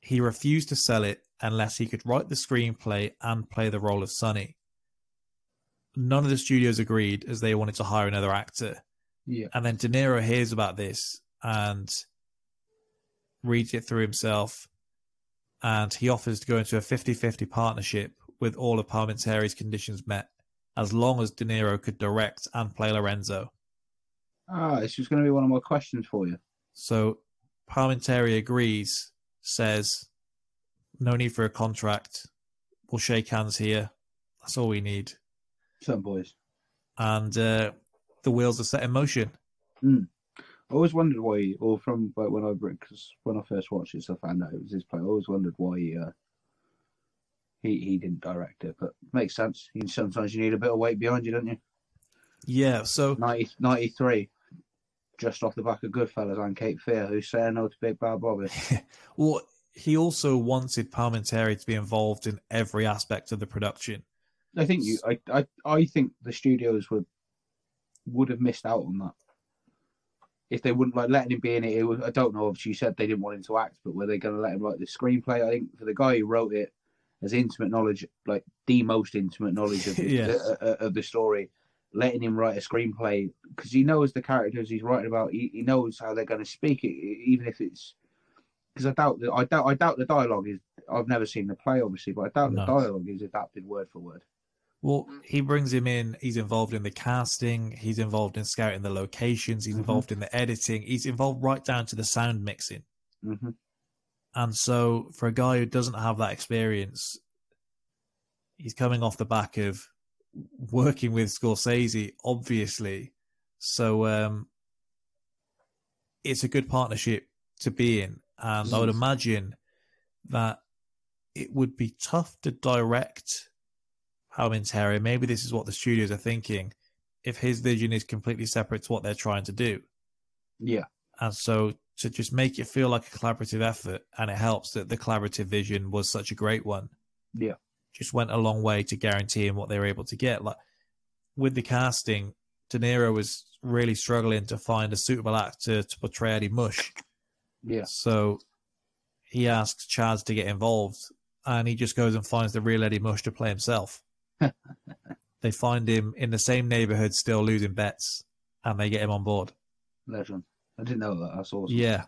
A: He refused to sell it unless he could write the screenplay and play the role of Sonny. None of the studios agreed as they wanted to hire another actor.
B: Yeah.
A: And then De Niro hears about this and reads it through himself. And he offers to go into a 50 50 partnership with all of Palminteri's conditions met, as long as De Niro could direct and play Lorenzo.
B: Ah, this was going to be one of my questions for you.
A: So Palminteri agrees, says, no need for a contract. we'll shake hands here. That's all we need.
B: Some boys.
A: And uh, the wheels are set in motion.
B: Mm. I always wondered why, or from like when I because when I first watched it, so I found out it was his play. I always wondered why he, uh, he he didn't direct it, but makes sense. You, sometimes you need a bit of weight behind you, don't you?
A: Yeah. So
B: 90, 93, just off the back of Goodfellas and Cape Fear, who's saying no to Big Bad Bobby. <laughs>
A: well, he also wanted Palminteri to be involved in every aspect of the production.
B: I think you, I, I, I think the studios would would have missed out on that if they wouldn't like letting him be in it. it was, I don't know. Obviously, you said they didn't want him to act, but were they going to let him write the screenplay? I think for the guy who wrote it, as intimate knowledge, like the most intimate knowledge of, <laughs>
A: Yes.
B: uh, uh, of the story, letting him write a screenplay because he knows the characters he's writing about. He, he knows how they're going to speak it, even if it's because I doubt that I doubt I doubt the dialogue is. I've never seen the play, obviously, but I doubt
A: No.
B: the dialogue is adapted word for word.
A: Well, he brings him in. He's involved in the casting. He's involved in scouting the locations. He's
B: Mhm.
A: involved in the editing. He's involved right down to the sound mixing.
B: hmm
A: And so, for a guy who doesn't have that experience, he's coming off the back of working with Scorsese, obviously. So, um, it's a good partnership to be in. And I would imagine that it would be tough to direct Palminteri. Maybe this is what the studios are thinking. If his vision is completely separate to what they're trying to do.
B: Yeah,
A: And so to just make it feel like a collaborative effort, and it helps that the collaborative vision was such a great one,
B: yeah,
A: just went a long way to guaranteeing what they were able to get. Like with the casting, De Niro was really struggling to find a suitable actor to portray Eddie Mush.
B: yeah.
A: So he asks Chaz to get involved, and he just goes and finds the real Eddie Mush to play himself. They find him in the same neighborhood, still losing bets, and they get him on board.
B: Legend. I didn't know that. That's awesome.
A: Yeah.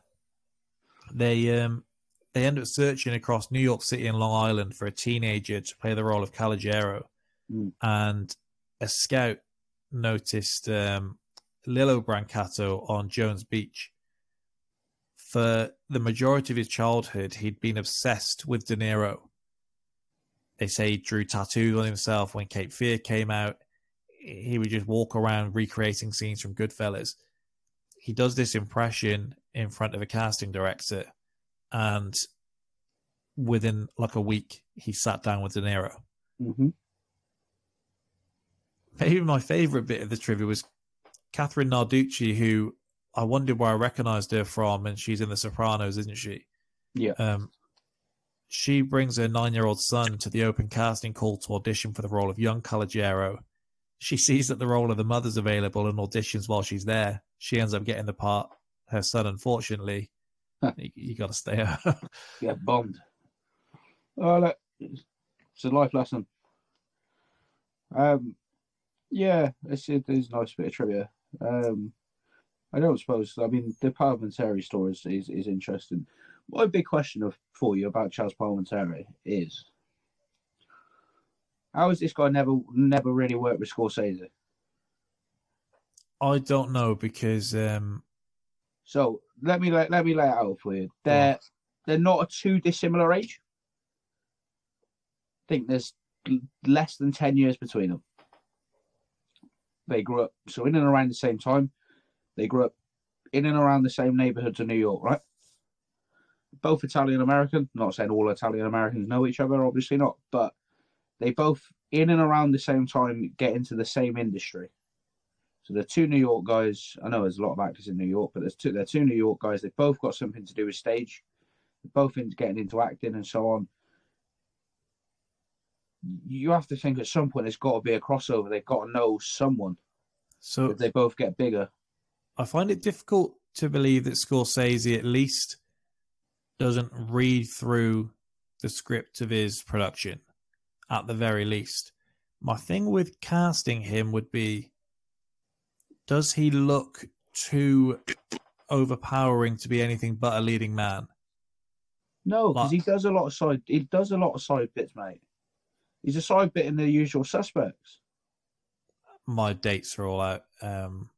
A: They um they end up searching across New York City and Long Island for a teenager to play the role of Calogero.
B: Mm.
A: And a scout noticed um, Lilo Brancato on Jones Beach. For the majority of his childhood, he'd been obsessed with De Niro. They say he drew tattoos on himself when Cape Fear came out. He would just walk around recreating scenes from Goodfellas he does this impression in front of a casting director, and within like a week, he sat down with De Niro.
B: hmm
A: Maybe my favorite bit of the trivia was Kathrine Narducci, who I wondered where I recognized her from, and she's in The Sopranos, isn't she?
B: Yeah.
A: Um, she brings her nine-year-old son to the open casting call to audition for the role of young Calogero. She sees that the role of the mother's available and auditions while she's there. She ends up getting the part. Her son, unfortunately, you, you got to stay out. <laughs>
B: Get bombed. Oh, look, it's a life lesson. Um, yeah, it's it is a nice bit of trivia. Um, I don't suppose. I mean, the Palminteri story is, is is interesting. My big question of for you about Charles Palminteri is how has this guy never never really worked with Scorsese?
A: I don't know because um,
B: So let me let, let me lay it out for you. They're they're not a too dissimilar age. I think there's less than ten years between them. They grew up so in and around the same time. They grew up in and around the same neighborhoods of New York, right? Both Italian American. Not saying all Italian Americans know each other, obviously not, but they both in and around the same time get into the same industry. So they're two New York guys. I know there's a lot of actors in New York, but there's two. They're two New York guys. They've both got something to do with stage. They're both into getting into acting and so on. You have to think at some point there's got to be a crossover. They've got to know someone.
A: so
B: If they both get bigger,
A: I find it difficult to believe that Scorsese at least doesn't read through the script of his production, at the very least. My thing with casting him would be does he look too overpowering to be anything but a leading man?
B: no, because he does a lot of side. He does a lot of side bits, mate. He's a side bit in the usual suspects.
A: My dates are all out. Um,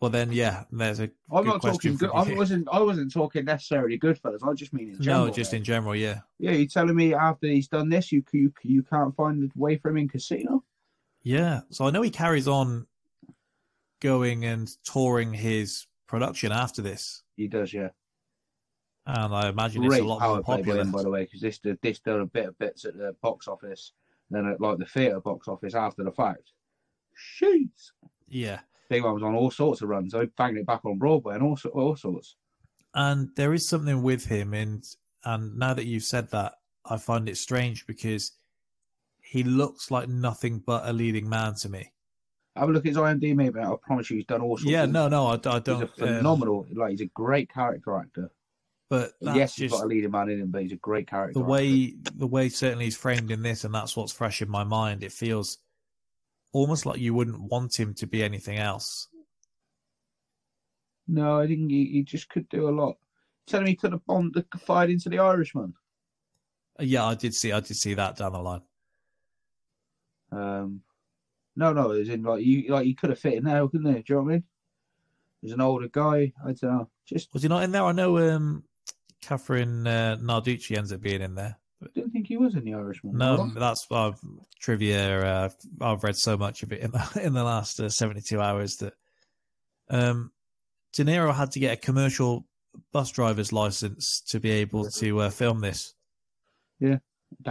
A: Well, then, yeah, there's a
B: I'm not
A: question
B: talking. Good, I wasn't. I wasn't talking necessarily good fellas. I just mean in general.
A: No, just in general, yeah.
B: Yeah, you're telling me after he's done this, you you you can't find a way for him in Casino?
A: Yeah. So I know he carries on going and touring his production after this.
B: He does, yeah.
A: And I imagine
B: Great
A: it's a lot
B: power
A: more popular.
B: him, by the way, because this did this did a bit of bits at the box office, then at like the theatre box office after the fact. Sheets.
A: Yeah.
B: Big one was on all sorts of runs. I banged it back on Broadway and all, all sorts.
A: And there is something with him and and now that you've said that, I find it strange because he looks like nothing but a leading man to me.
B: Have a look at his IMDb, mate. I promise you, he's done all sorts.
A: Yeah,
B: of
A: no, no, I, I don't.
B: a
A: um,
B: phenomenal. like he's a great character actor.
A: but that's
B: yes, he's
A: just
B: got a leading man in him, but he's a great character.
A: the
B: actor.
A: way the way certainly he's framed in this, and that's what's fresh in my mind. It feels almost like you wouldn't want him to be anything else.
B: No, I think he, he just could do a lot. Telling me he could have bombed the fired into the Irishman.
A: Uh, Yeah, I did see, I did see that down the line.
B: Um, no, no, as in like you like he could have fit in there, couldn't he? Do you know what I mean? There's an older guy. I don't know. Just
A: Was he not in there? I know um, Kathrine uh, Narducci ends up being in there.
B: Didn't think he was in the Irishman.
A: No,
B: Was he?
A: that's uh, trivia. Uh, I've read so much of it in the, <laughs> in the last uh, 72 hours that um, De Niro had to get a commercial bus driver's license to be able to uh, film this.
B: Danny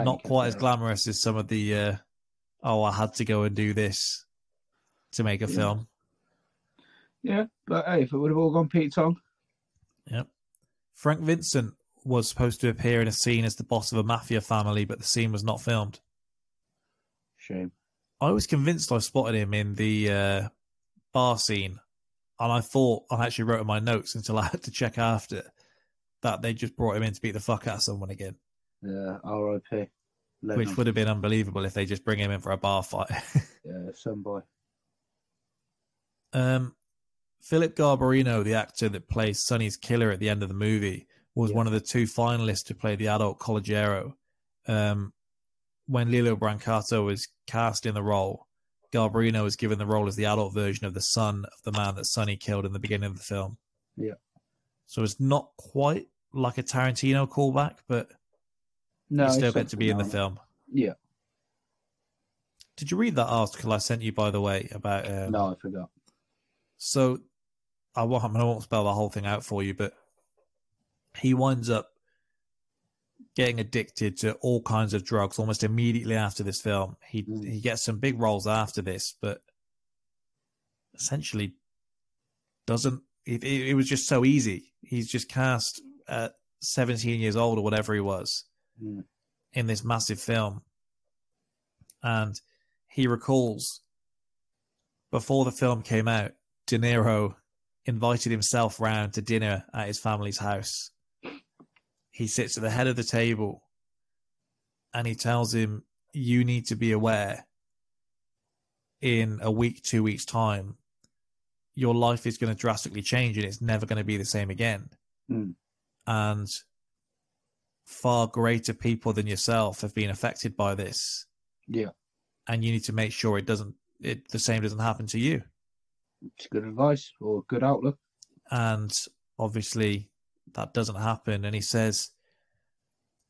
A: Not quite as glamorous as some of the, uh, oh, I had to go and do this to make a
B: Yeah.
A: film.
B: Yeah, but hey, if it would have all gone Pete Tong,
A: Yep. Frank Vincent was supposed to appear in a scene as the boss of a mafia family, but the scene was not filmed.
B: shame.
A: I was convinced I spotted him in the uh, bar scene, and I thought I actually wrote in my notes until <laughs> I had to check after that they just brought him in to beat the fuck out of someone again,
B: Yeah, R.I.P.
A: which would have been unbelievable if they just bring him in for a bar fight. <laughs>
B: Yeah, some boy.
A: um, Philip Garbarino, the actor that plays Sonny's killer at the end of the movie, was
B: Yeah.
A: one of the two finalists to play the adult Calogero. Um, when Lilo Brancato was cast in the role, Garbarino was given the role as the adult version of the son of the man that Sonny killed in the beginning of the film.
B: Yeah.
A: So it's not quite like a Tarantino callback, but
B: No,
A: you still get to be in the film.
B: Yeah.
A: Did you read that article I sent you, by the way, about um,
B: No, I forgot.
A: So I won't, I won't spell the whole thing out for you, but he winds up getting addicted to all kinds of drugs almost immediately after this film. He
B: Mm.
A: he gets some big roles after this, but essentially doesn't. It, it, it was just so easy. He's just cast at 17 years old or whatever he was
B: Mm.
A: in this massive film, and he recalls before the film came out, De Niro invited himself round to dinner at his family's house. He sits at the head of the table and he tells him, You need to be aware in a week, two weeks' time, your life is going to drastically change and it's never going to be the same again.
B: Mm.
A: And far greater people than yourself have been affected by this.
B: Yeah,
A: And you need to make sure it doesn't, it, the same doesn't happen to you.
B: it's good advice or good outlook.
A: and obviously that doesn't happen. And he says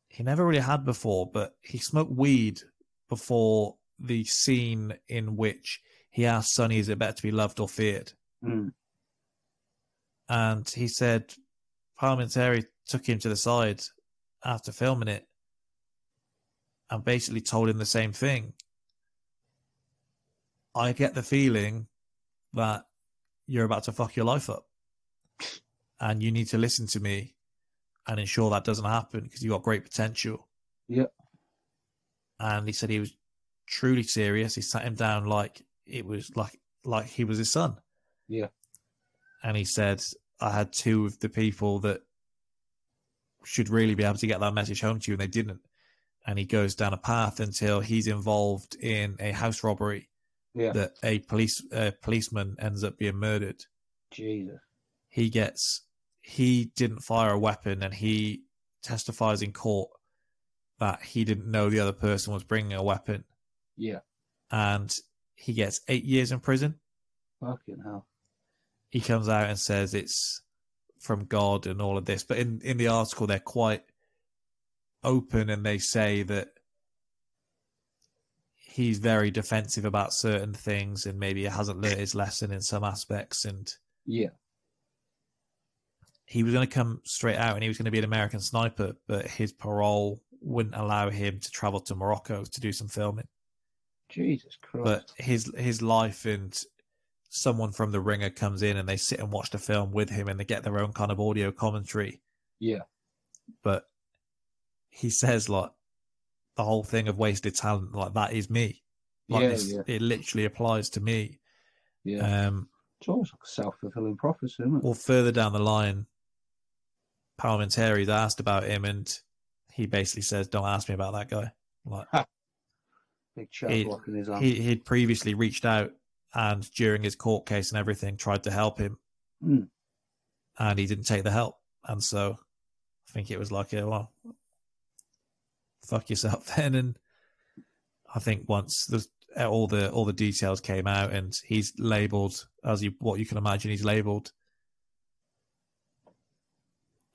A: he never really had before but he smoked weed before the scene in which he asked sonny is it better to be loved or feared?
B: Mm.
A: and he said Palminteri took him to the side after filming it and basically told him the same thing. I get the feeling that you're about to fuck your life up and you need to listen to me and ensure that doesn't happen because you've got great potential
B: Yeah.
A: and he said he was truly serious he sat him down like it was like like he was his son
B: Yeah.
A: and he said i had two of the people that should really be able to get that message home to you and they didn't and he goes down a path until he's involved in a house robbery
B: Yeah.
A: that a police uh, policeman ends up being murdered
B: Jesus.
A: he gets he didn't fire a weapon and he testifies in court that he didn't know the other person was bringing a weapon
B: Yeah.
A: and he gets eight years in prison
B: Fucking hell.
A: he comes out and says it's from God and all of this. But in, in the article, they're quite open and they say that he's very defensive about certain things and maybe he hasn't learned his lesson in some aspects. And
B: Yeah.
A: He was going to come straight out and he was going to be an American sniper, but his parole wouldn't allow him to travel to Morocco to do some filming.
B: Jesus Christ.
A: But his his life and someone from the ringer comes in and they sit and watch the film with him and they get their own kind of audio commentary.
B: yeah.
A: But he says like the whole thing of wasted talent, like that is me. Like
B: Yeah,
A: this,
B: yeah.
A: it literally applies to me.
B: Yeah.
A: Um
B: it's almost like a self fulfilling prophecy, isn't it?
A: or further down the line, Palminteri's asked about him and he basically says, Don't ask me about that guy. Like
B: Big
A: he,
B: block in his arm.
A: he he'd previously reached out and during his court case and everything tried to help him
B: Mm.
A: and he didn't take the help and so i think it was like a well fuck yourself <laughs> then and i think once the all the all the details came out and he's labeled as you what you can imagine he's labeled he,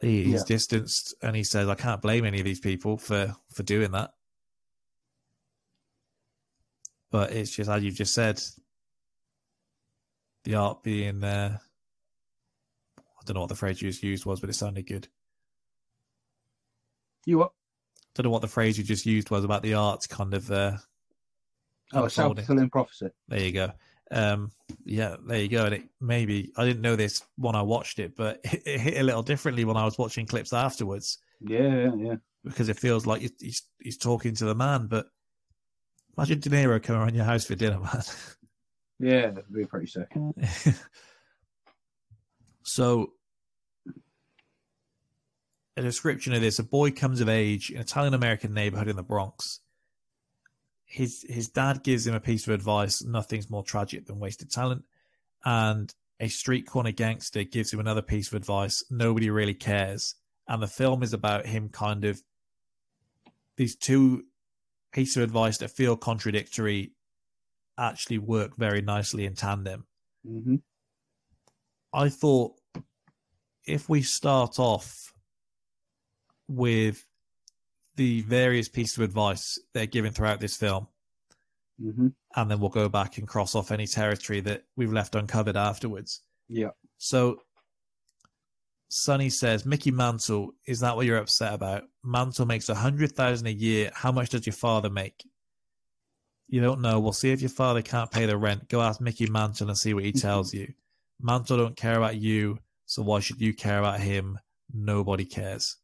A: he's
B: Yeah.
A: distanced and he says i can't blame any of these people for for doing that but it's just as you've just said the art being uh i don't know what the phrase you just used was but it sounded good
B: You what?
A: I don't know what the phrase you just used was about the art kind of uh
B: Oh, self fulfilling prophecy.
A: there you go um yeah there you go and it maybe i didn't know this when i watched it but <laughs> it, it hit a little differently when i was watching clips afterwards
B: Yeah, yeah, yeah.
A: because it feels like he's- he's talking to the man but imagine De Niro coming around your house for dinner <laughs> man
B: Yeah, it'd be pretty sick. <laughs>
A: So, a description of this: a boy comes of age in an Italian American neighborhood in the Bronx. His his dad gives him a piece of advice: nothing's more tragic than wasted talent. And a street corner gangster gives him another piece of advice: nobody really cares. And the film is about him kind of these two pieces of advice that feel contradictory actually work very nicely in tandem.
B: hmm
A: I thought if we start off with the various pieces of advice they're given throughout this film,
B: hmm
A: and then we'll go back and cross off any territory that we've left uncovered afterwards.
B: Yeah.
A: So Sonny says, Mickey Mantle, is that what you're upset about? Mantle makes a hundred thousand a year. How much does your father make? You don't know. We'll see if your father can't pay the rent. Go ask Mickey Mantle and see what he tells <laughs> you. Mantle don't care about you, so why should you care about him? Nobody cares.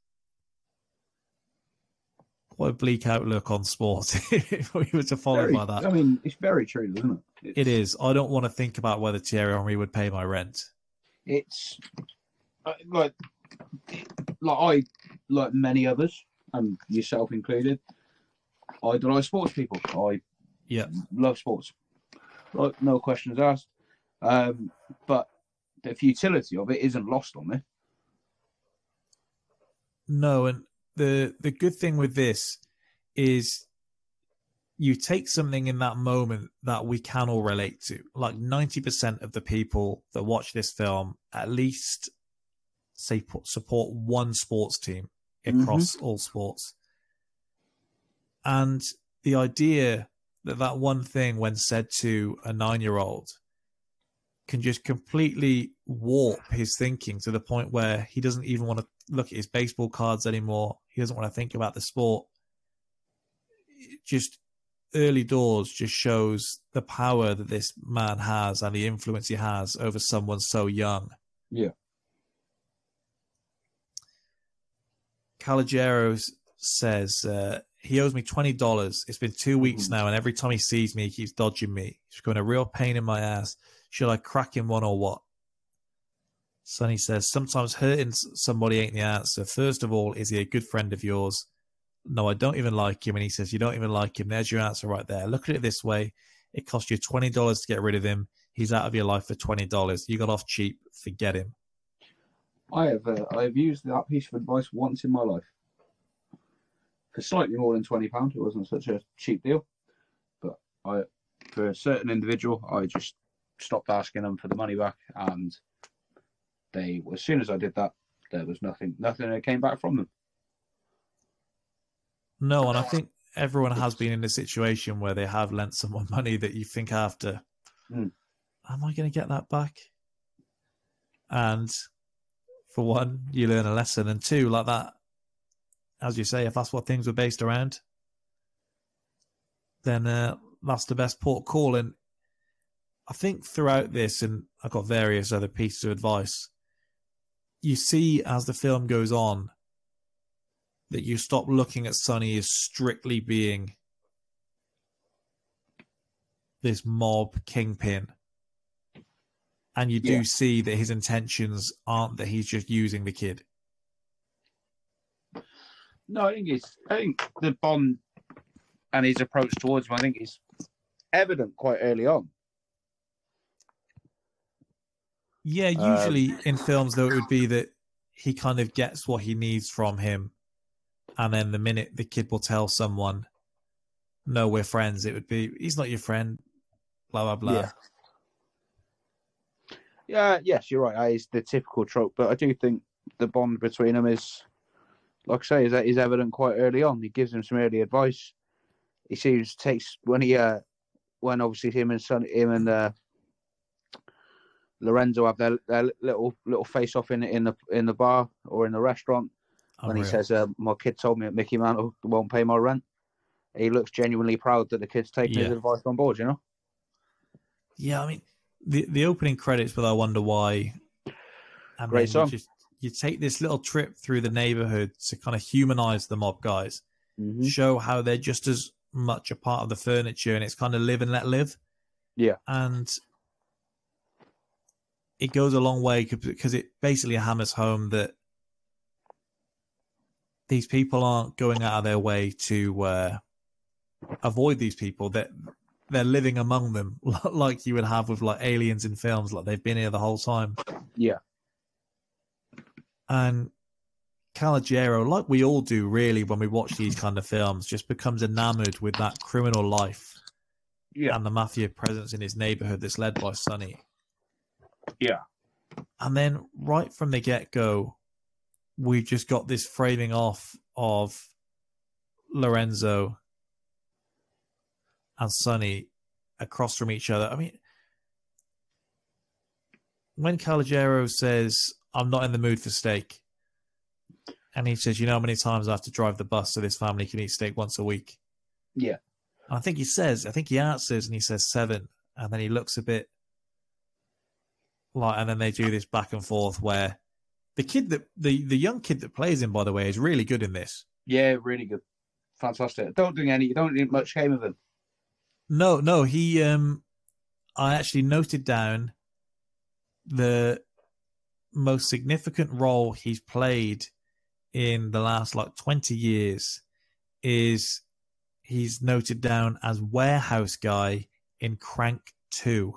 A: What a bleak outlook on sport <laughs> if we were to follow
B: Very,
A: by that.
B: I mean, it's very true, isn't it? It's,
A: It is. I don't want to think about whether Thierry Henry would pay my rent.
B: It's uh, like, like I, like many others, and yourself included, I idolise sports people. I
A: Yeah.
B: love sports. Like, no questions asked. Um, but the futility of it isn't lost on me.
A: No, and the the good thing with this is you take something in that moment that we can all relate to. Like ninety percent of the people that watch this film at least say support one sports team across mm-hmm. all sports, and the idea that that one thing, when said to a nine year old, can just completely warp his thinking to the point where he doesn't even want to look at his baseball cards anymore. He doesn't want to think about the sport. Just early doors just shows the power that this man has and the influence he has over someone so young.
B: Yeah.
A: Calogero says uh, he owes me twenty dollars. It's been two weeks
B: Mhm.
A: now, and every time he sees me, he keeps dodging me. He's becoming a real pain in my ass. Should I crack him one or what? Sonny says sometimes hurting somebody ain't the answer. First of all, is he a good friend of yours? No, I don't even like him. And he says you don't even like him. There's your answer right there. Look at it this way: it cost you twenty dollars to get rid of him. He's out of your life for twenty dollars. You got off cheap. Forget him.
B: I have uh, I have used that piece of advice once in my life for slightly more than twenty pound. It wasn't such a cheap deal, but I for a certain individual, I just stopped asking them for the money back and they as soon as I did that, there was nothing nothing that came back from them.
A: No, and I think everyone has been in a situation where they have lent someone <laughs> money that you think after,
B: Mm.
A: am I going to get that back? And for one, you learn a lesson, and two, like that, as you say, if that's what things were based around, then uh, that's the best port call. And I think throughout this, and I've got various other pieces of advice, you see as the film goes on that you stop looking at Sonny as strictly being this mob kingpin. And you do
B: Yeah.
A: see that his intentions aren't that he's just using the kid.
B: No, I think it's I think the bond and his approach towards him, I think is evident quite early on.
A: Yeah,
B: Um,
A: usually in films though it would be that he kind of gets what he needs from him, and then the minute the kid will tell someone, "No, we're friends," it would be he's not your friend. Blah blah blah.
B: Yeah. Yeah, yes, you're right. That is the typical trope, but I do think the bond between them is, like I say, is, is evident quite early on. He gives him some early advice. He seems takes when he uh when obviously him and son him and uh Lorenzo have their, their little little face off in in the in the bar or in the restaurant when he says, uh, "My kid told me that Mickey Mantle won't pay my rent." He looks genuinely proud that the kid's taking his advice on board. You know.
A: Yeah, I mean the the opening credits but "I Wonder Why," and
B: Great
A: then
B: song.
A: You, just, you take this little trip through the neighborhood to kind of humanize the mob guys,
B: Mhm.
A: show how they're just as much a part of the furniture, and it's kind of live and let live.
B: Yeah.
A: and it goes a long way because it basically hammers home that these people aren't going out of their way to uh, avoid these people that they're living among them <laughs> like you would have with like aliens in films like they've been here the whole time
B: Yeah.
A: and Calogero, like we all do really when we watch these kind of films, just becomes enamored with that criminal life
B: Yeah.
A: and the mafia presence in his neighborhood that's led by Sonny.
B: Yeah.
A: And then right from the get go, we've just got this framing off of Lorenzo and Sonny across from each other. I mean, when Calogero says, I'm not in the mood for steak, and he says, You know how many times I have to drive the bus so this family can eat steak once a week?
B: Yeah.
A: I think he says, I think he answers and he says seven. And then he looks a bit like, and then they do this back and forth where the kid that, the, the young kid that plays him, by the way, is really good in this.
B: Yeah, really good. Fantastic. Don't do any, you don't do much game of him.
A: No, no, he, um, I actually noted down the most significant role he's played in the last like 20 years is he's noted down as warehouse guy in Crank 2.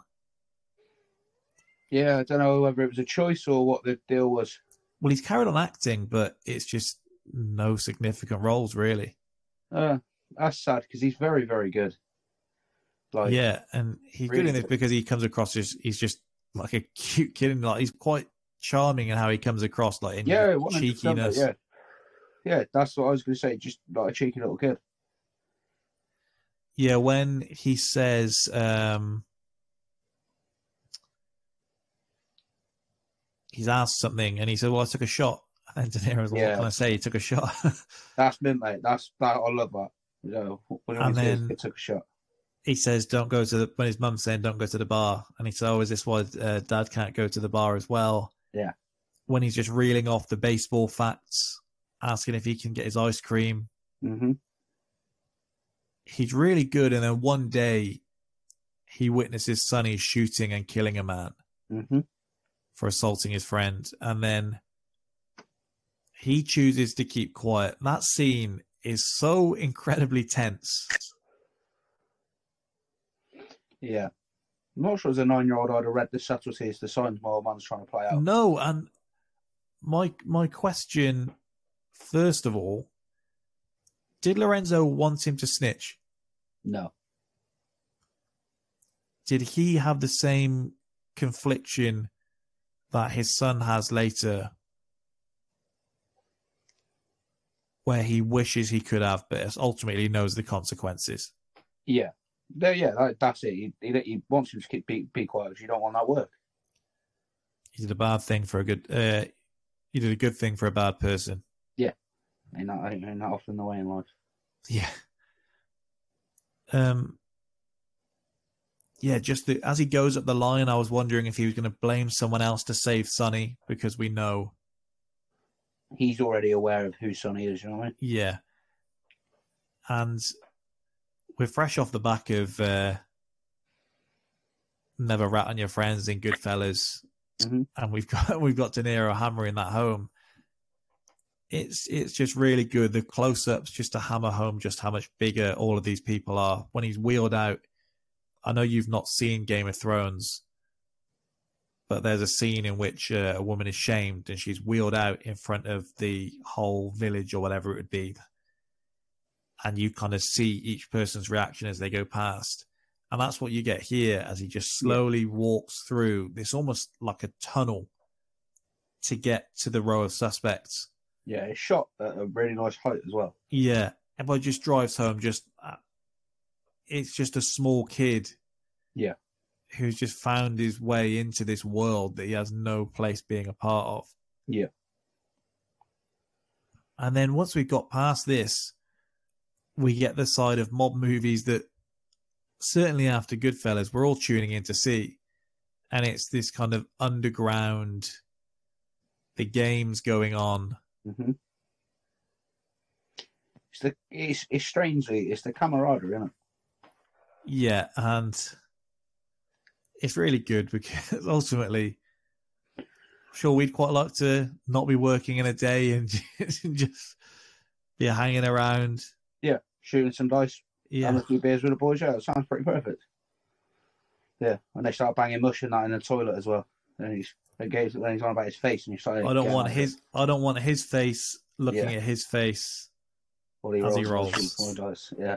B: Yeah, I don't know whether it was a choice or what the deal was.
A: Well, he's carried on acting, but it's just no significant roles really.
B: Uh, that's sad because he's very, very good. Like,
A: yeah, and he's
B: really
A: good in this because he comes across as he's just like a cute kid, and like he's quite charming in how he comes across, like in
B: yeah,
A: cheekiness.
B: Yeah, yeah, that's what I was going to say. Just like a cheeky little kid.
A: Yeah, when he says, um, he's asked something, and he said, "Well, I took a shot." And De Niro's like,
B: Yeah.
A: "What can I say? He took a shot." <laughs>
B: That's mint, mate. That's that. I love that. You know, when
A: And
B: he
A: then-
B: took a shot.
A: he says, "Don't go to the." When his mum's saying, "Don't go to the bar," and he says, "Oh, is this why uh, Dad can't go to the bar as well?"
B: Yeah.
A: When he's just reeling off the baseball facts, asking if he can get his ice cream,
B: hmm
A: he's really good. And then one day, he witnesses Sonny shooting and killing a man
B: hmm
A: for assaulting his friend, and then he chooses to keep quiet. That scene is so incredibly tense.
B: Yeah. I'm not sure as a nine-year-old I'd have read the subtleties, the signs my old man's trying to play out.
A: No, and my my question, first of all, did Lorenzo want him to snitch?
B: No.
A: Did he have the same confliction that his son has later where he wishes he could have, but ultimately knows the consequences.
B: Yeah, yeah, that, that's it. He, he, he wants him to keep be, be quiet because you don't want that work.
A: He did a bad thing for a good. Uh, he did a good thing for a bad person.
B: Yeah, Ain't that, ain't that often the way in life?
A: Yeah. Um. Yeah, just the, as he goes up the line, I was wondering if he was going to blame someone else to save Sonny because we know,
B: He's already aware of who Sonny is. You know what I mean?
A: yeah. And we're fresh off the back of uh, "Never Rat on Your Friends" in Goodfellas,
B: Mhm.
A: and we've got <laughs> we've got De Niro hammering that home. It's it's just really good. The close ups just to hammer home just how much bigger all of these people are. When he's wheeled out, I know you've not seen Game of Thrones, but there's a scene in which uh, a woman is shamed and she's wheeled out in front of the whole village or whatever it would be, and you kind of see each person's reaction as they go past. And that's what you get here as he just slowly walks through this almost like a tunnel to get to the row of suspects.
B: Yeah, it's shot at a really nice height as well.
A: Yeah, everybody just drives home. Just uh, it's just a small kid.
B: Yeah.
A: who's just found his way into this world that he has no place being a part of.
B: Yeah.
A: And then once we got past this, we get the side of mob movies that certainly after Goodfellas we're all tuning in to see, and it's this kind of underground. The games going on.
B: hmm It's the it's, it's strangely it's the camaraderie, isn't it?
A: Yeah, and it's really good because <laughs> ultimately, I'm sure we'd quite like to not be working in a day and <laughs> just be hanging around.
B: Yeah, shooting some dice,
A: Yeah,
B: and a few beers with the boys. Yeah, that sounds pretty perfect. Yeah, and they start banging mush and that in the toilet as well. And he's again when he's on about his face, and you start.
A: I don't want his. I don't want his face looking
B: Yeah.
A: at his face.
B: it while he
A: as he
B: rolls,
A: rolls.
B: those few dice. Yeah,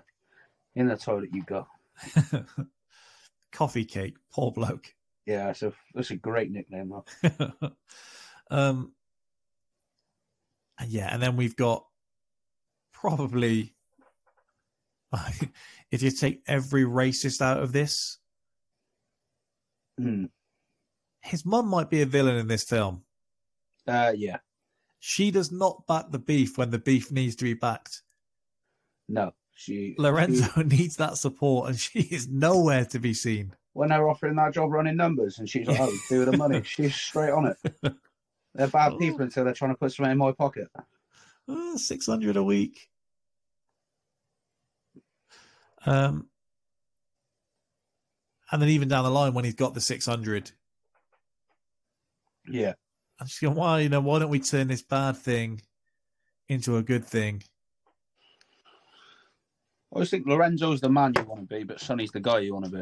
B: in the toilet you go. <laughs>
A: Coffee cake, poor bloke.
B: Yeah, that's a that's a great nickname. Though. <laughs>
A: um, and yeah, and then we've got probably <laughs> if you take every racist out of this,
B: Hmm.
A: his mum might be a villain in this film.
B: Uh, yeah,
A: She does not back the beef when the beef needs to be backed.
B: no, she
A: Lorenzo
B: she- <laughs>
A: needs that support, and she is nowhere to be seen.
B: when they're offering that job running numbers, and she's like, "Oh, do the money." <laughs> She's straight on it. They're bad people until they're trying to put something in my pocket.
A: Uh, Six hundred a week. Um, and then even down the line when he's got the six hundred,
B: Yeah,
A: I'm just going, why you know why don't we turn this bad thing into a good thing?
B: I always think Lorenzo's the man you want to be, but Sonny's the guy you want to be.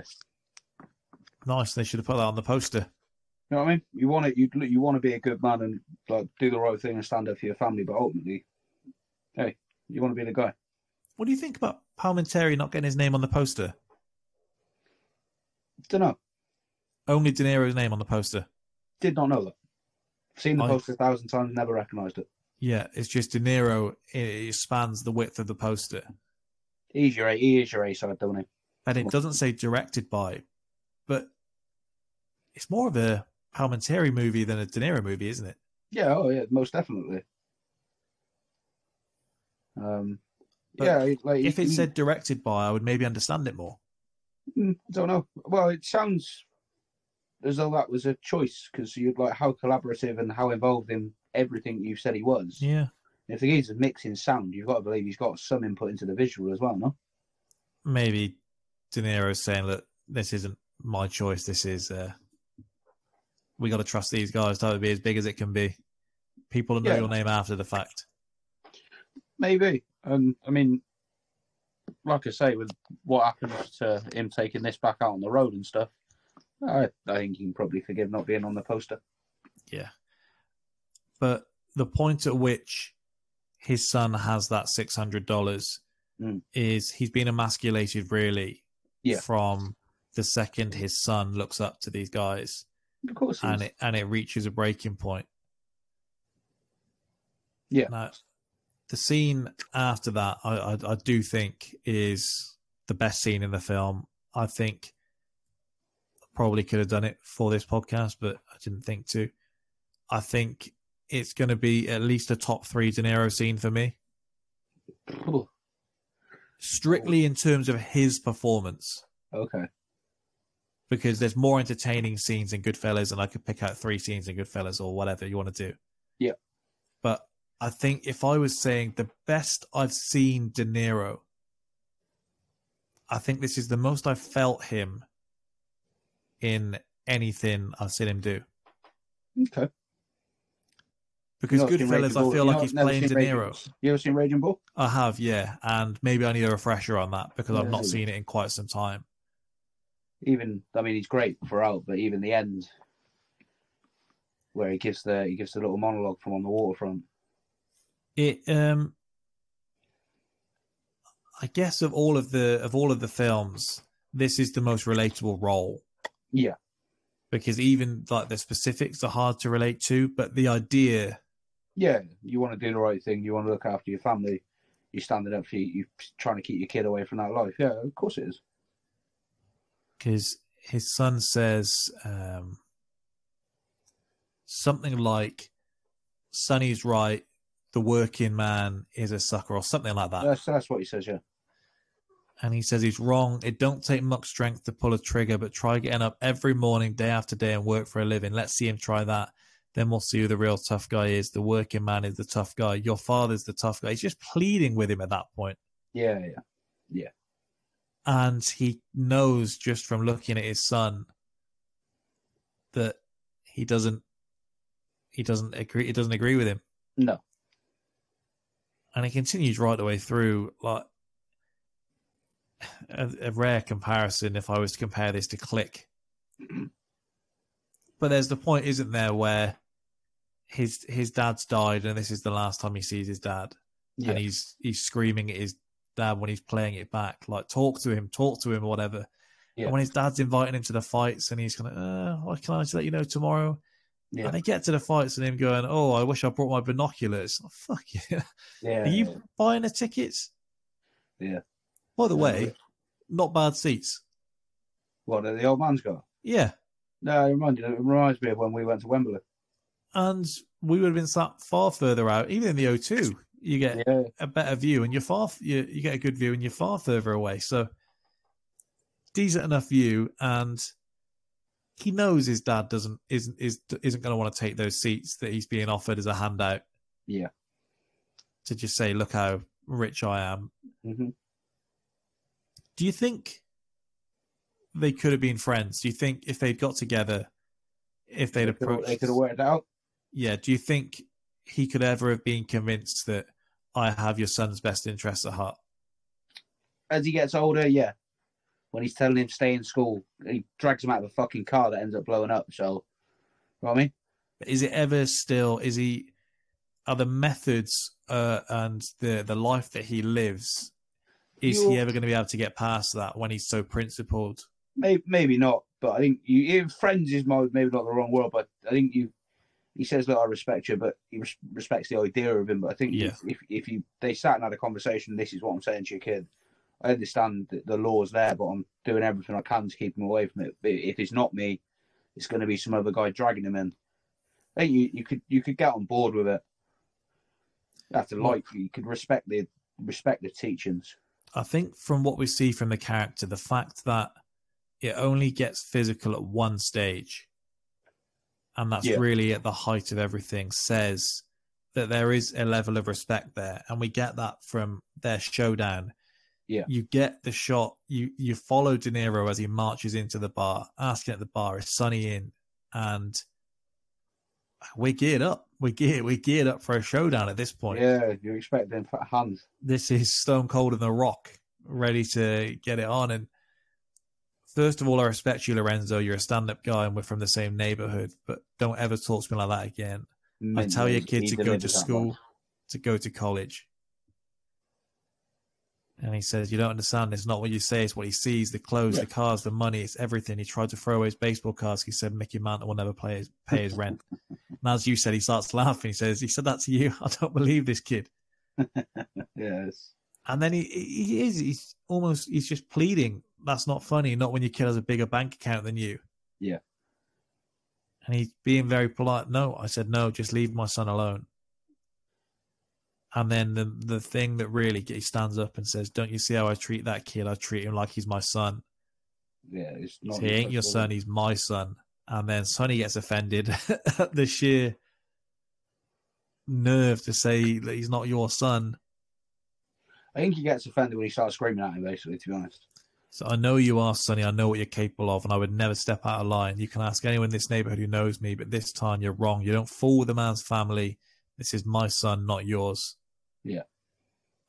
A: Nice, they should have put that on the poster.
B: You know what I mean? You want it. You you want to be a good man and like do the right thing and stand up for your family, but ultimately, hey, you want to be the guy.
A: What do you think about Palminteri not getting his name on the poster?
B: Don't know.
A: Only De Niro's name on the poster.
B: Did not know that. Seen the
A: I-
B: poster a thousand times, never recognised it.
A: Yeah, it's just De Niro. It spans the width of the poster,
B: He's your A. He is your A side, don't he?
A: and it doesn't say directed by, but it's more of a Palminteri movie than a De Niro movie, isn't it?
B: Yeah. Oh yeah, most definitely. Um.
A: But
B: yeah. Like
A: If it
B: he-
A: said directed by, I would maybe understand it more.
B: Mm, I don't know. Well, it sounds as though that was a choice because you'd like how collaborative and how involved in everything you said he was.
A: Yeah,
B: If the guy's mixing sound, you've got to believe he's got some input into the visual as well, no?
A: maybe De Niro's saying that this isn't my choice. This is uh, we got to trust these guys to be as big as it can be. People will know
B: Yeah.
A: your name after the fact.
B: Maybe. Um, I mean, like I say, with what happens to him taking this back out on the road and stuff, I, I think you can probably forgive not being on the poster.
A: Yeah. But the point at which his son has that six hundred dollars
B: Mm.
A: is he's been emasculated really
B: Yeah.
A: from the second his son looks up to these guys.
B: Of course,
A: and
B: is.
A: it and it reaches a breaking point.
B: Yeah.
A: Now, the scene after that, I, I I do think is the best scene in the film. I think probably could have done it for this podcast, but I didn't think to. I think it's going to be at least a top three De Niro scene for me,
B: Ooh,
A: strictly in terms of his performance.
B: okay.
A: because there's more entertaining scenes in Goodfellas, and I could pick out three scenes in Goodfellas or whatever you want to do.
B: Yeah.
A: But I think if I was saying the best I've seen De Niro, I think this is the most I've felt him in anything I've seen him do.
B: Okay.
A: Because
B: You've not seen
A: Goodfellas, I feel like he's playing De
B: Raging-
A: Niro.
B: You ever seen Raging Bull?
A: I have, yeah, and maybe I need a refresher on that because I've not seen it in quite some time.
B: Even I mean, he's great throughout, but even the end, where he gives the he gives the little monologue from on the waterfront.
A: it um i guess of all of the of all of the films this is the most relatable role
B: Yeah.
A: because even like the specifics are hard to relate to but the idea
B: Yeah, you want to do the right thing. You want to look after your family. You're standing up for you. You're trying to keep your kid away from that life. Yeah, of course it is.
A: because his son says um something like sonny's right the working man is a sucker or something like that
B: That's that's what he says. Yeah.
A: and he says he's wrong. It don't take much strength to pull a trigger, but try getting up every morning, day after day, and work for a living. Let's see him try that. Then we'll see who the real tough guy is. The working man is the tough guy. Your father's the tough guy. He's just pleading with him at that point.
B: Yeah, yeah, yeah.
A: And he knows just from looking at his son that he doesn't he doesn't agree he doesn't agree with him.
B: No.
A: and it continues right the way through. Like a, a rare comparison, if I was to compare this to Click, mm-hmm. but there's the point, isn't there, where his his dad's died, and this is the last time he sees his dad,
B: Yeah.
A: and he's he's screaming at his dad when he's playing it back, like talk to him, talk to him, whatever.
B: Yeah.
A: And when his dad's inviting him to the fights, and he's kind of, uh, why can I just let you know tomorrow?
B: Yeah.
A: And they get to the fights, and him going, "Oh, I wish I brought my binoculars." Oh, <laughs> fuck yeah!
B: Yeah.
A: Are you buying the tickets?
B: Yeah.
A: By the way, not bad seats.
B: What the old man's got?
A: Yeah,
B: No, it reminds, it reminds me of when we went to Wembley.
A: And we would have been sat far further out. Even in the O2, you get
B: Yeah.
A: a better view, and you're far you, you get a good view, and you're far further away. So decent enough view, and he knows his dad doesn't isn't is isn't going to want to take those seats that he's being offered as a handout
B: Yeah.
A: to just say, "Look how rich I am."
B: hmm
A: Do you think they could have been friends? Do you think if they'd got together, if they'd
B: They could have-
A: approached,
B: they could have worked out.
A: Yeah, do you think he could ever have been convinced that I have your son's best interests at heart?
B: As he gets older, yeah. When he's telling him stay in school, he drags him out of a fucking car that ends up blowing up. So, you know what I mean?
A: But is it ever still? Is he? Are the methods uh, and the the life that he lives? Is he
B: You're-
A: ever going to be able to get past that when he's so principled?
B: Maybe, maybe not, but I think you, you friends is my, maybe not the wrong word, but I think you. He says, "Look, I respect you," but he res- respects the idea of him. But I think
A: Yeah.
B: if, if you they sat and had a conversation, this is what I'm saying to your kid. I understand that the law's there, but I'm doing everything I can to keep him away from it. But if it's not me, it's going to be some other guy dragging him in. I think you, you could you could get on board with it. You have to like you could respect the respect the teachings.
A: I think from what we see from the character, the fact that it only gets physical at one stage, and that's
B: Yeah.
A: really at the height of everything, says that there is a level of respect there, and we get that from their showdown.
B: Yeah.
A: You get the shot. You you follow De Niro as he marches into the bar, asking at the bar, "Is Sonny in?" And we're geared up. We're geared. We're geared up for a showdown at this point
B: Yeah, you expect them fat hands.
A: this is Stone Cold and The Rock, ready to get it on. And first of all, I respect you, Lorenzo. You're a stand-up guy, and we're from the same neighborhood. But don't ever talk to me like that again. I tell your kid to go to school, to go to college. And he says, You don't understand. It's not what you say, it's what he sees the clothes, the cars, the money, it's everything. He tried to throw away his baseball cards. He said, Mickey Mantle will never pay his, pay his rent. <laughs> and as you said, he starts laughing. He says, He said that to you. <laughs> I don't believe this kid. <laughs>
J: Yes.
A: And then he, he is, he's almost, he's just pleading. That's not funny. Not when your kid has a bigger bank account than you.
J: Yeah.
A: And he's being very polite. No, I said, no, just leave my son alone. And then the the thing that really he stands up and says, "Don't you see how I treat that kid? I treat him like he's my son.
J: Yeah. It's not.
A: he ain't your son. He's my son." And then Sonny gets offended at <laughs> the sheer nerve to say that he's not your son.
J: I think he gets offended when he starts screaming at him. Basically, to be honest.
A: So I know you are, Sonny. I know what you're capable of, and I would never step out of line. You can ask anyone in this neighborhood who knows me, but this time you're wrong. You don't fool with the man's family. This is my son, not yours.
J: Yeah.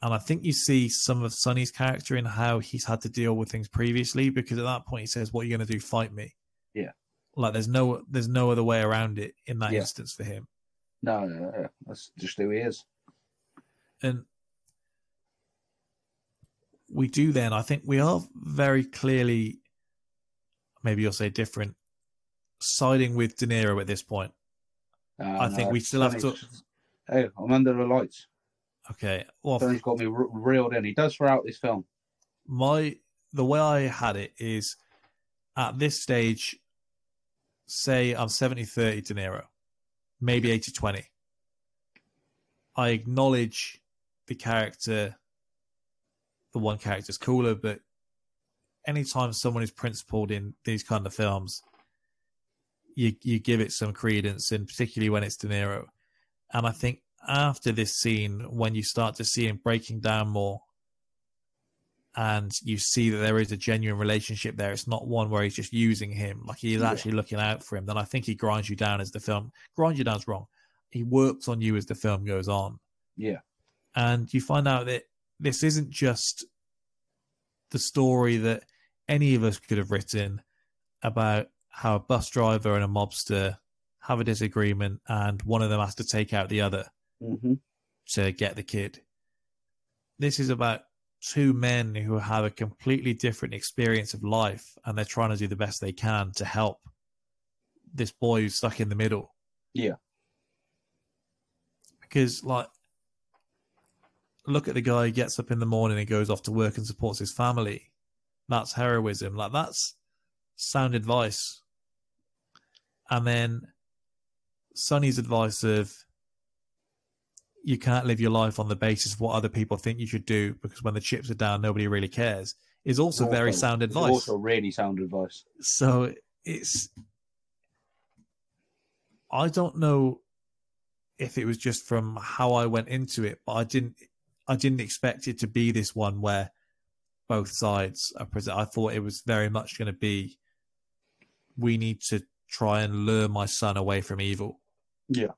A: And I think you see some of Sonny's character in how he's had to deal with things previously, because at that point he says, "What are you going to do? Fight me?"
J: Yeah.
A: Like there's no there's no other way around it in that
J: Yeah.
A: instance for him.
J: No, no, no, that's just who he is.
A: And we do then, I think we are very clearly, maybe you'll say different, siding with De Niro at this point.
J: Uh,
A: I think we still have to.
J: Hey, I'm under the lights.
A: Okay. Well,
J: Sonny's got me reeled in. He does throughout this film.
A: my the way I had it is at this stage, say I'm 70 30 De Niro, maybe 80 20. I acknowledge the character, the one character's cooler, but anytime someone is principled in these kind of films, you you give it some credence, and particularly when it's De Niro. And I think after this scene, when you start to see him breaking down more, and you see that there is a genuine relationship there, it's not one where he's just using him, like he is
J: Yeah.
A: actually looking out for him. Then I think he grinds you down as the film grinds you down's wrong. He works on you as the film goes on
J: Yeah.
A: and you find out that this isn't just the story that any of us could have written about how a bus driver and a mobster have a disagreement and one of them has to take out the other
J: hmm
A: to get the kid. This is about two men who have a completely different experience of life and they're trying to do the best they can to help this boy who's stuck in the middle
J: Yeah.
A: because like look at the guy who gets up in the morning and goes off to work and supports his family. That's heroism. Like that's sound advice. And then sonny's advice of you can't live your life on the basis of what other people think you should do because when the chips are down nobody really cares is also very sound
J: it's
A: advice.
J: Also, really sound advice.
A: so it's I don't know if it was just from how I went into it, but I didn't I didn't expect it to be this one where both sides are present. I thought it was very much going to be we need to try and lure my son away from evil.
J: Yeah.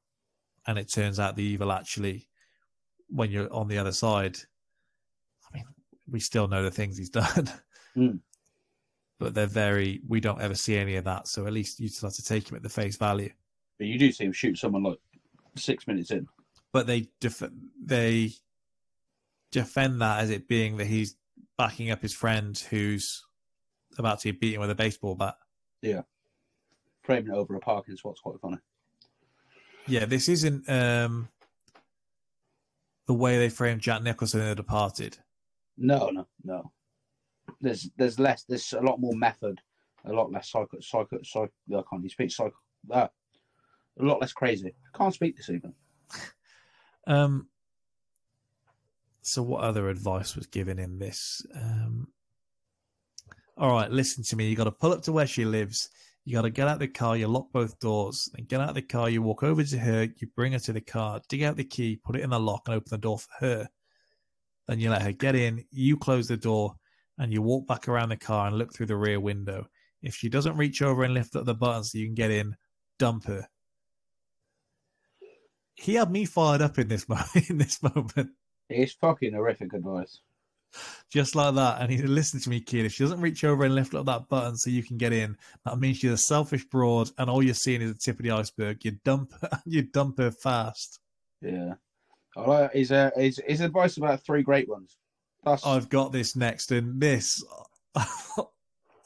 A: And it turns out the evil actually when you're on the other side I mean we still know the things he's <laughs> done.
J: Mm.
A: But they're very we don't ever see any of that, so at least you still have to take him at the face value.
J: But you do see him shoot someone like six minutes in.
A: but they def- they defend that as it being that he's backing up his friend who's about to be beaten with a baseball bat.
J: Yeah. Framing it over a parking spot's quite funny.
A: Yeah, this isn't um, the way they framed Jack Nicholson in The Departed.
J: No, no, no. There's there's less. There's a lot more method. A lot less psycho. Psycho. psycho I can't speak. Psycho. Uh, a lot less crazy. Can't speak this even. <laughs>
A: Um, so what other advice was given in this? Um, all right, listen to me. You got to pull up to where she lives. You got to get out the car. You lock both doors. Then get out the car. You walk over to her. You bring her to the car. Dig out the key. Put it in the lock and open the door for her. Then you let her get in. You close the door and you walk back around the car and look through the rear window. If she doesn't reach over and lift up the button so you can get in, dump her. He had me fired up in this moment. <laughs> In this moment,
J: It's fucking horrific advice.
A: just like that. And he said, "Listen to me, kid. If she doesn't reach over and lift up that button so you can get in, that means she's a selfish broad, and all you're seeing is the tip of the iceberg. You dump, her <laughs> you dump her fast.
J: Yeah. I like his uh, his his advice about three great ones.
B: That's
A: I've got this next, and this, <laughs> I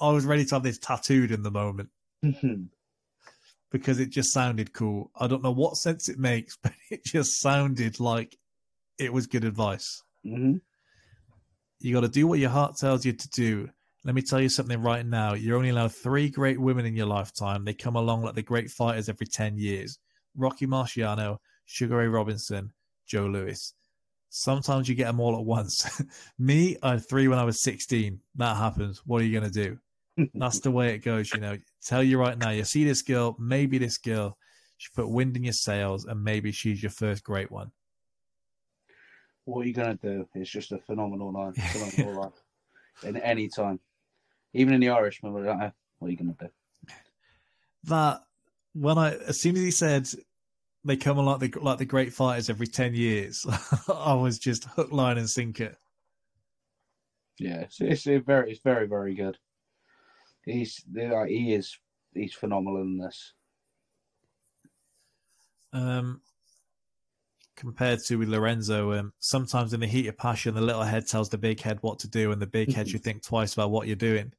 A: was ready to have this tattooed in the moment because it just sounded cool. I don't know what sense it makes, <laughs> but it just sounded like it was good advice.
B: hmm
A: You got to do what your heart tells you to do. Let me tell you something right now. You're only allowed three great women in your lifetime. They come along like the great fighters every 10 years Rocky Marciano, Sugar Ray Robinson, Joe Louis. Sometimes you get them all at once. <laughs> Me, I had three when I was 16. That happens. What are you going to do? <laughs> That's the way it goes. You know, tell you right now, you see this girl, maybe this girl, she put wind in your sails, and maybe she's your first great one.
B: What are you gonna do? It's just a phenomenal line, <laughs> phenomenal line. In any time, even in the Irishman, "Eh, what are you gonna do?
A: that when I as soon as he said they come on like the like the great fighters every ten years, <laughs> I was just hook, line, and sinker.
B: Yeah, it's, it's very, it's very, very good. He's like he is, he's phenomenal in this.
A: Um, compared to with Lorenzo, um, sometimes in the heat of passion, the little head tells the big head what to do, and the big head should think twice about what you're doing.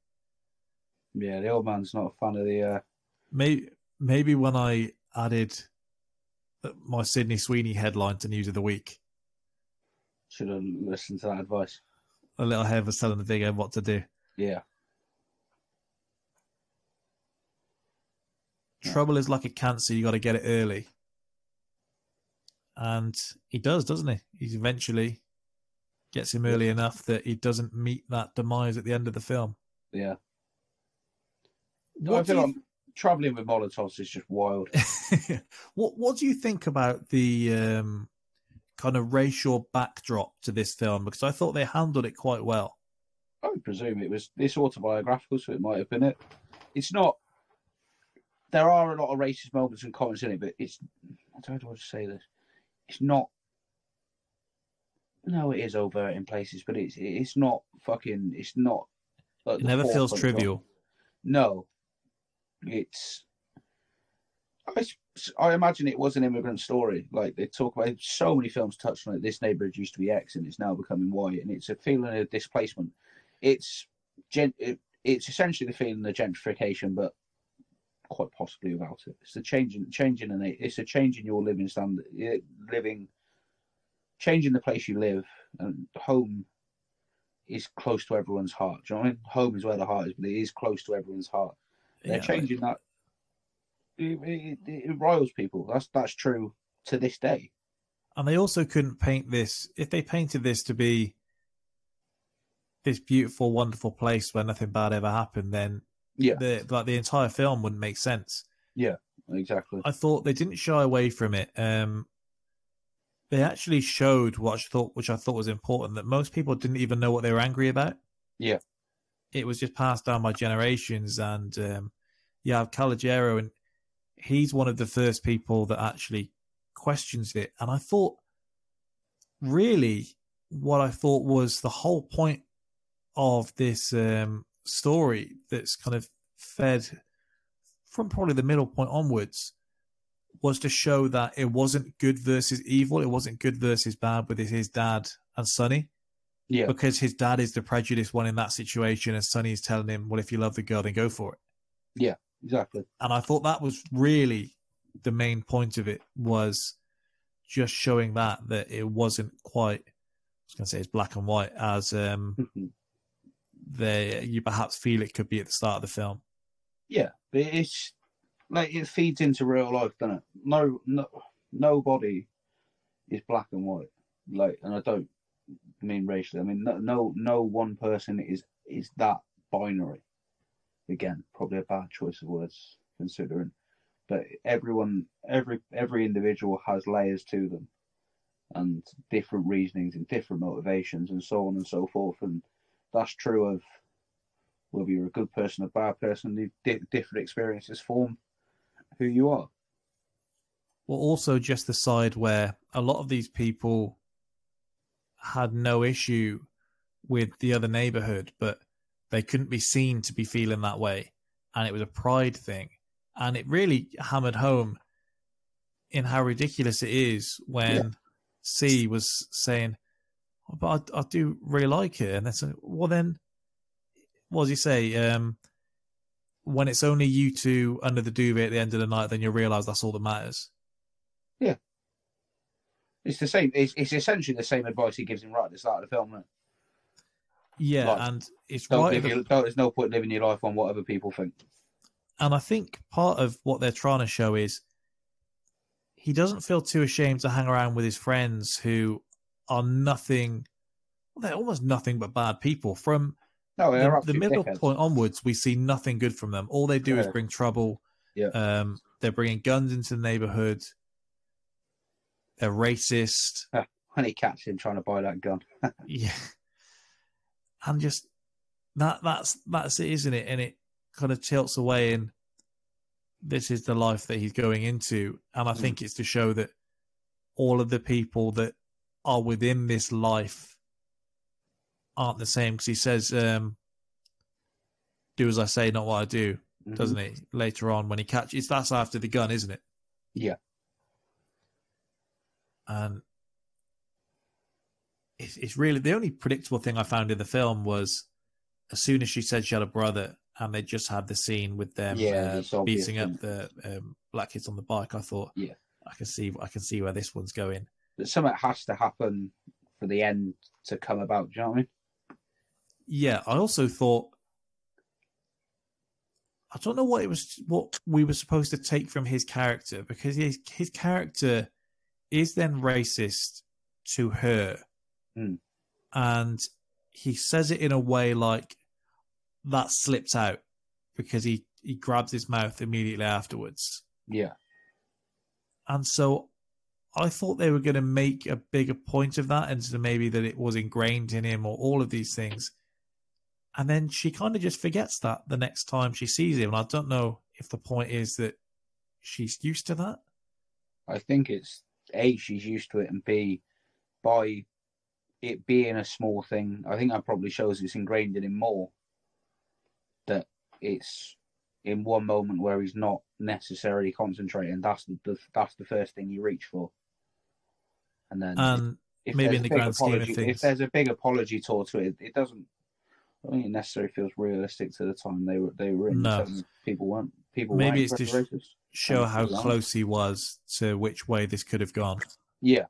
B: Yeah, the old man's not a fan of the. Uh,
A: Maybe maybe when I added my Sydney Sweeney headline to News of the Week,
B: should have listened to that advice.
A: the little head was telling the big head what to do.
B: Yeah,
A: trouble is like a cancer you got to get it early and he does doesn't he he eventually gets him early enough that he doesn't meet that demise at the end of the film
B: yeah. I
A: what do,
B: feel
A: you,
B: like traveling with Molotovs is just wild. <laughs>
A: what, what do you think about the um, kind of racial backdrop to this film because i thought they handled it quite well
B: I would presume it was this autobiographical, so it might have been it. It's not. There are a lot of racist moments and comments in it, but it's. I don't know how to say this. It's not. No, it is overt in places, but it's it's not fucking. It's not.
A: it never feels
B: of-
A: trivial
B: No, it's. I, I imagine it was an immigrant story. Like they talk about so many films touched on it. This neighborhood used to be X and it's now becoming Y, and it's a feeling of displacement. It's gen, it, it's essentially the feeling of gentrification, but quite possibly without it. It's a change in changing in it's a change in your living standard, living, changing the place you live, and home is close to everyone's heart. Do you know what I mean? Home is where the heart is, but it is close to everyone's heart. They're
A: Yeah,
B: changing that. It, it, it riles people. That's that's true to this day.
A: and they also couldn't paint this if they painted this to be this beautiful wonderful place where nothing bad ever happened then
B: Yeah,
A: the like the entire film wouldn't make sense
B: yeah, exactly.
A: I thought they didn't shy away from it. Um, they actually showed what I thought, which I thought was important, that most people didn't even know what they were angry about.
B: Yeah.
A: it was just passed down by generations, and um, you have Calogero, and he's one of the first people that actually questions it. And I thought, really, what I thought was the whole point of this um, story that's kind of fed from probably the middle point onwards was to show that it wasn't good versus evil. It wasn't good versus bad with his dad and Sonny.
B: Yeah,
A: Because his dad is the prejudiced one in that situation, and Sonny's telling him, "Well, if you love the girl, then go for it."
B: Yeah, exactly.
A: And I thought that was really the main point of it was just showing that that it wasn't quite. I was going to say it's black and white as um, they you perhaps feel it could be at the start of the film.
B: Yeah, it's like it feeds into real life, doesn't it? No, no, nobody is black and white. Like, and I don't mean racially. I mean, no, no, no one person is is that binary. Again, probably a bad choice of words considering, but everyone, every every individual has layers to them, and different reasonings and different motivations and so on and so forth. And that's true of whether you're a good person or a bad person, the di- different experiences form who you are.
A: Well, also just the side where a lot of these people had no issue with the other neighborhood, but they couldn't be seen to be feeling that way. And it was a pride thing. And it really hammered home in how ridiculous it is when
B: Yeah.
A: C was saying, but I, I do really like it. And then, so, well, then, what does he say? Um, when it's only you two under the duvet at the end of the night, then you realize that's all that matters.
B: Yeah, it's the same. It's, it's essentially the same advice he gives him right at the start of the film. Isn't?
A: Yeah,
B: Right.
A: and it's
B: Don't
A: right.
B: your, don't, there's no point living your life on what other people think.
A: And I think part of what they're trying to show is he doesn't feel too ashamed to hang around with his friends who are nothing, well, they're almost nothing but bad people. From
B: No,
A: the, the middle
B: dickheads.
A: point onwards, we see nothing good from them. All they do is bring trouble.
B: Yeah.
A: Um, they're bringing guns into the neighborhood. They're racist. <laughs>
B: When he catches him trying to buy that gun. <laughs>
A: yeah and just that that's that's it isn't it and it kind of tilts away and this is the life that he's going into and i think it's to show that all of the people that are within this life aren't the same because he says um do as i say not what i do doesn't he later on when he catches that's after the gun isn't it
B: Yeah.
A: and it's, it's really the only predictable thing I found in the film was as soon as she said she had a brother and they just had the scene with them
B: Yeah,
A: uh, beating up the um, black kids on the bike. I thought,
B: Yeah.
A: I can see, I can see where this one's going.
B: That something has to happen for the end to come about. Do you know what I mean?
A: Yeah, I also thought. I don't know what it was, what we were supposed to take from his character because his his character is then racist to her,
B: Hmm.
A: and he says it in a way like that slips out because he he grabs his mouth immediately afterwards,
B: Yeah.
A: and so I thought they were going to make a bigger point of that, and maybe that it was ingrained in him or all of these things. And then she kind of just forgets that the next time she sees him. And I don't know if the point is that she's used to that.
B: I think it's A, she's used to it, and B, by it being a small thing, I think that probably shows it's ingrained in him more. That it's in one moment where he's not necessarily concentrating. That's the that's the first thing you reach for. And then if
A: maybe in the grand scheme of
B: apology-
A: things.
B: if there's a big apology tour to it, it doesn't. I don't think it necessarily feels realistic to the time they were they were in.
A: No.
B: People weren't. People
A: maybe
B: weren't
A: it's to sh- show how close he was to which way this could have gone.
B: Yeah,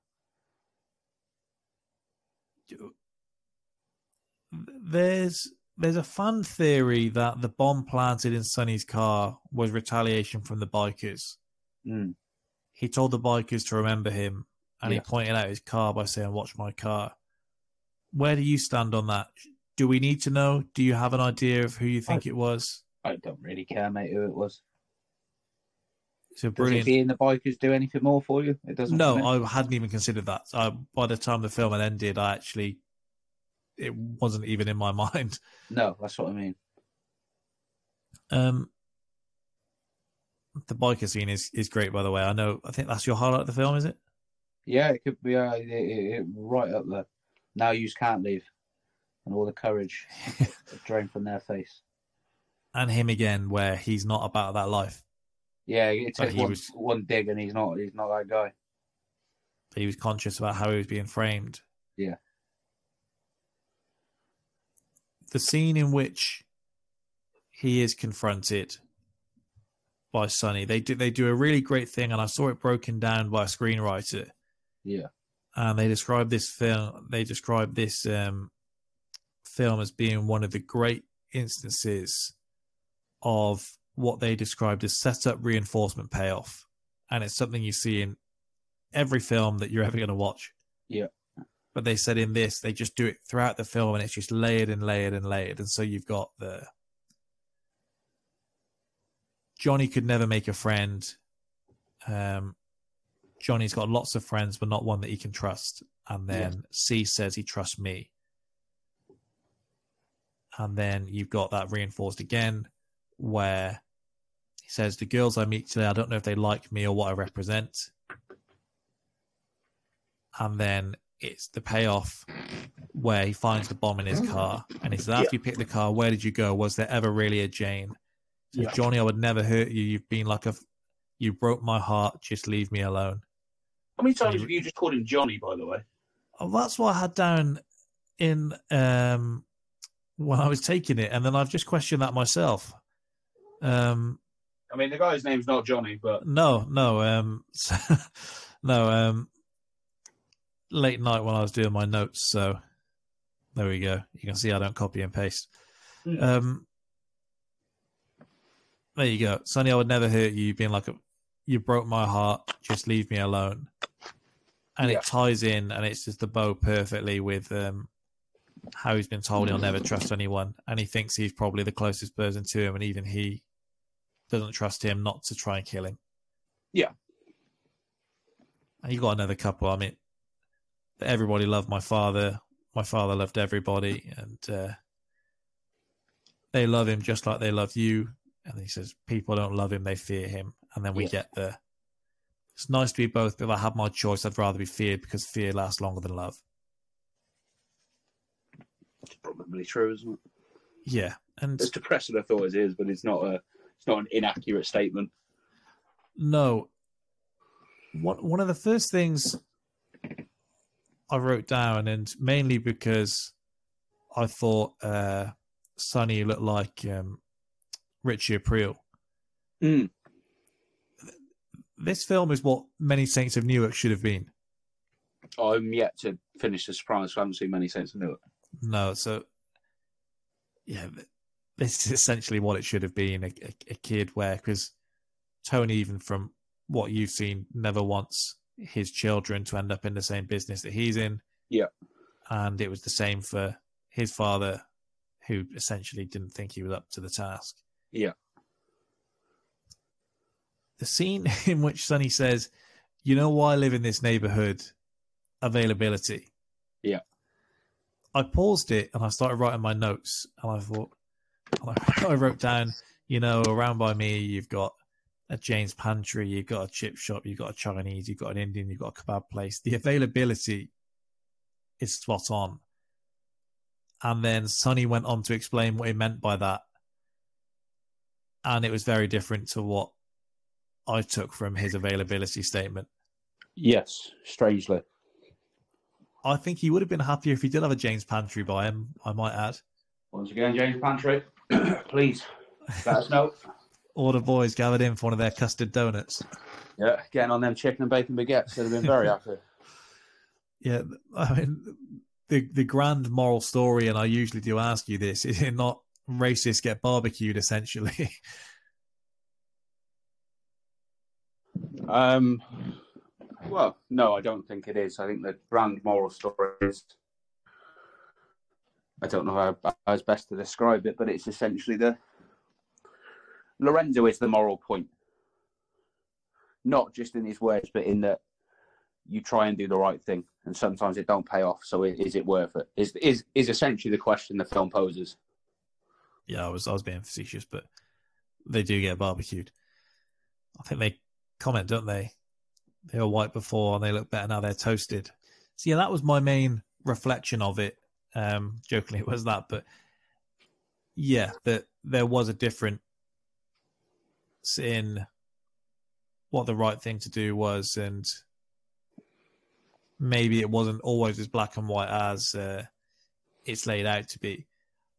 A: There's there's a fan theory that the bomb planted in Sonny's car was retaliation from the bikers.
B: Mm.
A: He told the bikers to remember him, and
B: Yeah.
A: he pointed out his car by saying, "Watch my car." Where do you stand on that? Do we need to know? Do you have an idea of who you think it was?
B: I don't really care, mate, who it was.
A: It's a
B: Does it being the bikers do anything more for you? It doesn't.
A: No. I hadn't even considered that. I, by the time the film had ended, I actually it wasn't even in my <laughs> mind.
B: no, that's what I mean.
A: Um, the biker scene is is great, by the way. I know. I think that's your highlight of the film, is it?
B: Yeah, it could be uh, it, it, it- right up there. Now you can't leave, and all the courage <laughs> drained from their face.
A: And him again, where he's not about that life.
B: Yeah, it takes
A: he
B: one,
A: was-
B: one dig, and he's not. He's not that guy.
A: He was conscious about how he was being framed.
B: Yeah.
A: The scene in which he is confronted by Sonny, they do they do a really great thing, and I saw it broken down by a screenwriter.
B: Yeah.
A: and they describe this film they describe this um, film as being one of the great instances of what they described as setup reinforcement payoff and it's something you see in every film that you're ever going to watch
B: Yeah.
A: but they said in this they just do it throughout the film and it's just layered and layered and layered and so you've got the johnny could never make a friend um Johnny's got lots of friends, but not one that he can trust. And then C says he trusts me. And then you've got that reinforced again, where he says, The girls I meet today, I don't know if they like me or what I represent. And then it's the payoff where he finds the bomb in his car. And he says, After you picked the car, where did you go? Was there ever really a Jane? So,
B: Yeah.
A: Johnny, I would never hurt you. You've been like a. You broke my heart. Just leave me alone.
K: How many times have you just called him Johnny, by the way?
A: Oh, that's what I had down in um when I was taking it, and then I've just questioned that myself. Um,
B: I mean, the guy's name's not Johnny, but
A: no, no, um, <laughs> no, um, late night when I was doing my notes. So there we go. You can see I don't copy and paste.
B: Hmm.
A: Um, there you go, Sonny. I would never hurt you. Being like, a, you broke my heart. Just leave me alone. And
B: Yeah.
A: it ties in, and it's just the bow perfectly with um, how he's been told he'll never trust anyone, and he thinks he's probably the closest person to him, and even he doesn't trust him not to try and kill him.
B: Yeah.
A: And you got another couple. I mean, everybody loved my father. My father loved everybody, and uh, they love him just like they love you. And he says, people don't love him; they fear him. And then we
B: Yeah.
A: get the. It's nice to be both, but if I had my choice, I'd rather be feared because fear lasts longer than love.
B: it's probably true, isn't it?
A: Yeah, and
B: As depressing I thought it is, but it's not a it's not an inaccurate statement.
A: No. One one of the first things I wrote down, and mainly because I thought uh, Sonny looked like um, Richie Aprile.
B: Mm.
A: This film is what Many Saints of Newark should have been.
B: I'm yet to finish The Sopranos. So I haven't seen many Saints Newark.
A: No, so yeah, th- this is essentially what it should have been a, a, a kid where because Tony, even from what you've seen, never wants his children to end up in the same business that he's in.
B: Yeah.
A: And it was the same for his father, who essentially didn't think he was up to the task.
B: Yeah.
A: The scene <laughs> in which Sonny says, You know why I live in this neighborhood? Availability.
B: Yeah.
A: I paused it and I started writing my notes, and I thought, <laughs> I wrote down, you know, around by me, you've got a Jane's Pantry, you've got a chip shop, you've got a Chinese, you've got an Indian, you've got a kebab place. The availability is spot on. And then Sonny went on to explain what he meant by that. And it was very different to what I took from his availability statement.
B: Yes, strangely.
A: I think he would have been happier if he did have a Jane's Pantry by him, I might add.
B: Once again, Jane's Pantry, <clears throat> please let us know. <laughs>
A: All the boys gathered in for one of their custard donuts.
B: Yeah, getting on them chicken and bacon baguettes. They'd have been very happy. <laughs>
A: Yeah, I mean, the the grand moral story, and I usually do ask you this: is it not racists get barbecued? Essentially, <laughs>
B: Um, well, no, I don't think it is. I think the brand moral story is. I don't know how, how it's best to describe it, but it's essentially the. Lorenzo is the moral point. Not just in his words, but in that you try and do the right thing, and sometimes it don't pay off. So, is it worth it? Is is is essentially the question the film poses.
A: yeah, I was I was being facetious, but they do get barbecued. I think they comment, don't they? They were white before, and they look better now. They're toasted. So yeah, that was my main reflection of it. Um, jokingly, <laughs> it was that, but yeah, that there was a difference in what the right thing to do was, and maybe it wasn't always as black and white as uh, it's laid out to be.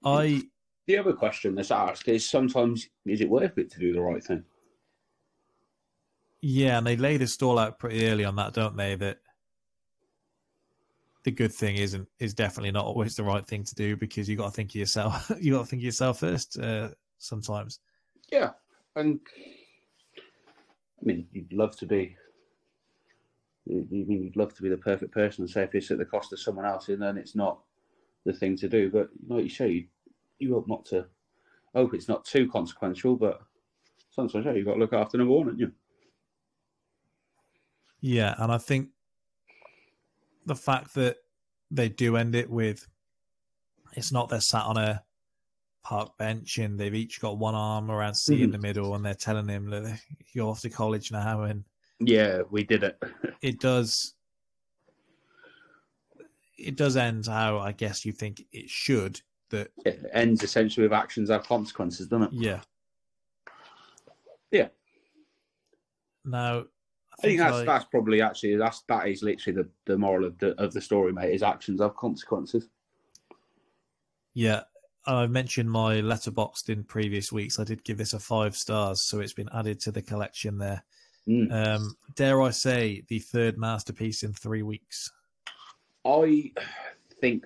A: I
B: The other question that's asked is sometimes is it worth it to do the right thing?
A: Yeah, and they lay the stall out pretty early on that, don't they? That the good thing isn't is definitely not always the right thing to do because you got to think of yourself. <laughs> you got to think of yourself first. Uh, sometimes,
B: Yeah, and I mean, you'd love to be. You you mean you'd love to be the perfect person, and say if it's at the cost of someone else, and then it's not the thing to do. But you like you say, you, you hope not to. Hope it's not too consequential, but sometimes yeah, you've got to look after number one, haven't you?
A: Yeah, and I think the fact that they do end it with it's not they're sat on a park bench and they've each got one arm around C in
B: Mhm.
A: the middle and they're telling him that you're off to college now and
B: Yeah, we did it. <laughs>
A: it does it does end how I guess you think it should that
B: It ends essentially with actions have consequences, doesn't it?
A: yeah
B: Yeah.
A: now
B: I think that's
A: like-
B: that's probably actually that's that is literally the, the moral of the of the story, mate. Is actions have consequences.
A: Yeah, I mentioned my Letterboxd in previous weeks. I did give this a five stars, so it's been added to the collection there.
B: Mm.
A: Um, dare I say, the third masterpiece in three weeks?
B: I think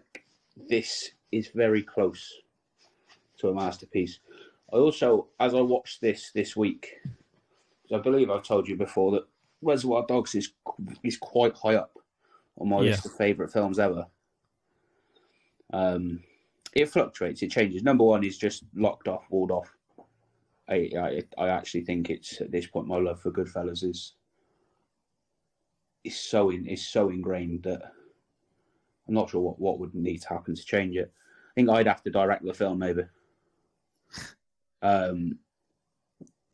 B: this is very close to a masterpiece. I also, as I watched this this week, I believe I've told you before that Reservoir Dogs is is quite high up on my
A: Yeah.
B: list of favourite films ever. Um, it fluctuates, it changes. Number one is just locked off, walled off. I, I I actually think it's at this point my love for Goodfellas is is so in is so ingrained that I'm not sure what, what would need to happen to change it. I think I'd have to direct the film maybe. Um,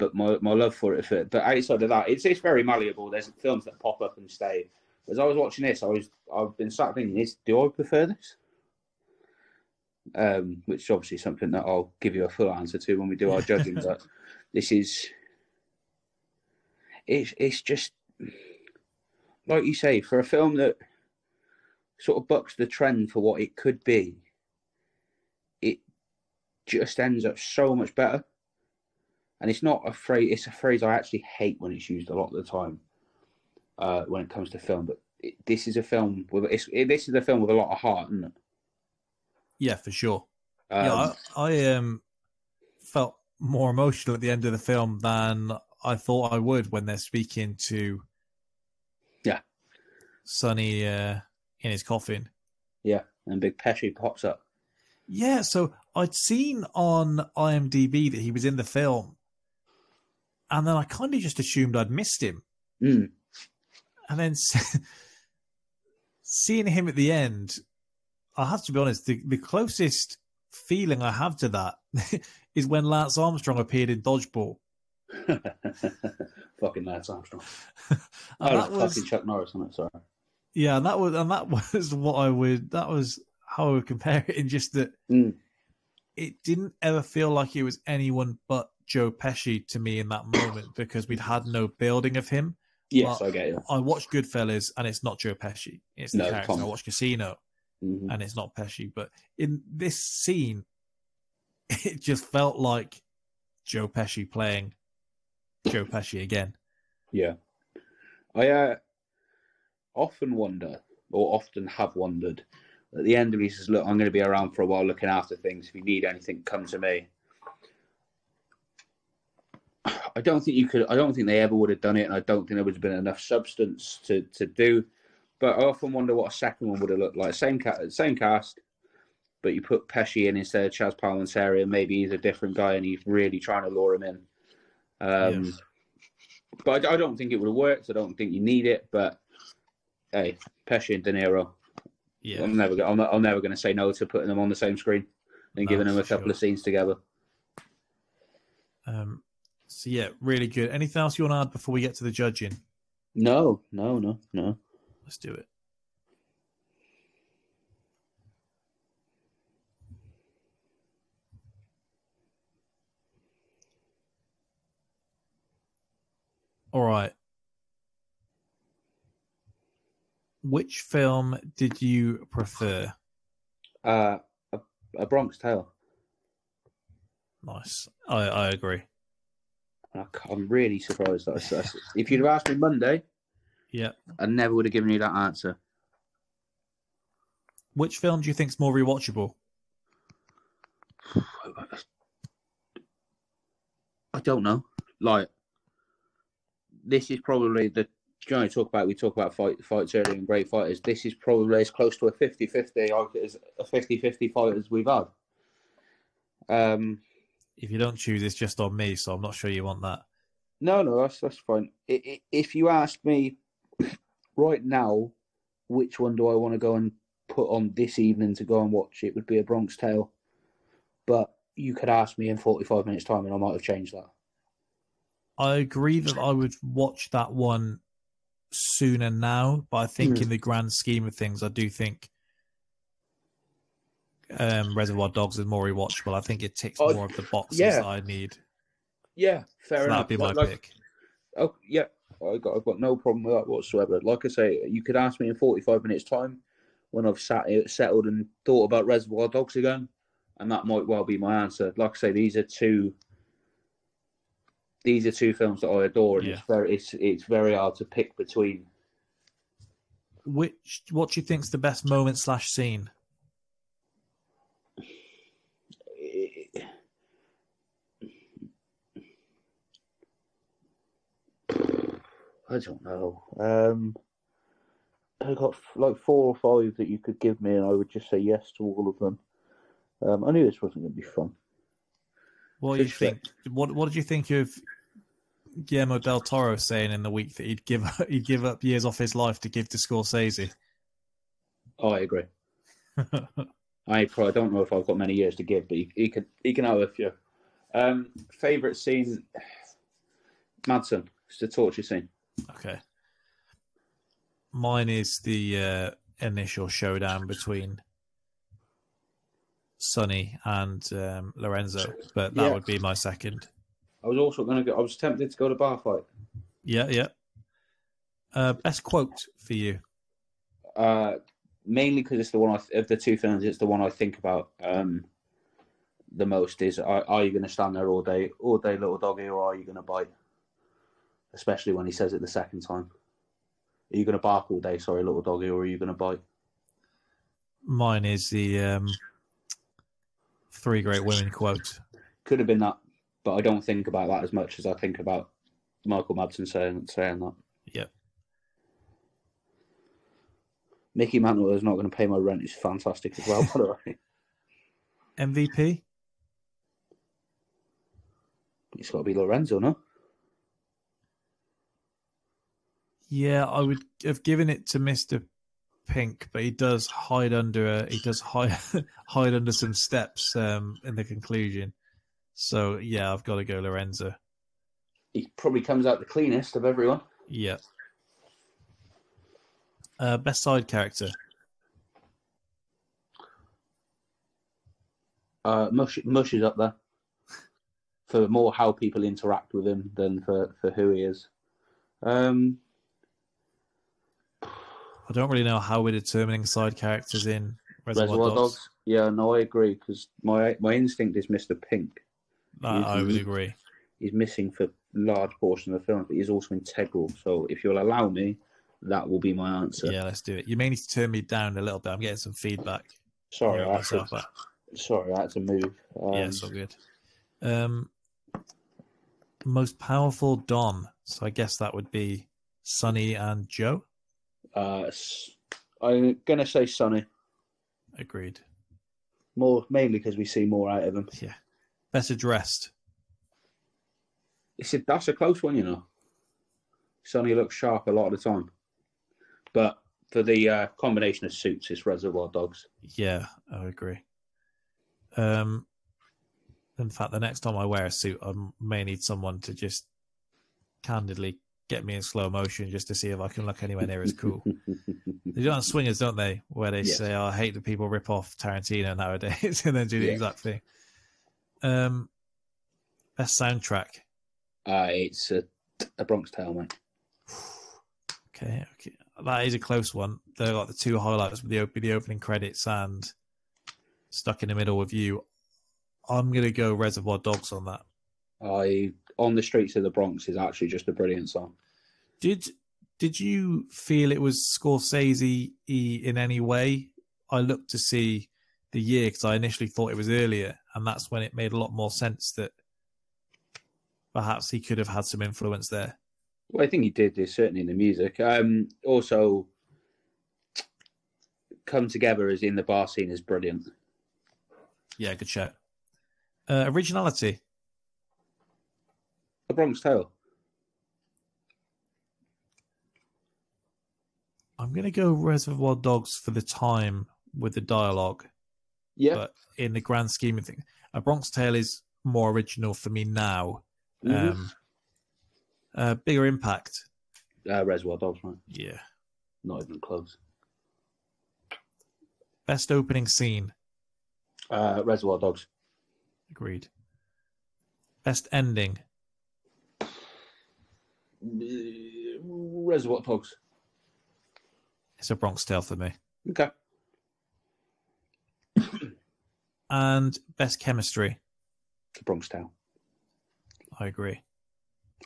B: but my my love for it, but outside of that, it's it's very malleable. There's films that pop up and stay. As I was watching this, I was I've been sat thinking, is do I prefer this? Um, which is obviously something that I'll give you a full answer to when we do our judging. <laughs> but this is it's it's just like you say for a film that sort of bucks the trend for what it could be. It just ends up so much better. And it's not a phrase. It's a phrase I actually hate when it's used a lot of the time uh, when it comes to film. But it, this is a film with it's, it, this is a film with a lot of heart, isn't it?
A: Yeah, for sure.
B: Um,
A: yeah, I, I um felt more emotional at the end of the film than I thought I would when they're speaking to
B: Yeah.
A: Sonny uh, in his coffin.
B: yeah. And Big Pesci pops up.
A: Yeah, so I'd seen on IMDb that he was in the film, and then I kind of just assumed I'd missed him.
B: Mm.
A: And then <laughs> seeing him at the end, I have to be honest, the, the closest feeling I have to that <laughs> is when Lance Armstrong appeared in Dodgeball. <laughs>
B: fucking Lance Armstrong. Oh,
A: that was
B: fucking Chuck Norris, isn't it? Sorry.
A: yeah, and that was and that was what I would that was how I would compare it in just that
B: Mm.
A: it didn't ever feel like it was anyone but Joe Pesci to me in that moment because we'd had no building of him.
B: Yes,
A: But
B: I get you.
A: I watched Goodfellas and it's not Joe Pesci. It's the
B: No,
A: character.
B: Tom.
A: I watched Casino
B: Mhm.
A: and it's not Pesci. But in this scene, <laughs> it just felt like Joe Pesci playing Joe <laughs> Pesci again.
B: Yeah. I uh, often wonder, or often have wondered, at the end of it, he says, Look, I'm going to be around for a while looking after things. If you need anything, come to me. I don't think you could, I don't think they ever would have done it, and I don't think there would have been enough substance to, to do. But I often wonder what a second one would have looked like. Same, ca- same cast, but you put Pesci in instead of Chazz Palminteri, and maybe he's a different guy and he's really trying to lure him in. Um,
A: Yes.
B: but I, I don't think it would have worked. I don't think you need it. But hey, Pesci and De Niro,
A: Yeah.
B: I'm never, I'm, I'm never going to say no to putting them on the same screen and
A: No,
B: giving them a couple
A: sure.
B: of scenes together.
A: Um, so yeah, really good. Anything else you want to add before we get to the judging?
B: No, no, no, no.
A: Let's do it. All right. Which film did you prefer?
B: Uh, a, a Bronx Tale.
A: Nice. I, I agree.
B: I I'm really surprised. That I, I- if you'd have asked me Monday,
A: Yeah.
B: I never would have given you that answer.
A: Which film do you think is more rewatchable? <sighs>
B: I don't know. Like, this is probably the. Do you know, talk about we talk about fight fights earlier and great fighters. This is probably as close to a 50-50 as a 50-50 fight as we've had. Um,
A: If you don't choose, it's just on me, so I'm not sure you want that.
B: no, no, that's that's fine. If you ask me <clears throat> right now, which one do I want to go and put on this evening to go and watch? It would be a Bronx Tale, but you could ask me in forty-five minutes' time, and I might have changed that.
A: I agree that I would watch that one sooner now, but I think
B: Hmm.
A: in the grand scheme of things, I do think um, Reservoir Dogs is more rewatchable. I think it ticks
B: Oh,
A: more of the boxes
B: yeah.
A: that I need.
B: Yeah, fair
A: So
B: enough.
A: that'd be my
B: Like-
A: pick.
B: Oh yeah, I got I've got no problem with that whatsoever. Like I say, you could ask me in forty five minutes time when I've sat settled and thought about Reservoir Dogs again, and that might well be my answer. Like I say, these are two. These are two films that I adore, and it's very it's it's very hard to pick between.
A: Which what do you think's the best moment slash scene?
B: I don't know. Um, I got like four or five that you could give me, and I would just say yes to all of them. Um, I knew this wasn't going to be fun.
A: What do you think? What What did you think of Guillermo del Toro saying in the week that he'd give <laughs> he'd give up years off his life to give to Scorsese?
B: Oh, I agree. <laughs> I probably don't know if I've got many years to give, but he, he can he can have a few. Um, favorite scene, <sighs> Madsen. It's the torture scene.
A: Okay. Mine is the uh, initial showdown between Sonny and um, Lorenzo, but that
B: Yeah.
A: would be my second.
B: I was also going to go. I was tempted to go to bar fight.
A: Yeah, yeah. Uh, best quote for you?
B: Uh, mainly because it's the one I th- of the two films. It's the one I think about um, the most. Is are, are you going to stand there all day, all day, little doggy, or are you going to bite? Especially when he says it the second time. Are you going to bark all day, sorry, little doggy, or are you going to bite?
A: Mine is the um, three great women quote.
B: Could have been that, but I don't think about that as much as I think about Michael Madsen saying saying that.
A: Yep.
B: Mickey Mantle is not going to pay my rent. is fantastic as well, by the way. <laughs>
A: MVP?
B: It's got to be Lorenzo, no?
A: Yeah, I would have given it to Mister Pink, but he does hide under a he does hide <laughs> hide under some steps um, in the conclusion. So yeah, I've got to go Lorenzo.
B: He probably comes out the cleanest of everyone.
A: Yeah. Uh, best side character.
B: Uh, Mush, Mush is up there for more how people interact with him than for, for who he is. Um,
A: I don't really know how we're determining side characters in Reservoir,
B: Reservoir
A: Dogs.
B: Dogs. Yeah, no, I agree because my my instinct is Mr. Pink.
A: I, I would
B: He's-
A: agree.
B: He's missing for large portion of the film, but he's also integral. So if you'll allow me, that will be my answer.
A: Yeah, let's do it. You may need to turn me down a little bit. I'm getting some feedback.
B: Sorry, I had to, sorry, I had to move. Um,
A: yeah, it's all good. Um, most powerful Don. So I guess that would be Sonny and Joe.
B: Uh, s- I'm gonna say Sonny
A: Agreed.
B: more mainly because we see more out of him.
A: Yeah. Better dressed.
B: It's a, that's a close one, you know. Sonny looks sharp a lot of the time, but for the uh, combination of suits, it's Reservoir Dogs.
A: Yeah, I agree. Um, in fact, the next time I wear a suit, I may need someone to just candidly get me in slow motion just to see if I can look anywhere near as cool. <laughs> they do on swingers, don't they? Where they
B: Yes.
A: say, oh, "I hate that people rip off Tarantino nowadays," <laughs> and then do the
B: Yeah.
A: exact thing. Um, best soundtrack.
B: Uh, it's a, a Bronx Tale, mate. <sighs>
A: Okay, okay, that is a close one. They're like the two highlights with the op- the opening credits and stuck in the middle with you. I'm gonna go Reservoir Dogs on that.
B: I on the streets of the Bronx is actually just a brilliant song.
A: Did did you feel it was Scorsese in any way? I looked to see the year because I initially thought it was earlier, and that's when it made a lot more sense that perhaps he could have had some influence there.
B: Well, I think he did. Certainly in the music. Um, also, come together as in the bar scene is brilliant.
A: Yeah, good shout. Uh, originality.
B: A Bronx Tale.
A: I'm gonna go Reservoir Dogs for the time with the dialogue.
B: Yeah.
A: But in the grand scheme of things, A Bronx Tale is more original for me now.
B: Mhm.
A: Um, uh, bigger impact.
B: Uh, Reservoir Dogs, right?
A: Yeah.
B: Not even close.
A: Best opening scene.
B: Uh, Reservoir Dogs.
A: Agreed. Best ending.
B: Mm, Reservoir Dogs.
A: It's a Bronx Tale for me.
B: Okay. <coughs>
A: And best chemistry.
B: The Bronx Tale.
A: I agree.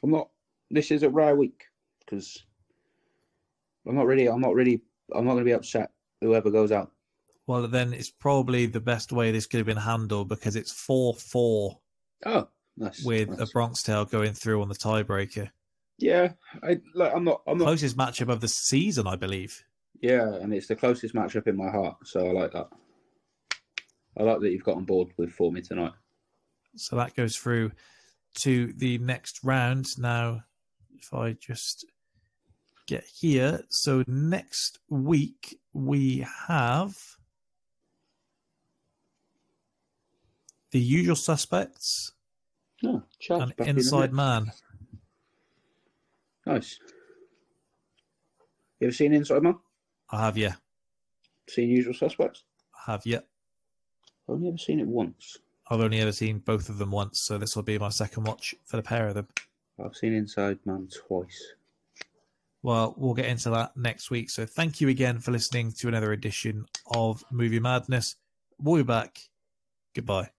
B: I'm not. This is a rare week because I'm not really. I'm not really. I'm not going to be upset whoever goes out.
A: Well, then it's probably the best way this could have been handled because it's 4 4
B: Oh, nice.
A: with
B: nice.
A: a Bronx Tale going through on the tiebreaker.
B: Yeah, I like. I'm not. I'm not.
A: Closest matchup of the season, I believe.
B: Yeah, and it's the closest matchup in my heart, so I like that. I like that you've got on board with for me tonight.
A: So that goes through to the next round. Now, if I just get here. So next week we have the usual suspects
B: Oh, Chad's
A: and
B: back in the
A: Inside. Man.
B: Nice. You ever seen Inside Man?
A: I have, yeah.
B: Seen Usual Suspects?
A: I have, yeah.
B: I've only ever seen it once.
A: I've only ever seen both of them once, so this will be my second watch for the pair of them.
B: I've seen Inside Man twice.
A: Well, we'll get into that next week. So thank you again for listening to another edition of Movie Madness. We'll be back. Goodbye.